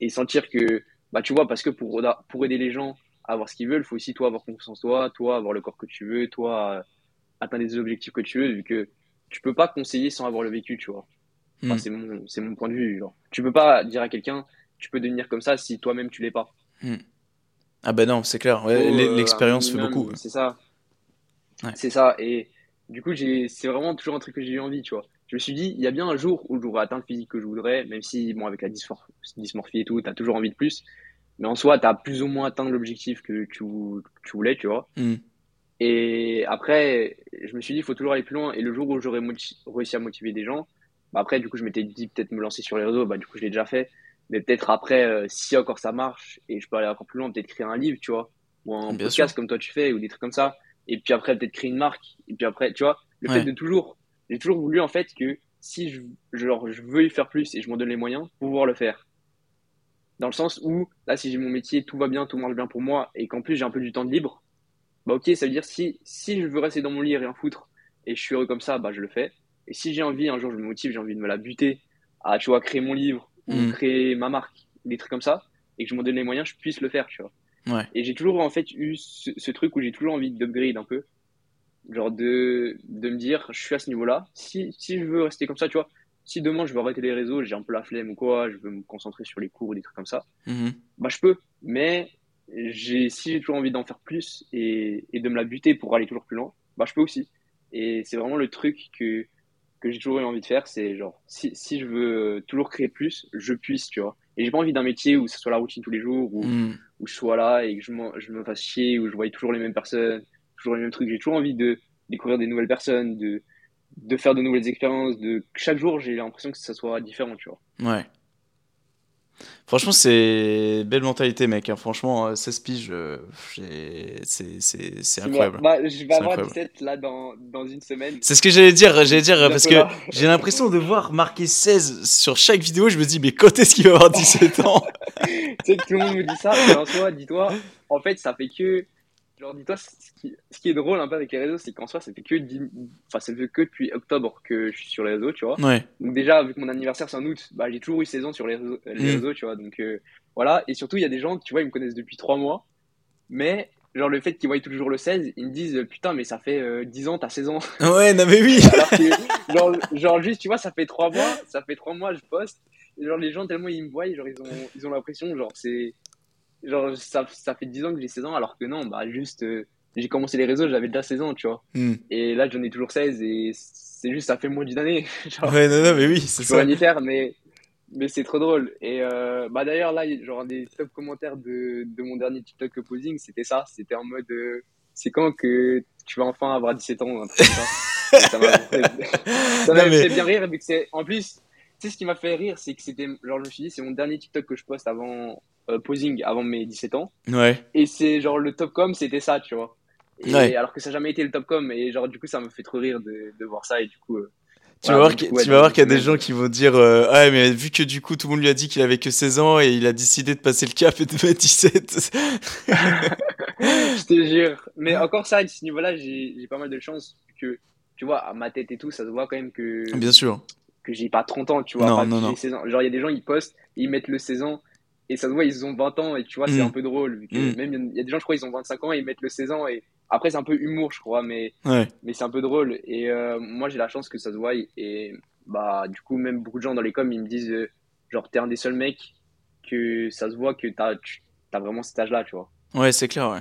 et sentir que, bah, tu vois, parce que pour, pour aider les gens à avoir ce qu'ils veulent, il faut aussi toi avoir confiance en toi, toi avoir le corps que tu veux, toi atteindre les objectifs que tu veux, vu que tu peux pas conseiller sans avoir le vécu, tu vois. Hmm. c'est mon, c'est mon point de vue. Genre. Tu peux pas dire à quelqu'un, tu peux devenir comme ça si toi-même tu l'es pas. Hmm. Ah ben non, c'est clair. Euh, l'expérience fait beaucoup. C'est ça. C'est ça. Et du coup, c'est vraiment toujours un truc que j'ai eu envie, tu vois je me suis dit, il y a bien un jour où j'aurai atteint le physique que je voudrais, même si, bon, avec la dysmorphie et tout, tu as toujours envie de plus. Mais en soi, tu as plus ou moins atteint l'objectif que tu, voulais, tu vois. Hmm. Et après, je me suis dit, il faut toujours aller plus loin. Et le jour où j'aurais réussi à motiver des gens, bah après, du coup, je m'étais dit peut-être me lancer sur les réseaux. Bah, du coup, je l'ai déjà fait. Mais peut-être après, euh, si encore ça marche et je peux aller encore plus loin, peut-être créer un livre, tu vois. Ou un podcast comme toi tu fais, ou des trucs comme ça. Et puis après, peut-être créer une marque. Et puis après, tu vois, le fait de toujours j'ai toujours voulu en fait que si je, je veux y faire plus et je m'en donne les moyens, pouvoir le faire. Dans le sens où, là, si j'ai mon métier, tout va bien, tout marche bien pour moi, et qu'en plus j'ai un peu du temps de libre, bah ok, ça veut dire si, si je veux rester dans mon lit et rien foutre, et je suis heureux comme ça, bah je le fais. Et si j'ai envie, un jour je me motive, j'ai envie de me la buter à, tu vois, créer mon livre, ou mm. créer ma marque, des trucs comme ça, et que je m'en donne les moyens, je puisse le faire, tu vois. Ouais. Et j'ai toujours en fait eu ce, ce truc où j'ai toujours envie d'upgrade un peu, Genre de, de me dire, je suis à ce niveau-là. Si, si je veux rester comme ça, tu vois, si demain je veux arrêter les réseaux, j'ai un peu la flemme ou quoi, je veux me concentrer sur les cours ou des trucs comme ça, mhm. bah je peux. Mais j'ai, si j'ai toujours envie d'en faire plus et, et, de me la buter pour aller toujours plus loin, bah je peux aussi. Et c'est vraiment le truc que, que j'ai toujours eu envie de faire, c'est genre, si, si je veux toujours créer plus, je puisse, tu vois. Et j'ai pas envie d'un métier où ce soit la routine tous les jours, où, où je sois là et que je, je me fasse chier, où je voyais toujours les mêmes personnes, toujours les mêmes trucs. J'ai toujours envie de découvrir des nouvelles personnes, de, de faire de nouvelles expériences. De... Chaque jour, j'ai l'impression que ça soit différent, tu vois. Ouais. Franchement, c'est belle mentalité, mec. Hein. Franchement, 16 euh, piges, euh, c'est incroyable. Bah, je vais avoir 17 là dans, dans une semaine. C'est ce que j'allais dire, j'allais dire parce que j'ai l'impression de voir marquer 16 sur chaque vidéo. Je me dis, mais quand est-ce qu'il va avoir 17 ans? Tu sais que tout le monde me dit ça, mais en soi, dis-toi, en fait, ça fait que Genre, dis-toi, ce qui, ce qui, est drôle un peu avec les réseaux, c'est qu'en soi, ça fait que, enfin, ça fait que depuis octobre que je suis sur les réseaux, tu vois. Ouais. Donc, déjà, vu que mon anniversaire c'est en août, bah, j'ai toujours eu 16 ans sur les réseaux, les mm. réseaux tu vois. Donc, euh, voilà. Et surtout, il y a des gens, tu vois, ils me connaissent depuis 3 mois, mais genre le fait qu'ils voient toujours le 16, ils me disent putain, mais ça fait euh, 10 ans, t'as 16 ans. Ouais, non, mais oui. Alors que, genre, genre, juste, tu vois, ça fait 3 mois, ça fait 3 mois, je poste. Et genre, les gens, tellement ils me voient, genre, ils ont, ils ont l'impression, genre, c'est. Genre, ça, ça fait 10 ans que j'ai 16 ans, alors que non, bah, juste. euh, j'ai commencé les réseaux, j'avais déjà 16 ans, tu vois. Hmm. Et là, j'en ai toujours 16, et c'est juste, ça fait moins d'une année. genre, Ouais, non, non, mais oui, c'est je peux ça. rien y faire, mais, mais c'est trop drôle. Et euh, bah d'ailleurs, là, genre, des top commentaires de, de mon dernier TikTok posing, c'était ça. C'était en mode, euh, c'est quand que tu vas enfin avoir 17 ans, ou un truc comme ça. M'a fait, mais- fait bien rire, vu que c'est, en plus, tu sais, ce qui m'a fait rire, c'est que c'était, genre, je me suis dit, c'est mon dernier TikTok que je poste avant, euh, posing, avant mes 17 ans. Ouais. Et c'est genre, le top com, c'était ça, tu vois. Et Ouais. alors que ça n'a jamais été le top com. Et genre, du coup, ça me fait trop rire de, de voir ça. Et du coup, euh, Tu voilà, vas voir qu'il ouais, y a des gens qui vont dire euh, Ah, mais vu que du coup tout le monde lui a dit qu'il avait que 16 ans et il a décidé de passer le cap et de mettre 17. je te jure. Mais encore ça, à ce niveau-là, j'ai pas mal de chance. Que, tu vois, à ma tête et tout, ça se voit quand même que, Bien sûr. que j'ai pas 30 ans, tu vois. Non, pas non, que j'ai non. 16 ans. Genre, il y a des gens, ils postent, ils mettent le 16 ans. Et ça se voit, ils ont 20 ans. Et tu vois, c'est Mm. un peu drôle. Vu que Mm. même, il y a- des gens, je crois, ils ont 25 ans et ils mettent le 16 ans. Et après, c'est un peu humour, je crois. Mais, Ouais. mais c'est un peu drôle. Et euh, moi, j'ai la chance que ça se voie. Et bah, du coup, même beaucoup de gens dans les coms, ils me disent, euh, genre, t'es un des seuls mecs que ça se voit que t'as t'as vraiment cet âge-là, tu vois. Ouais, c'est clair, ouais.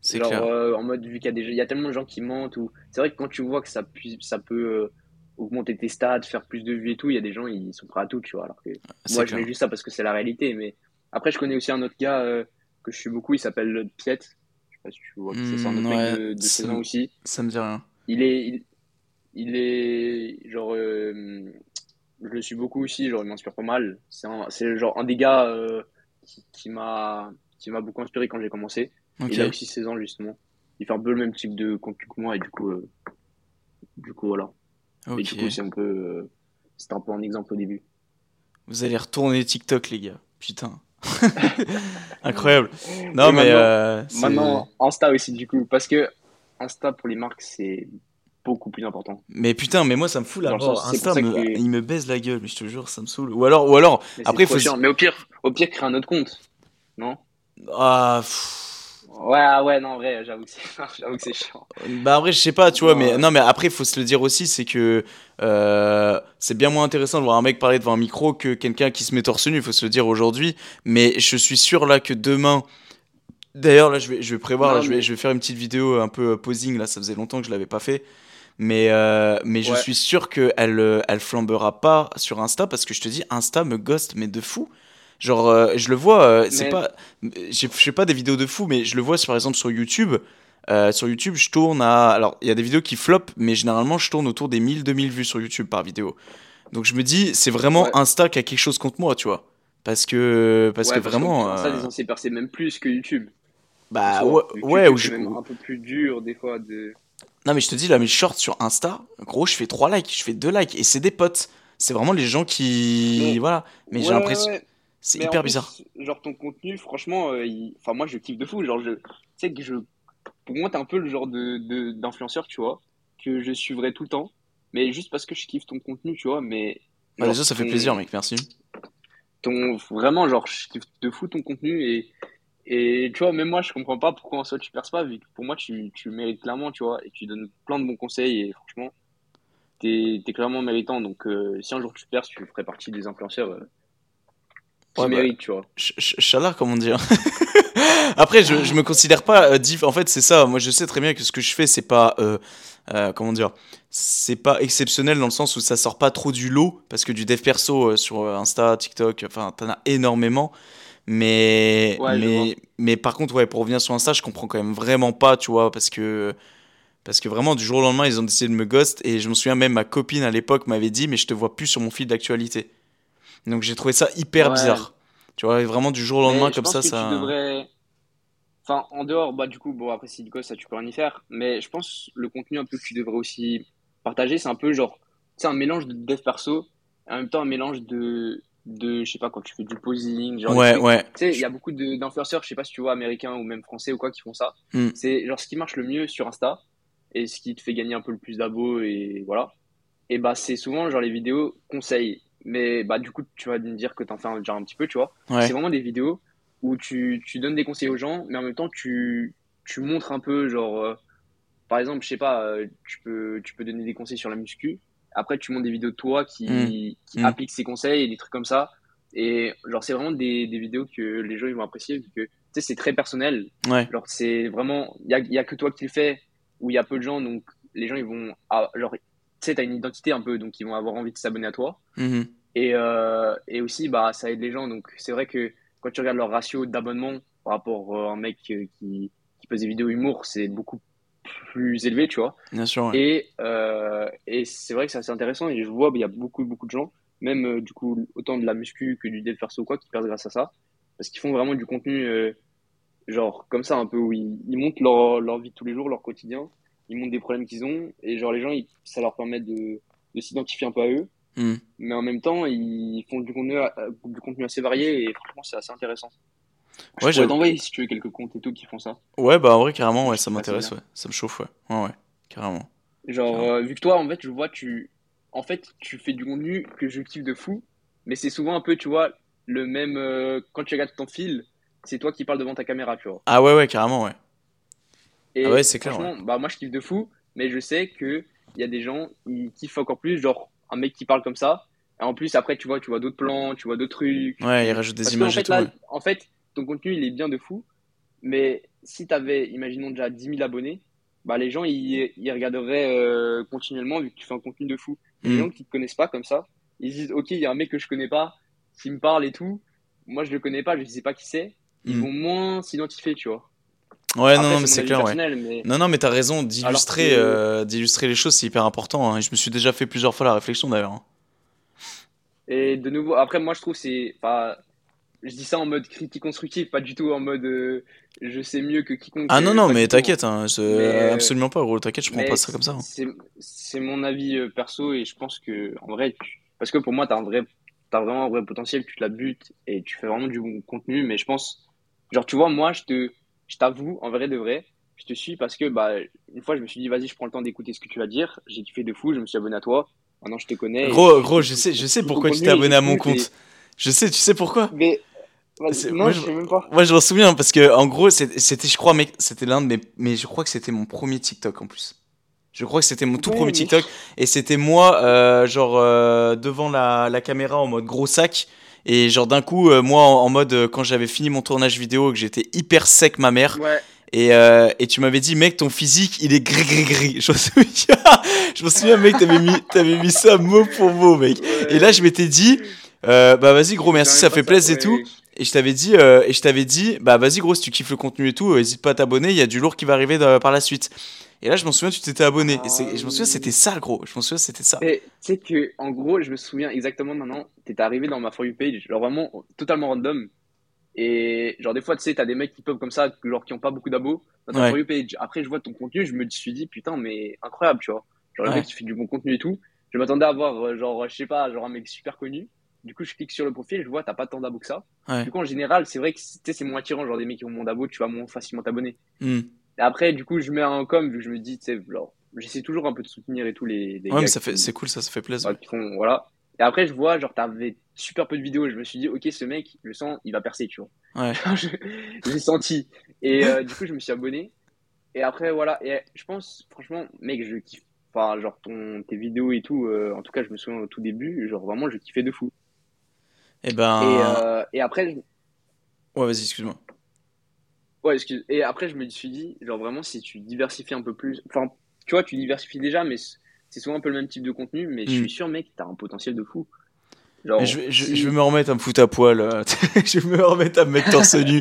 C'est clair. euh, en mode, vu qu'il y a des, il y a tellement de gens qui mentent, ou c'est vrai que quand tu vois que ça, puisse, ça peut augmenter tes stats, faire plus de vues et tout, il y a des gens, ils sont prêts à tout, tu vois. Alors que C'est moi, je mets juste ça parce que c'est la réalité. Mais après, je connais aussi un autre gars euh, que je suis beaucoup, il s'appelle Piet. Je sais pas si tu vois qui c'est, un autre mec ouais, de, de c'est- 16 ans aussi. Ça me dit rien. Il est, il, il est, genre, euh, je le suis beaucoup aussi, genre, il m'inspire pas mal. C'est genre un des gars euh, qui, qui m'a, beaucoup inspiré quand j'ai commencé. Il a aussi 16 ans, justement. Il fait un peu le même type de contenu que moi, et du coup, euh, du coup, voilà. Et Ok. du coup, c'est un peu, c'était un peu un exemple au début. Vous allez retourner TikTok, les gars. Putain. Incroyable. Non, Et mais. maintenant- euh, Maintenant, Insta aussi, du coup, parce que Insta pour les marques, c'est beaucoup plus important. Mais putain, mais moi ça me fout la mort. Insta, me- que- il me baise la gueule, mais je te jure, ça me saoule. Ou alors, ou alors Mais Après, faut- chiant. Mais au pire, au pire, crée un autre compte. Non? ah, pff. Ouais, ah ouais, non, en vrai, j'avoue que c'est, chiant. Bah après je sais pas tu vois Non, mais ouais. non mais après faut se le dire aussi c'est que euh, c'est bien moins intéressant de voir un mec parler devant un micro que quelqu'un qui se met torse nu faut se le dire aujourd'hui mais je suis sûr là que demain d'ailleurs là je vais je vais prévoir Non, là, je vais je vais faire une petite vidéo un peu euh, posing là ça faisait longtemps que je l'avais pas fait mais euh, mais je Ouais. suis sûr que elle euh, elle flambera pas sur Insta parce que je te dis Insta me ghost mais de fou Genre, euh, je le vois, euh, c'est Mais- pas. Je fais pas des vidéos de fou, mais je le vois par exemple sur YouTube. Euh, sur YouTube, je tourne à. Alors, il y a des vidéos qui flopent, mais généralement, je tourne autour des 1000-2000 vues sur YouTube par vidéo. Donc, je me dis, c'est vraiment Ouais. Insta qui a quelque chose contre moi, tu vois. Parce que, parce Ouais, que vraiment. Ça, les gens s'est percé même plus que YouTube. bah, ouais. YouTube, ouais, ou c'est je- même un peu plus dur, des fois, de. Non, mais je te dis, là, mes shorts sur Insta, gros, je fais 3 likes, je fais 2 likes, et c'est des potes. C'est vraiment les gens qui. Voilà. Mais j'ai l'impression. C'est hyper plus, bizarre. Genre ton contenu, franchement, euh, il- enfin moi je kiffe de fou. Genre je, tu sais que je, pour moi t'es un peu le genre de d'influenceur, tu vois, que je suivrai tout le temps, mais juste parce que je kiffe ton contenu, tu vois. Mais Bah, genre, déjà, ça fait plaisir, mec, merci. Ton vraiment genre je kiffe de fou ton contenu et et tu vois même moi je comprends pas pourquoi en soi tu perces pas vu que pour moi tu tu mérites clairement, tu vois, et tu donnes plein de bons conseils et franchement t'es t'es clairement méritant. Donc euh, si un jour tu perces, tu ferais partie des influenceurs. euh, Ouais, bah, méritent, tu vois. Ch- ch- Chalard, comment dire Après, je, je me considère pas euh, diff. En fait, c'est ça. Moi, je sais très bien que ce que je fais, c'est pas. euh, euh, comment dire C'est pas exceptionnel dans le sens où ça sort pas trop du lot. Parce que du dev perso euh, sur Insta, TikTok, enfin, t'en as énormément. Mais, Ouais, mais, mais par contre, ouais, pour revenir sur Insta, je comprends quand même vraiment pas, tu vois, parce que. Parce que vraiment, du jour au lendemain, ils ont décidé de me ghost. Et je me souviens même, ma copine à l'époque m'avait dit, mais je te vois plus sur mon fil d'actualité. Donc j'ai trouvé ça hyper Ouais. bizarre. Tu vois, vraiment du jour au lendemain, comme ça, ça. devrais. Enfin, en dehors, bah, du coup, bon, après, si ça, tu peux rien y faire. Mais je pense le contenu un peu que tu devrais aussi partager, c'est un peu genre, c'est un mélange de dev perso, et en même temps un mélange de, de, je sais pas, quand tu fais du posing, genre, Ouais, ouais. Tu sais, il y a beaucoup d'influenceurs, je sais pas si tu vois, américains ou même français ou quoi, qui font ça. Hmm. C'est genre ce qui marche le mieux sur Insta et ce qui te fait gagner un peu le plus d'abos et voilà. Et bah, c'est souvent genre les vidéos conseils. Mais bah, du coup, tu vas me dire que t'en fais déjà un petit peu, tu vois. Ouais. C'est vraiment des vidéos où tu, tu donnes des conseils aux gens, mais en même temps, tu, tu montres un peu, genre, euh, par exemple, je sais pas, euh, tu peux, tu peux donner des conseils sur la muscu. Après, tu montres des vidéos de toi qui, Mm. qui Mm. appliquent ces conseils et des trucs comme ça. Et genre, c'est vraiment des, des vidéos que les gens ils vont apprécier vu que, tu sais, c'est très personnel. Ouais. Genre, c'est vraiment, il y a, y a que toi qui le fais, où il y a peu de gens, donc les gens ils vont, ah, genre, tu sais, t'as une identité un peu, donc ils vont avoir envie de s'abonner à toi. Mhm. Et, euh, et aussi, bah, ça aide les gens. Donc, c'est vrai que quand tu regardes leur ratio d'abonnement par rapport à un mec euh, qui, qui pose des vidéos humour, c'est beaucoup plus élevé, tu vois. Bien sûr, ouais. Et, euh, et c'est vrai que c'est assez intéressant. Et je vois, bah, il y a beaucoup, beaucoup de gens, même euh, du coup, autant de la muscu que du perso ou quoi, qui perdent grâce à ça. Parce qu'ils font vraiment du contenu, euh, genre, comme ça, un peu, où ils, ils montrent leur, leur vie de tous les jours, leur quotidien. Ils montrent des problèmes qu'ils ont. Et genre, les gens, ils- ça leur permet de, de s'identifier un peu à eux Mm. mais en même temps, ils font du contenu, euh, du contenu assez varié et franchement, c'est assez intéressant. Je Ouais, pourrais t'envoyer si tu veux quelques comptes et tout qui font ça. Ouais, bah en vrai, carrément, ouais, ça m'intéresse, ouais. Ça me chauffe, ouais. Ouais, ouais, carrément. Genre, carrément. euh, vu que toi, en fait, je vois, tu, en fait, tu fais du contenu que je kiffe de fou, mais c'est souvent un peu, tu vois, le même, euh, quand tu regardes ton fil, c'est toi qui parles devant ta caméra, tu vois. Ah ouais, ouais, carrément, ouais. Et Ah ouais, c'est clair, franchement, bah, moi, je kiffe de fou, mais je sais que il y a des gens, ils kiffent encore plus, genre, un mec qui parle comme ça. Et en plus, après, tu vois, tu vois d'autres plans, tu vois d'autres trucs. Ouais, il rajoute des Parce que, en images et fait, tout, là, ouais. en fait, ton contenu, il est bien de fou, mais si tu avais, imaginons déjà 10 000 abonnés, bah, les gens, ils, ils regarderaient euh, continuellement vu que tu fais un contenu de fou. Et les Mm. gens qui te connaissent pas comme ça, ils se disent, OK, il y a un mec que je connais pas, qui me parle et tout. Moi, je le connais pas, je sais pas qui c'est. Ils Mm. vont moins s'identifier, tu vois. Ouais, non, Après, non, mais c'est clair, ouais. personnel, mais Non, non, mais t'as raison alors d'illustrer que, euh, d'illustrer les choses, c'est hyper important. hein. Je me suis déjà fait plusieurs fois la réflexion d'ailleurs. hein. et de nouveau, après, moi, je trouve c'est, enfin, je dis ça en mode critique constructive, pas du tout en mode euh, je sais mieux que quiconque, Ah non, non, mais hein. t'inquiète, hein, Mais, euh, absolument pas, gros, t'inquiète, je prends pas ça comme ça. hein. c'est mon avis euh, perso et je pense que en vrai, tu- parce que pour moi, t'as vrai, t'as vraiment un vrai potentiel, tu te la butes et tu fais vraiment du bon contenu. Mais je pense, genre, tu vois, moi, je te, je t'avoue, en vrai de vrai, je te suis parce que bah une fois, je me suis dit, vas-y, je prends le temps d'écouter ce que tu vas dire. J'ai kiffé de fou, je me suis abonné à toi. Maintenant, je te connais. Gros, je gros, je sais, je sais pourquoi tu t'es abonné à mon compte. Je sais, tu sais pourquoi? mais non, moi, je sais même pas. moi, je m'en souviens parce que, en gros, c'était, je crois, mec, c'était l'un de mes, mais je crois que c'était mon premier TikTok en plus. Je crois que c'était mon tout premier mais TikTok et c'était moi, euh, genre, euh, devant la, la caméra en mode gros sac. Et genre d'un coup, euh, moi en, en mode euh, quand j'avais fini mon tournage vidéo que j'étais hyper sec ma mère ouais, et, euh, et tu m'avais dit mec ton physique il est gris gris gris. Je me souviens, je me souviens mec t'avais mis mis ça mot pour mot mec. Et là je m'étais dit bah vas-y gros merci ça fait plaisir et tout. Et je t'avais dit, et je t'avais dit, bah vas-y gros, si tu kiffes le contenu et tout, euh, hésite pas à t'abonner, il y a du lourd qui va arriver par la suite. Et là, je m'en souviens, tu t'étais abonné. Et, Ah je m'en souviens, c'était oui. ça, gros. Je m'en souviens, c'était ça. Tu sais que, en gros, je me souviens exactement maintenant, t'étais arrivé dans ma For You page, genre vraiment totalement random. Et genre, des fois, tu sais, t'as des mecs qui pop comme ça, genre qui ont pas beaucoup d'abos dans ta For Ouais, You page. Après, je vois ton contenu, je me suis dit, putain, mais incroyable, tu vois. Genre, le mec ouais. qui fait du bon contenu et tout. Je m'attendais à voir, euh, genre, je sais pas, genre un mec super connu. Du coup, je clique sur le profil, je vois, t'as pas tant d'abos que ça. Ouais. Du coup, en général, c'est vrai que c'est moins attirant, genre des mecs qui ont moins d'abos, tu vas moins facilement t'abonner. Hmm. Et après, du coup, je mets un com, vu que je me dis, tu sais, j'essaie toujours un peu de soutenir et tout les, les Ouais, mais ça fait, c'est cool, ça, ça fait plaisir. qui font, voilà. Et après, je vois, genre, t'avais super peu de vidéos. Je me suis dit, ok, ce mec, je le sens, il va percer, tu vois. Ouais. J'ai senti. Et euh, du coup, je me suis abonné. Et après, voilà. Et je pense, franchement, mec, je kiffe. Enfin, genre, ton, tes vidéos et tout, euh, en tout cas, je me souviens au tout début, genre, vraiment, je kiffais de fou. Eh Et, ben, euh, et après, je- ouais, vas-y, excuse-moi. Ouais, excuse. Et après, je me suis dit, genre, vraiment, si tu diversifies un peu plus. Enfin, tu vois, tu diversifies déjà, mais c'est souvent un peu le même type de contenu. Mais je Hmm. suis sûr, mec, t'as un potentiel de fou. Genre, je, vais- je, je vais me remettre à me foutre à poil. euh, je vais me remettre à me mettre torse nu.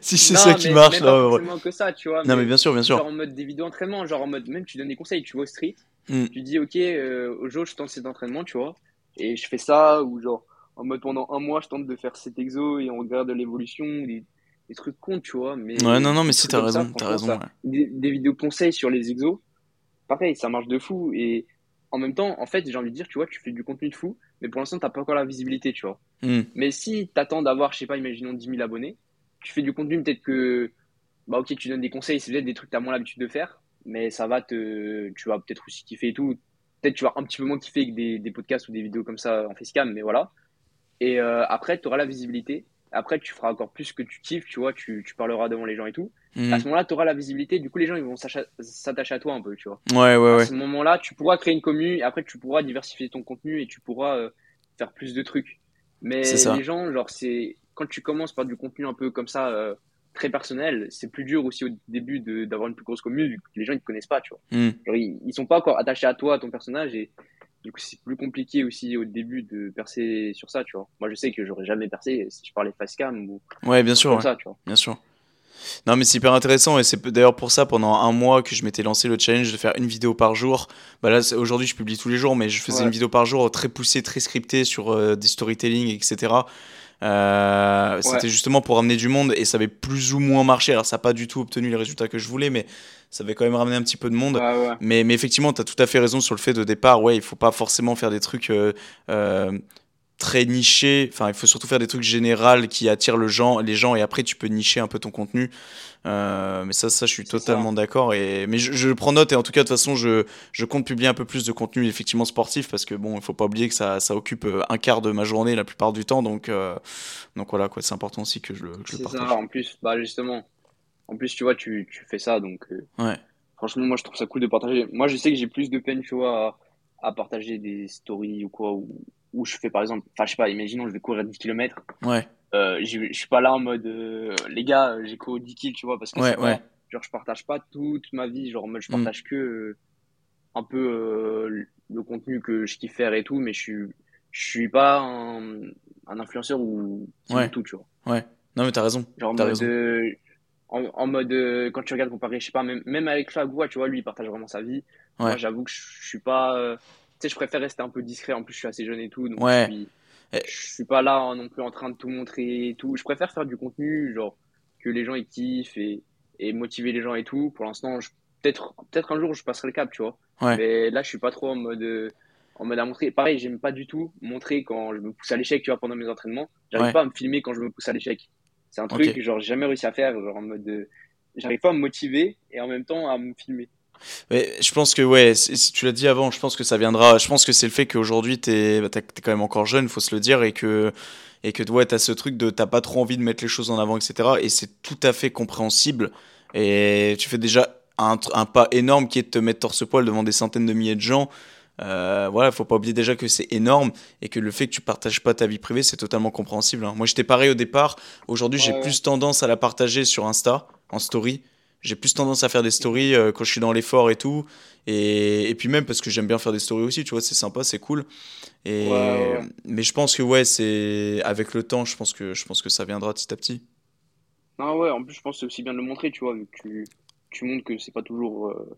Si c'est ça qui marche, même là. pas ouais. forcément que ça, tu vois, Non, mais mais bien sûr, bien genre sûr. en mode des vidéos d'entraînement, genre en mode même tu donnes des conseils, tu vas au street, Hmm. tu dis ok, euh, au jour je tente cet entraînement, tu vois, et je fais ça, ou genre en mode pendant un mois je tente de faire cet exo et on regarde l'évolution, des, des trucs cons, tu vois, mais Ouais, non, non, mais si, t'as raison, t'as raison. ça, ouais. des, des vidéos conseils sur les exos, pareil, ça marche de fou, et en même temps, en fait, j'ai envie de dire, tu vois, tu fais du contenu de fou, mais pour l'instant, t'as pas encore la visibilité, tu vois. Hmm. Mais si t'attends d'avoir, je sais pas, imaginons 10 000 abonnés, tu fais du contenu, peut-être que, bah ok, tu donnes des conseils, c'est peut-être des trucs que t'as moins l'habitude de faire, mais ça va te, tu vas peut-être aussi kiffer et tout. Peut-être tu vas un petit peu moins kiffer que des, des podcasts ou des vidéos comme ça en facecam, mais voilà. Et euh, après, tu auras la visibilité. Après, tu feras encore plus que tu kiffes, tu vois, tu, tu parleras devant les gens et tout. à Mhm. ce moment-là, tu auras la visibilité. Du coup, les gens ils vont s'attacher à toi un peu, tu vois. Ouais, ouais, À ouais. ce moment-là, tu pourras créer une commune. Et après, tu pourras diversifier ton contenu et tu pourras euh, faire plus de trucs. Mais les gens, genre, c'est quand tu commences par du contenu un peu comme ça, euh, très personnel, c'est plus dur aussi au début d'avoir une plus grosse commune les gens ils te connaissent pas, tu vois. Genre, ils, ils sont pas encore attachés à toi, à ton personnage et du coup, c'est plus compliqué aussi au début de percer sur ça, tu vois. Moi, je sais que j'aurais jamais percé si je parlais facecam ou Ouais, bien sûr, comme ouais. ça, tu vois. Bien sûr. Non, mais c'est hyper intéressant et c'est d'ailleurs pour ça pendant un mois que je m'étais lancé le challenge de faire une vidéo par jour. Bah là, aujourd'hui, je publie tous les jours, mais je faisais une vidéo par jour très poussée, très scriptée sur euh, des storytelling, etc. Euh, ouais, c'était justement pour ramener du monde et ça avait plus ou moins marché. Alors, ça n'a pas du tout obtenu les résultats que je voulais, mais ça avait quand même ramené un petit peu de monde. ouais, ouais. Mais, mais effectivement, tu as tout à fait raison sur le fait de départ. Ouais, il faut pas forcément faire des trucs euh, euh, très nichés. Enfin, il faut surtout faire des trucs généraux qui attirent le gens, les gens et après, tu peux nicher un peu ton contenu. Euh, mais ça, ça, je suis totalement d'accord. Et, mais je, je prends note et en tout cas, de toute façon, je, je compte publier un peu plus de contenu effectivement sportif parce que bon, il faut pas oublier que ça, ça occupe euh, un quart de ma journée la plupart du temps. Donc, euh, donc voilà, quoi, c'est important aussi que je le, que je le C'est ça. partage. En plus, bah justement, en plus, tu vois, tu, tu fais ça, donc euh, Ouais, franchement, moi, je trouve ça cool de partager. Moi, je sais que j'ai plus de peine, tu vois, à, à partager des stories ou quoi, où, où je fais par exemple, enfin, je sais pas, imaginons, je vais courir 10 kilomètres ouais, Euh, je je suis pas là en mode, euh, les gars, euh, j'ai couru 10 kills, tu vois, parce que ouais, ouais. pas, genre, je partage pas toute ma vie, genre, je Mm. partage que euh, un peu euh, le contenu que je kiffe faire et tout, mais je suis, je suis pas un, un influenceur ou Ouais, tout, tu vois. ouais. Non, mais t'as raison. Genre, en mode, raison. euh, en, en mode, euh, quand tu regardes comparé, je sais pas, même, même avec Fagua, tu vois, lui, il partage vraiment sa vie. Moi, Ouais, j'avoue que je suis pas, euh, sais, je préfère rester un peu discret. En plus, je suis assez jeune et tout, donc je suis, je suis pas là hein, non plus en train de tout montrer et tout. Je préfère faire du contenu, genre, que les gens ils kiffent et, et motiver les gens et tout. Pour l'instant, je- peut-être, peut-être un jour je passerai le cap, tu vois. Ouais, Mais là, je suis pas trop en mode, euh, en mode à montrer. Pareil, j'aime pas du tout montrer quand je me pousse à l'échec, tu vois, pendant mes entraînements. J'arrive ouais. pas à me filmer quand je me pousse à l'échec. C'est un truc, genre, j'ai jamais réussi à faire, genre, en mode, euh, j'arrive pas à me motiver et en même temps à me filmer. Mais je pense que, ouais, si tu l'as dit avant, je pense que ça viendra. Je pense que c'est le fait qu'aujourd'hui, t'es, bah, t'es quand même encore jeune, faut se le dire, et que, et que, ouais, t'as ce truc de, t'as pas trop envie de mettre les choses en avant, etc. Et c'est tout à fait compréhensible. Et tu fais déjà un, pas énorme qui est de te mettre torse-poil devant des centaines de milliers de gens. Euh, voilà, faut pas oublier déjà que c'est énorme et que le fait que tu partages pas ta vie privée, c'est totalement compréhensible. hein. Moi, j'étais pareil au départ. Aujourd'hui, j'ai ouais. plus tendance à la partager sur Insta, en story. J'ai plus tendance à faire des stories euh, quand je suis dans l'effort et tout. Et, et puis même parce que j'aime bien faire des stories aussi, tu vois, c'est sympa, c'est cool. Et, mais je pense que ouais, c'est avec le temps, je pense que je pense que ça viendra petit à petit. Non, ouais, en plus, je pense que c'est aussi bien de le montrer, tu vois, vu que tu, tu montres que c'est pas toujours, euh,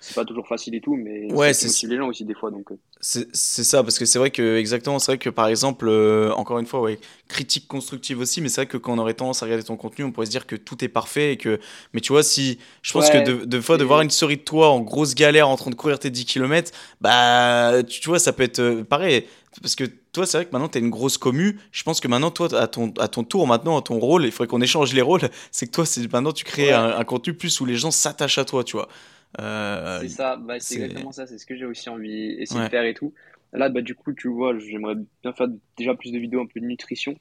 c'est pas toujours facile et tout, mais Ouais, c'est les gens aussi, des fois, donc, euh, c'est ça parce que c'est vrai que exactement, c'est vrai que par exemple euh, encore une fois ouais, critique constructive aussi, mais c'est vrai que quand on aurait tendance à regarder ton contenu, on pourrait se dire que tout est parfait et que mais tu vois si je pense que de, de fois de voir une story de toi en grosse galère en train de courir tes 10 km, bah tu, tu vois ça peut être euh, pareil parce que toi c'est vrai que maintenant tu es une grosse commu, je pense que maintenant toi à ton à ton tour maintenant à ton rôle, il faudrait qu'on échange les rôles, c'est que toi c'est maintenant tu crées ouais, un, un contenu plus où les gens s'attachent à toi, tu vois. Euh, c'est ça, bah, c'est exactement ça, c'est ce que j'ai aussi envie essayer de faire et tout. Là, bah, du coup, tu vois, j'aimerais bien faire déjà plus de vidéos un peu de nutrition,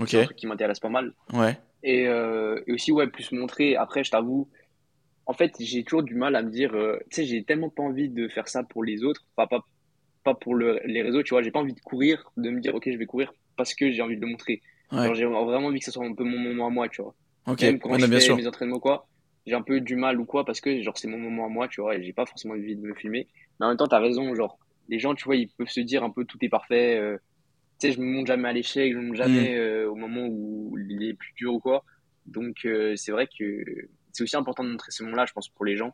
OK. c'est un truc qui m'intéresse pas mal. Ouais. Et, euh, et aussi, ouais, plus montrer, après, je t'avoue, en fait, j'ai toujours du mal à me dire, euh, tu sais, j'ai tellement pas envie de faire ça pour les autres, enfin, pas, pas pour le- les réseaux, tu vois, j'ai pas envie de courir, de me dire, ok, je vais courir parce que j'ai envie de le montrer. Ouais. j'ai vraiment envie que ce soit un peu mon moment à moi, tu vois. OK. Même quand Ouais, je fais sûr. mes entraînements, quoi, j'ai un peu du mal ou quoi, parce que, genre, c'est mon moment à moi, tu vois, et j'ai pas forcément envie de me filmer. Mais en même temps, t'as raison, genre, les gens, tu vois, ils peuvent se dire un peu tout est parfait, euh, tu sais, je me montre jamais à l'échec, je me montre Hmm. jamais euh, au moment où il est plus dur ou quoi. Donc, euh, c'est vrai que c'est aussi important de montrer ce moment-là, je pense, pour les gens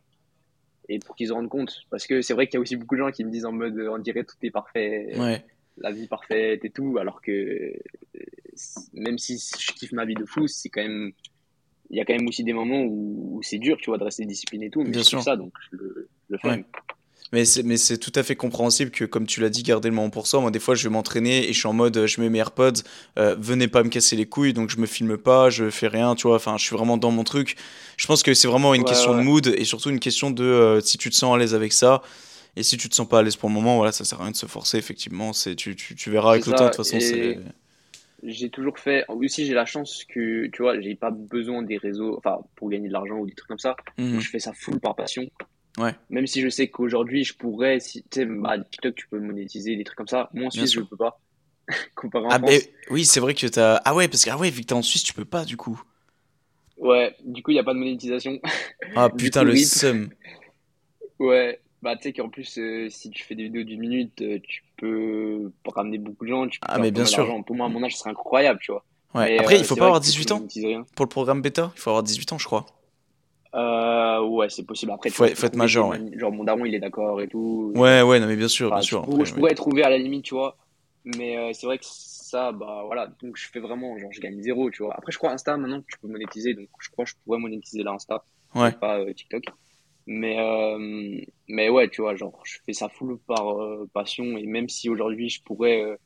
et pour qu'ils se rendent compte. Parce que c'est vrai qu'il y a aussi beaucoup de gens qui me disent en mode, on dirait tout est parfait, Ouais. la vie parfaite et tout, alors que euh, même si je kiffe ma vie de fou, c'est quand même, il y a quand même aussi des moments où, où c'est dur, tu vois, de rester discipliné et tout, mais Bien sûr. ça, donc je le, je le fais. Ouais. Mais c'est, mais c'est tout à fait compréhensible que, comme tu l'as dit, garder le moment pour soi. Moi, des fois, je vais m'entraîner et je suis en mode, euh, je mets mes AirPods, euh, venez pas me casser les couilles, donc je me filme pas, je fais rien, tu vois. Enfin, je suis vraiment dans mon truc. Je pense que c'est vraiment une Ouais, question de mood et surtout une question de euh, si tu te sens à l'aise avec ça. Et si tu te sens pas à l'aise pour le moment, voilà, ça sert à rien de se forcer, effectivement. C'est, tu, tu, tu verras avec le temps, de toute façon, c'est. Et j'ai toujours fait. Aussi, j'ai la chance que, tu vois, j'ai pas besoin des réseaux, enfin, pour gagner de l'argent ou des trucs comme ça. Donc, je fais ça full par passion. Ouais, Même si je sais qu'aujourd'hui, je pourrais, si, tu sais, bah, TikTok, tu peux monétiser des trucs comme ça. Moi, en Suisse, je peux pas, comparé en Ah, ben France. oui, c'est vrai que t'as. Ah, ouais, parce que, ah, ouais, vu que t'es en Suisse, tu peux pas, du coup. Ouais, du coup, il n'y a pas de monétisation. Ah, putain, coup, le seum. Ouais, bah, tu sais qu'en plus, euh, si tu fais des vidéos d'une minute, euh, tu peux ramener beaucoup de gens, tu peux Ah, mais bien sûr. Pour moi, à mon âge, ce serait incroyable, tu vois. Ouais. Mais Après, euh, il faut pas avoir que tu 18 ans rien. pour le programme bêta. Il faut avoir 18 ans, je crois. Euh, ouais, c'est possible. Après, Faut, faut être majeur, ouais. Genre, mon daron, il est d'accord et tout. Ouais, ouais, non, mais bien sûr, bien Enfin, je, sûr. Après, je pourrais trouver à la limite, tu vois. Mais euh, c'est vrai que ça, bah voilà. Donc, je fais vraiment, genre, je gagne zéro, tu vois. Après, je crois Insta, maintenant, tu peux monétiser. Donc, je crois que je pourrais monétiser là, Insta, Ouais. pas euh, TikTok. Mais, euh, mais ouais, tu vois, genre, je fais ça full par euh, passion. Et même si aujourd'hui, je pourrais. euh,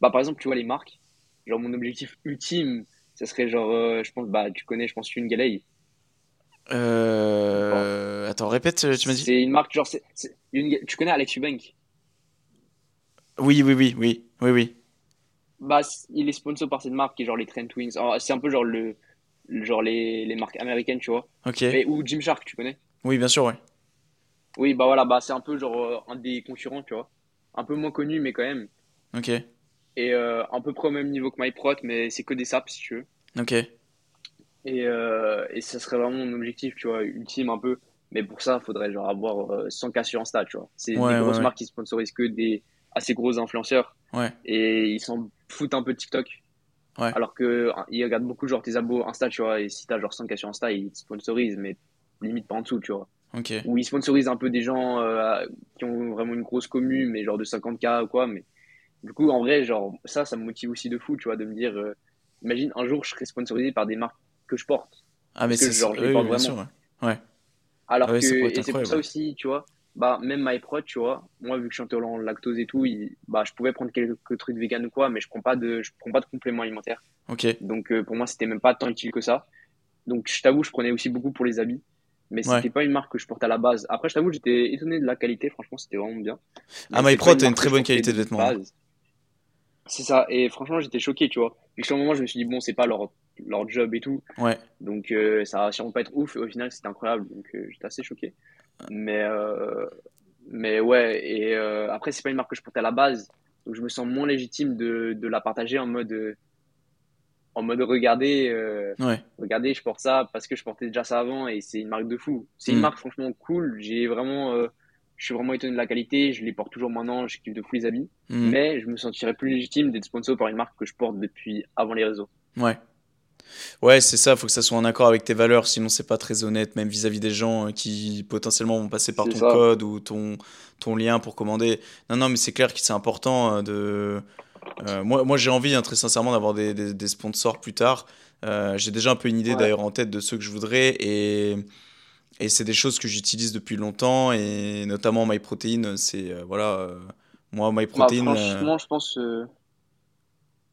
Bah, par exemple, tu vois, les marques. Genre, mon objectif ultime, ça serait genre, je pense, bah, tu connais, je pense, une Galay. Euh... Attends, répète, tu m'as dit? C'est une marque, genre, c'est, c'est une... tu connais Alex Eubank? Oui, oui, oui, oui, oui, oui. Bah, il est sponsor par cette marque qui est genre les Trent Twins. Alors, C'est un peu genre le, le- genre les, les marques américaines, tu vois. Ok. Mais ou Gymshark, tu connais? Oui, bien sûr, ouais. Oui, bah voilà, bah c'est un peu genre euh, un des concurrents, tu vois. Un peu moins connu, mais quand même. Ok. Et euh, à peu près au même niveau que MyProt, mais c'est que des saps, si tu veux. Ok. Et, euh, et ça serait vraiment mon objectif, tu vois, ultime un peu. Mais pour ça, il faudrait genre avoir euh, 100K sur Insta, tu vois. C'est des Ouais, ouais, grosses ouais. marques qui sponsorisent que des assez gros influenceurs. Ouais. Et ils s'en foutent un peu de TikTok. Ouais. Alors que hein, regardent beaucoup genre tes abos Insta, tu vois. Et si t'as genre 100K sur Insta, ils te sponsorisent, mais limite pas en dessous, tu vois. Ok. Ou ils sponsorisent un peu des gens euh, qui ont vraiment une grosse commu, mais genre de 50K ou quoi. Mais du coup, en vrai, genre, ça, ça me motive aussi de fou, tu vois, de me dire, euh, imagine un jour je serais sponsorisé par des marques que je porte. Ah, mais c'est... genre, je Oui, porte vraiment. sûr, ouais. Ouais. Alors Ah ouais, que, et c'est pour ça ouais. aussi, tu vois, bah, même MyProt, tu vois, moi, vu que je suis intolérant lactose et tout, il- bah, je pouvais prendre quelques trucs vegan ou quoi, mais je prends pas de, je prends pas de compléments alimentaires. Ok. Donc, euh, pour moi, c'était même pas tant utile que ça. Donc, je t'avoue, je prenais aussi beaucoup pour les habits, mais Ouais. c'était pas une marque que je portais à la base. Après, je t'avoue, j'étais étonné de la qualité, franchement, c'était vraiment bien. Ah, Mais MyPro, t'as une très bonne qualité de vêtements. hein. C'est ça, et franchement, j'étais choqué, tu vois. Et sur le moment, je me suis dit, bon, c'est pas leur, leur job et tout, Ouais. donc euh, ça va sûrement pas être ouf. Et au final, c'était incroyable, donc euh, j'étais assez choqué. Mais, euh, mais ouais, et euh, après, c'est pas une marque que je portais à la base, donc je me sens moins légitime de, de la partager en mode, en mode regardez, euh, Ouais. regardez, je porte ça parce que je portais déjà ça avant et c'est une marque de fou. C'est une Hmm. marque franchement cool. J'ai vraiment, euh, je suis vraiment étonné de la qualité. Je les porte toujours maintenant. Je kiffe de fou les habits. Mhm. Mais je me sentirais plus légitime d'être sponsor par une marque que je porte depuis avant les réseaux. Ouais. Ouais, c'est ça, faut que ça soit en accord avec tes valeurs, sinon c'est pas très honnête, même vis-à-vis des gens euh, qui potentiellement vont passer par ton ça. code ou ton, ton lien pour commander. Non, non, mais c'est clair que c'est important euh, de... euh, moi, moi j'ai envie, hein, très sincèrement, d'avoir des, des- des sponsors plus tard. Euh, j'ai déjà un peu une idée Ouais. d'ailleurs en tête de ceux que je voudrais et, et c'est des choses que j'utilise depuis longtemps et notamment MyProtein, c'est... euh, voilà, moi, Bah, MyProtein... euh, franchement, je pense,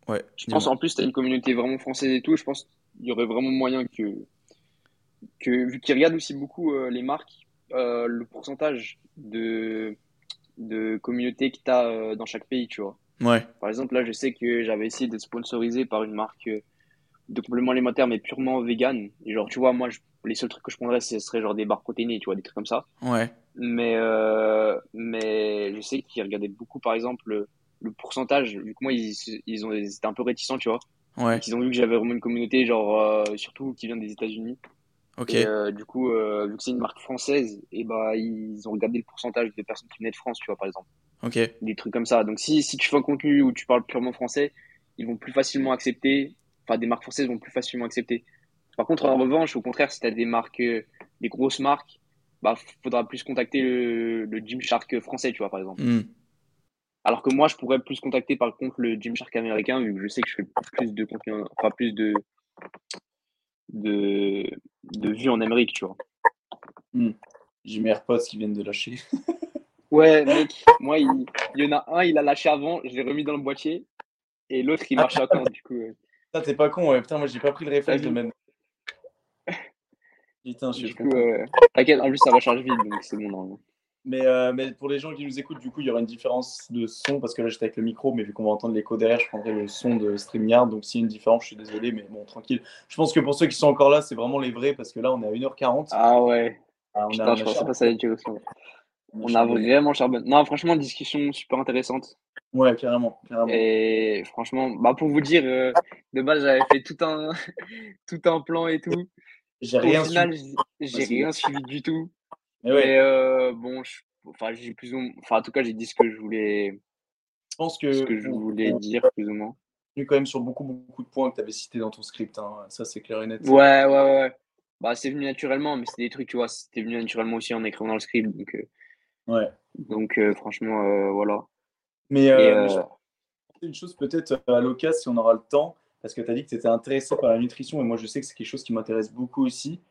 ouais, je pense en plus, tu as une communauté vraiment française et tout. Je pense qu'il y aurait vraiment moyen que, que vu qu'ils regardent aussi beaucoup les marques, le pourcentage de, de communauté que tu as dans chaque pays, tu vois. Ouais, Par exemple, là, je sais que j'avais essayé d'être sponsorisé par une marque euh, de compléments alimentaires, mais purement vegan. Et genre, tu vois, moi, je- les seuls trucs que je prendrais, ce serait genre des barres protéinées, tu vois, des trucs comme ça. ouais, Mais, euh, mais je sais qu'ils regardaient beaucoup, par exemple, le, le pourcentage. Vu que moi, ils, ils, ont, ils étaient un peu réticents, tu vois. ouais, ils ont vu que j'avais vraiment une communauté, genre, euh, surtout qui vient des États-Unis. ok, Et euh, du coup, vu que c'est une marque française, et bah, ils ont regardé le pourcentage de personnes qui venaient de France, tu vois, par exemple. Des trucs comme ça. Donc, si, si tu fais un contenu où tu parles purement français, ils vont plus facilement accepter. Enfin, des marques françaises vont plus facilement accepter. Par contre, en revanche, au contraire, si tu as des marques, euh, des grosses marques, bah, faudra plus contacter le, le Gymshark français, tu vois, par exemple. Hmm. Alors que moi, je pourrais plus contacter, par contre, le Gymshark américain, vu que je sais que je fais plus de contenu, enfin, plus de, de, de vues en Amérique, tu vois. J'ai mes AirPods qui viennent de lâcher. Ouais, mec, moi, il, il y en a un, il a lâché avant, je l'ai remis dans le boîtier, et l'autre, il marche encore, du coup. euh, Putain, t'es pas con, ouais. Putain, moi j'ai pas pris le réflexe de mettre. Putain, je suis Du coup, con. euh, t'inquiète, en plus, ça va charger vite, donc c'est bon, normalement. Mais, euh, mais pour les gens qui nous écoutent, du coup, il y aura une différence de son parce que là, j'étais avec le micro, mais vu qu'on va entendre l'écho derrière, je prendrai le son de StreamYard. Donc, s'il y a une différence, je suis désolé, mais bon, tranquille. Je pense que pour ceux qui sont encore là, c'est vraiment les vrais parce que là, on est à 1h40. Ah ouais. Ah, on Putain, a, je pensais pas ça allait dire aussi. On a vraiment charbonné. Non, franchement, discussion super intéressante. Ouais, carrément. carrément. Et franchement, bah pour vous dire, euh, de base, j'avais fait tout un, tout un plan et tout. J'ai Au rien final, su. j'ai j'ai rien suivi du tout. Mais ouais, euh, bon, je- enfin, j'ai plus ou enfin, en tout cas, j'ai dit ce que je voulais, je pense ce que que je voulais on dire, plus ou moins. est quand même sur beaucoup, beaucoup de points que tu avais cités dans ton script. hein. Ça, c'est clair et net. Ouais, ouais, ouais. Bah, c'est venu naturellement, mais c'est des trucs, tu vois, c'était venu naturellement aussi en écrivant dans le script. Donc, euh, Ouais. donc euh, franchement, euh, voilà. Mais, Et, euh, une chose peut-être à l'occasion, si on aura le temps, parce que tu as dit que tu étais intéressé par la nutrition, et moi je sais que c'est quelque chose qui m'intéresse beaucoup aussi.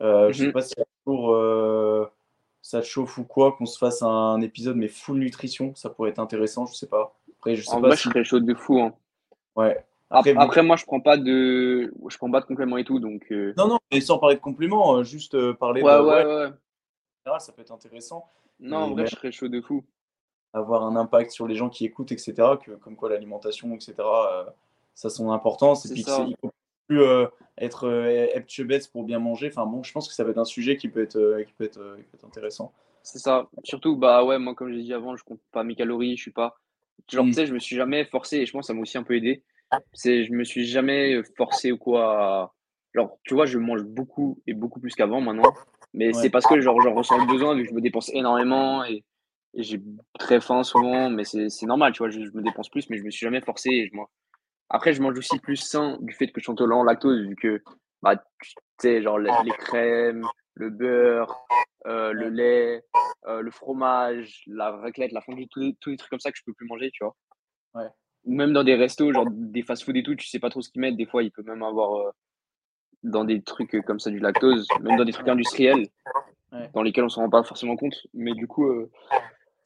Euh, Je sais Mhm. pas si un jour euh, ça te chauffe ou quoi, qu'on se fasse un épisode, mais full nutrition, ça pourrait être intéressant, je sais pas. Après, je sais en pas vrai, si. je serais chaud de fou. hein. Ouais. Après, Après, après, moi, je prends pas de, je prends pas de compléments et tout, donc. euh, non, non, mais sans parler de compléments, juste parler Ouais, de. ouais, ouais, ouais. ça peut être intéressant. Non, en vrai, je serais chaud de fou. avoir un impact sur les gens qui écoutent, etc., que, comme quoi l'alimentation, etc., euh, ça a son importance. Et C'est puis il faut plus euh, être euh, pour bien manger. Enfin bon, je pense que ça va être un sujet qui peut être, euh, qui peut être, qui peut être intéressant. C'est ça. Surtout, bah ouais, moi, comme j'ai dit avant, je compte pas mes calories, je suis pas. Genre, Mm. tu sais, je me suis jamais forcé, et je pense que ça m'a aussi un peu aidé. C'est, je me suis jamais forcé ou quoi. à- Genre, tu vois, je mange beaucoup et beaucoup plus qu'avant maintenant. Mais c'est parce que, genre, j'en ressens le besoin, vu que je me dépense énormément et, et j'ai très faim souvent. Mais c'est c'est normal, tu vois, je, je me dépense plus, mais je me suis jamais forcé. Et je mange. Après, je mange aussi plus sain du fait que je suis intolérant lactose, vu que, bah, tu sais, genre, les, les crèmes, le beurre, euh, le lait, euh, le fromage, la raclette, la fondue, tous les, tous les trucs comme ça que je peux plus manger, tu vois. Ouais. Ou même dans des restos, genre des fast-food et tout, tu sais pas trop ce qu'ils mettent. Des fois, il peut même avoir euh, dans des trucs euh, comme ça du lactose, même dans des trucs industriels, Ouais. dans lesquels on s'en rend pas forcément compte. Mais du coup, euh,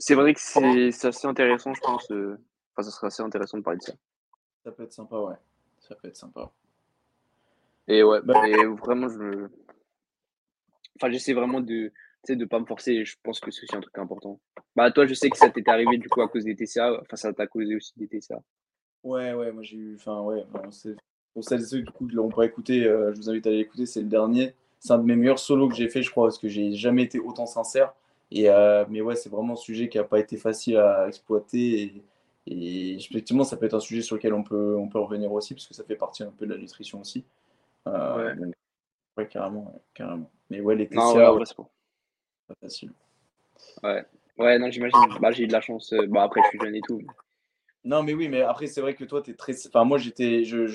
c'est vrai que c'est assez intéressant, je pense. euh, Enfin, ça serait assez intéressant de parler de ça. Ça peut être sympa, ouais. Ça peut être sympa. Et ouais, Bah- et vraiment, je. Enfin, j'essaie vraiment de, tu sais, de pas me forcer. Je pense que c'est aussi un truc important. Bah, toi, je sais que ça t'était arrivé du coup à cause des TCA. Enfin, ça t'a causé aussi des TCA. Ouais, ouais, moi j'ai eu. Enfin, ouais, bon, c'est- pour celles et ceux du coup, qui l'ont pas écouté, euh, je vous invite à aller l'écouter, c'est le dernier. C'est un de mes meilleurs solos que j'ai fait, je crois, parce que j'ai jamais été autant sincère. Et, euh, mais ouais, c'est vraiment un sujet qui n'a pas été facile à exploiter. Et, et effectivement, ça peut être un sujet sur lequel on peut, on peut revenir aussi, parce que ça fait partie un peu de la nutrition aussi. Euh, Ouais. donc, ouais, carrément, ouais, carrément. Mais ouais, les TCA, ouais, ouais, c'est pas. facile. Ouais, non, j'imagine. Bah, j'ai eu de la chance. euh, Bah, après, je suis jeune et tout. Non, mais oui, mais après, c'est vrai que toi, tu es très. Enfin, moi, j'étais je,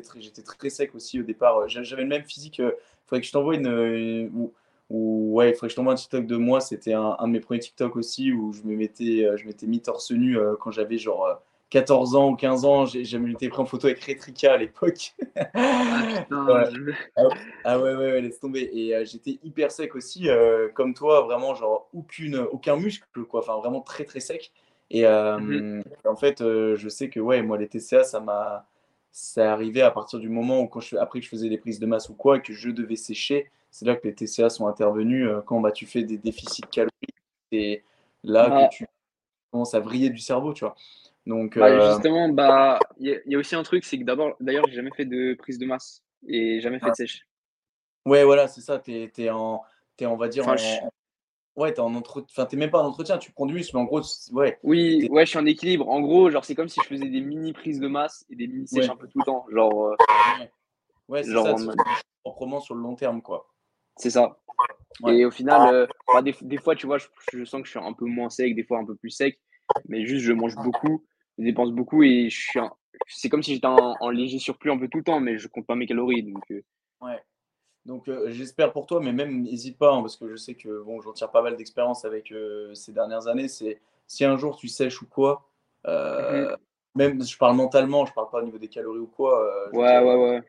très, j'étais très sec aussi au départ. J'a- J'avais le même physique. Il faudrait que je t'envoie une. une- ou, ou- ouais, il faudrait que je t'envoie un TikTok de moi. C'était un, un de mes premiers TikTok aussi où je me mettais, euh, je m'étais mis torse nu euh, quand j'avais genre euh, 14 ans ou 15 ans. J'ai- J'avais été pris en photo avec Retrika à l'époque. Ouais. je- Ah ouais, ouais, ouais, laisse tomber. Et euh, j'étais hyper sec aussi, euh, comme toi, vraiment, genre, aucune, aucun muscle, quoi. Enfin, vraiment très, très sec. Et euh, Mhm. en fait, euh, je sais que, ouais, moi, les TCA, ça m'a. Ça arrivé à partir du moment où, quand je, après que je faisais des prises de masse ou quoi, et que je devais sécher, c'est là que les TCA sont intervenus. euh, quand bah, tu fais des déficits caloriques, c'est là Bah. que tu commences à vriller du cerveau, tu vois. Donc, Bah, euh, justement, bah, il y, a- il y a aussi un truc, c'est que d'abord, d'ailleurs, j'ai jamais fait de prise de masse et jamais fait de sèche. ouais, voilà, c'est ça. T'es, t'es en, t'es, on va dire, Enfin, en, Ouais, t'es en entretien. Enfin, t'es même pas en entretien, tu prends du muscle, mais en gros, ouais. Oui, ouais, je suis en équilibre. En gros, genre, c'est comme si je faisais des mini prises de masse et des mini sèches Ouais. un peu tout le temps. Genre, euh, Ouais, c'est Genre ça, en proprement sur le long terme, quoi. c'est ça. Ouais. Et au final, euh, bah, des, des fois, tu vois, je, je sens que je suis un peu moins sec, des fois un peu plus sec, mais juste je mange beaucoup, je dépense beaucoup et je suis un- c'est comme si j'étais en, en léger surplus un peu tout le temps, mais je compte pas mes calories. Donc, euh, Ouais. Donc, euh, j'espère pour toi, mais même, n'hésite pas, hein, parce que je sais que bon, j'en tire pas mal d'expérience avec euh, ces dernières années. C'est si un jour tu sèches ou quoi, euh, même je parle mentalement, je parle pas au niveau des calories ou quoi. euh, je ouais, ouais, ouais.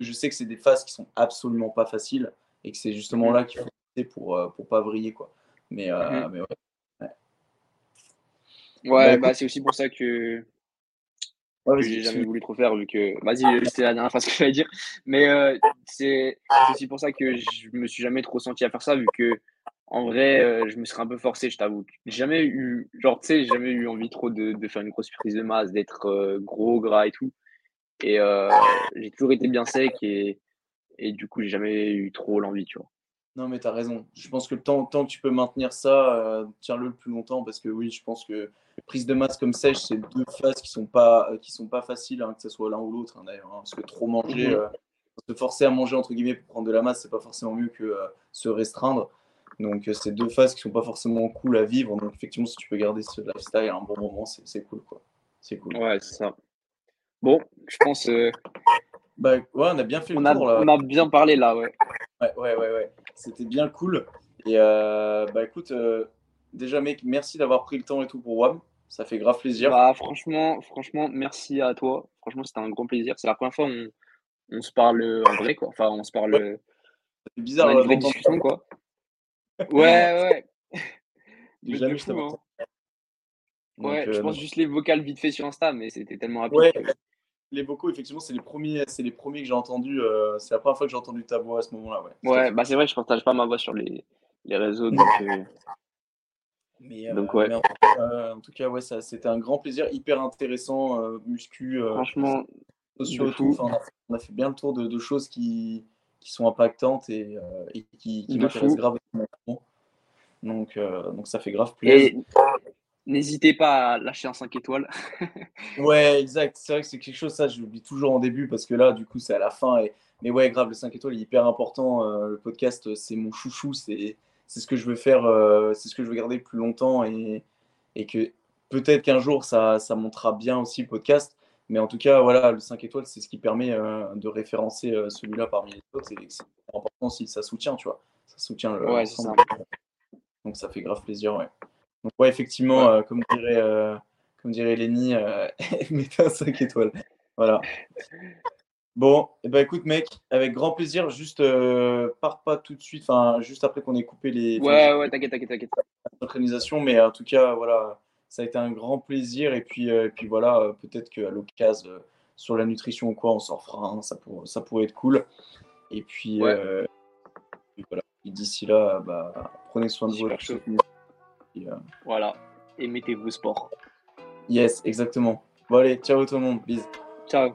Je sais que c'est des phases qui sont absolument pas faciles et que c'est justement Mhm. là qu'il faut pour, pour pas vriller, quoi. Mais, Mhm. mais ouais. Ouais, écoute- bah, c'est aussi pour ça que, Ouais, que vas-y, j'ai jamais voulu trop faire, vu que. Vas-y, c'était la dernière phrase que j'allais dire. Mais euh, c'est aussi pour ça que je me suis jamais trop senti à faire ça, vu que en vrai, euh, je me serais un peu forcé, je t'avoue. J'ai jamais eu, genre, tu sais, j'ai jamais eu envie trop de, de faire une grosse prise de masse, d'être euh, gros, gras et tout. Et euh, j'ai toujours été bien sec et, et du coup, j'ai jamais eu trop l'envie, tu vois. Non, mais tu as raison. Je pense que le temps, tant que tu peux maintenir ça, tiens-le le plus longtemps parce que oui, je pense que prise de masse comme sèche, c'est deux phases qui sont pas, qui sont pas faciles, hein, que ce soit l'un ou l'autre hein, d'ailleurs. Hein, parce que trop manger, Mhm. se forcer à manger entre guillemets pour prendre de la masse, c'est pas forcément mieux que se restreindre. Donc, euh, c'est deux phases qui sont pas forcément cool à vivre. Donc, effectivement, si tu peux garder ce lifestyle à un bon moment, c'est cool, quoi. C'est cool. Ouais, c'est ça. Bon, je pense euh, Bah, ouais, on a bien fait le on a, tour, là. on a bien parlé là, ouais. Ouais, ouais, ouais, ouais. C'était bien cool. Et euh, bah, écoute, euh, déjà, mec, merci d'avoir pris le temps et tout pour WAM. Ça fait grave plaisir. Bah, franchement, franchement, merci à toi. Franchement, c'était un grand plaisir. C'est la première fois on, on se parle euh, en vrai, quoi. Enfin, on se parle, Ouais. euh, Ça fait on bizarre a une discussion, quoi. Ouais, ouais. Mais Jamais fou, hein. Donc, Ouais, je euh, pense juste les vocales vite fait sur Insta, mais c'était tellement rapide. ouais, les vocaux, effectivement, c'est les premiers, c'est les premiers que j'ai entendus. euh, c'est la première fois que j'ai entendu ta voix à ce moment-là, ouais. Ouais, bah c'est vrai je partage pas ma voix sur les, les réseaux, donc euh, Mais, euh, Donc, ouais. mais en, tout cas, euh, en tout cas, ouais, ça, c'était un grand plaisir, hyper intéressant, euh, muscu, euh, franchement, sociaux tout. Enfin, on, a, on a fait bien le tour de, de choses qui, qui sont impactantes et, euh, et qui, qui m'intéressent grave. Donc, euh, donc ça fait grave plaisir. Et n'hésitez pas à lâcher un 5 étoiles. Ouais, exact. C'est vrai que c'est quelque chose, ça, je l'oublie toujours en début parce que là, du coup, c'est à la fin. Et... Mais ouais, grave, le 5 étoiles est hyper important. Euh, le podcast, c'est mon chouchou. C'est c'est ce que je veux faire, euh, c'est ce que je veux garder plus longtemps. Et, et que peut-être qu'un jour, ça, ça montera bien aussi le podcast. Mais en tout cas, voilà, le 5 étoiles, c'est ce qui permet euh, de référencer euh, celui-là parmi les autres. Et c'est important aussi, ça soutient, tu vois. Ça soutient le- Ouais, c'est l'ensemble. Donc ça fait grave plaisir, ouais. Donc ouais, effectivement, comme dirait, comme dirait Lenny, mettez un 5 étoiles. Voilà. Bon, et ben écoute mec, avec grand plaisir, juste euh, pars pas tout de suite, enfin juste après qu'on ait coupé les Ouais, ouais, t'inquiète, t'inquiète, t'inquiète. mais en tout cas, voilà, ça a été un grand plaisir. Et puis, euh, et puis voilà, euh, peut-être qu'à l'occasion, euh, sur la nutrition ou quoi, on s'en fera ça, pour- ça pourrait être cool. Et puis, Ouais. et voilà. Et d'ici là, bah, prenez soin de vous. Et, Voilà. Et mettez-vous au sport. Yes, exactement. Bon allez, ciao tout le monde, bisous. Ciao.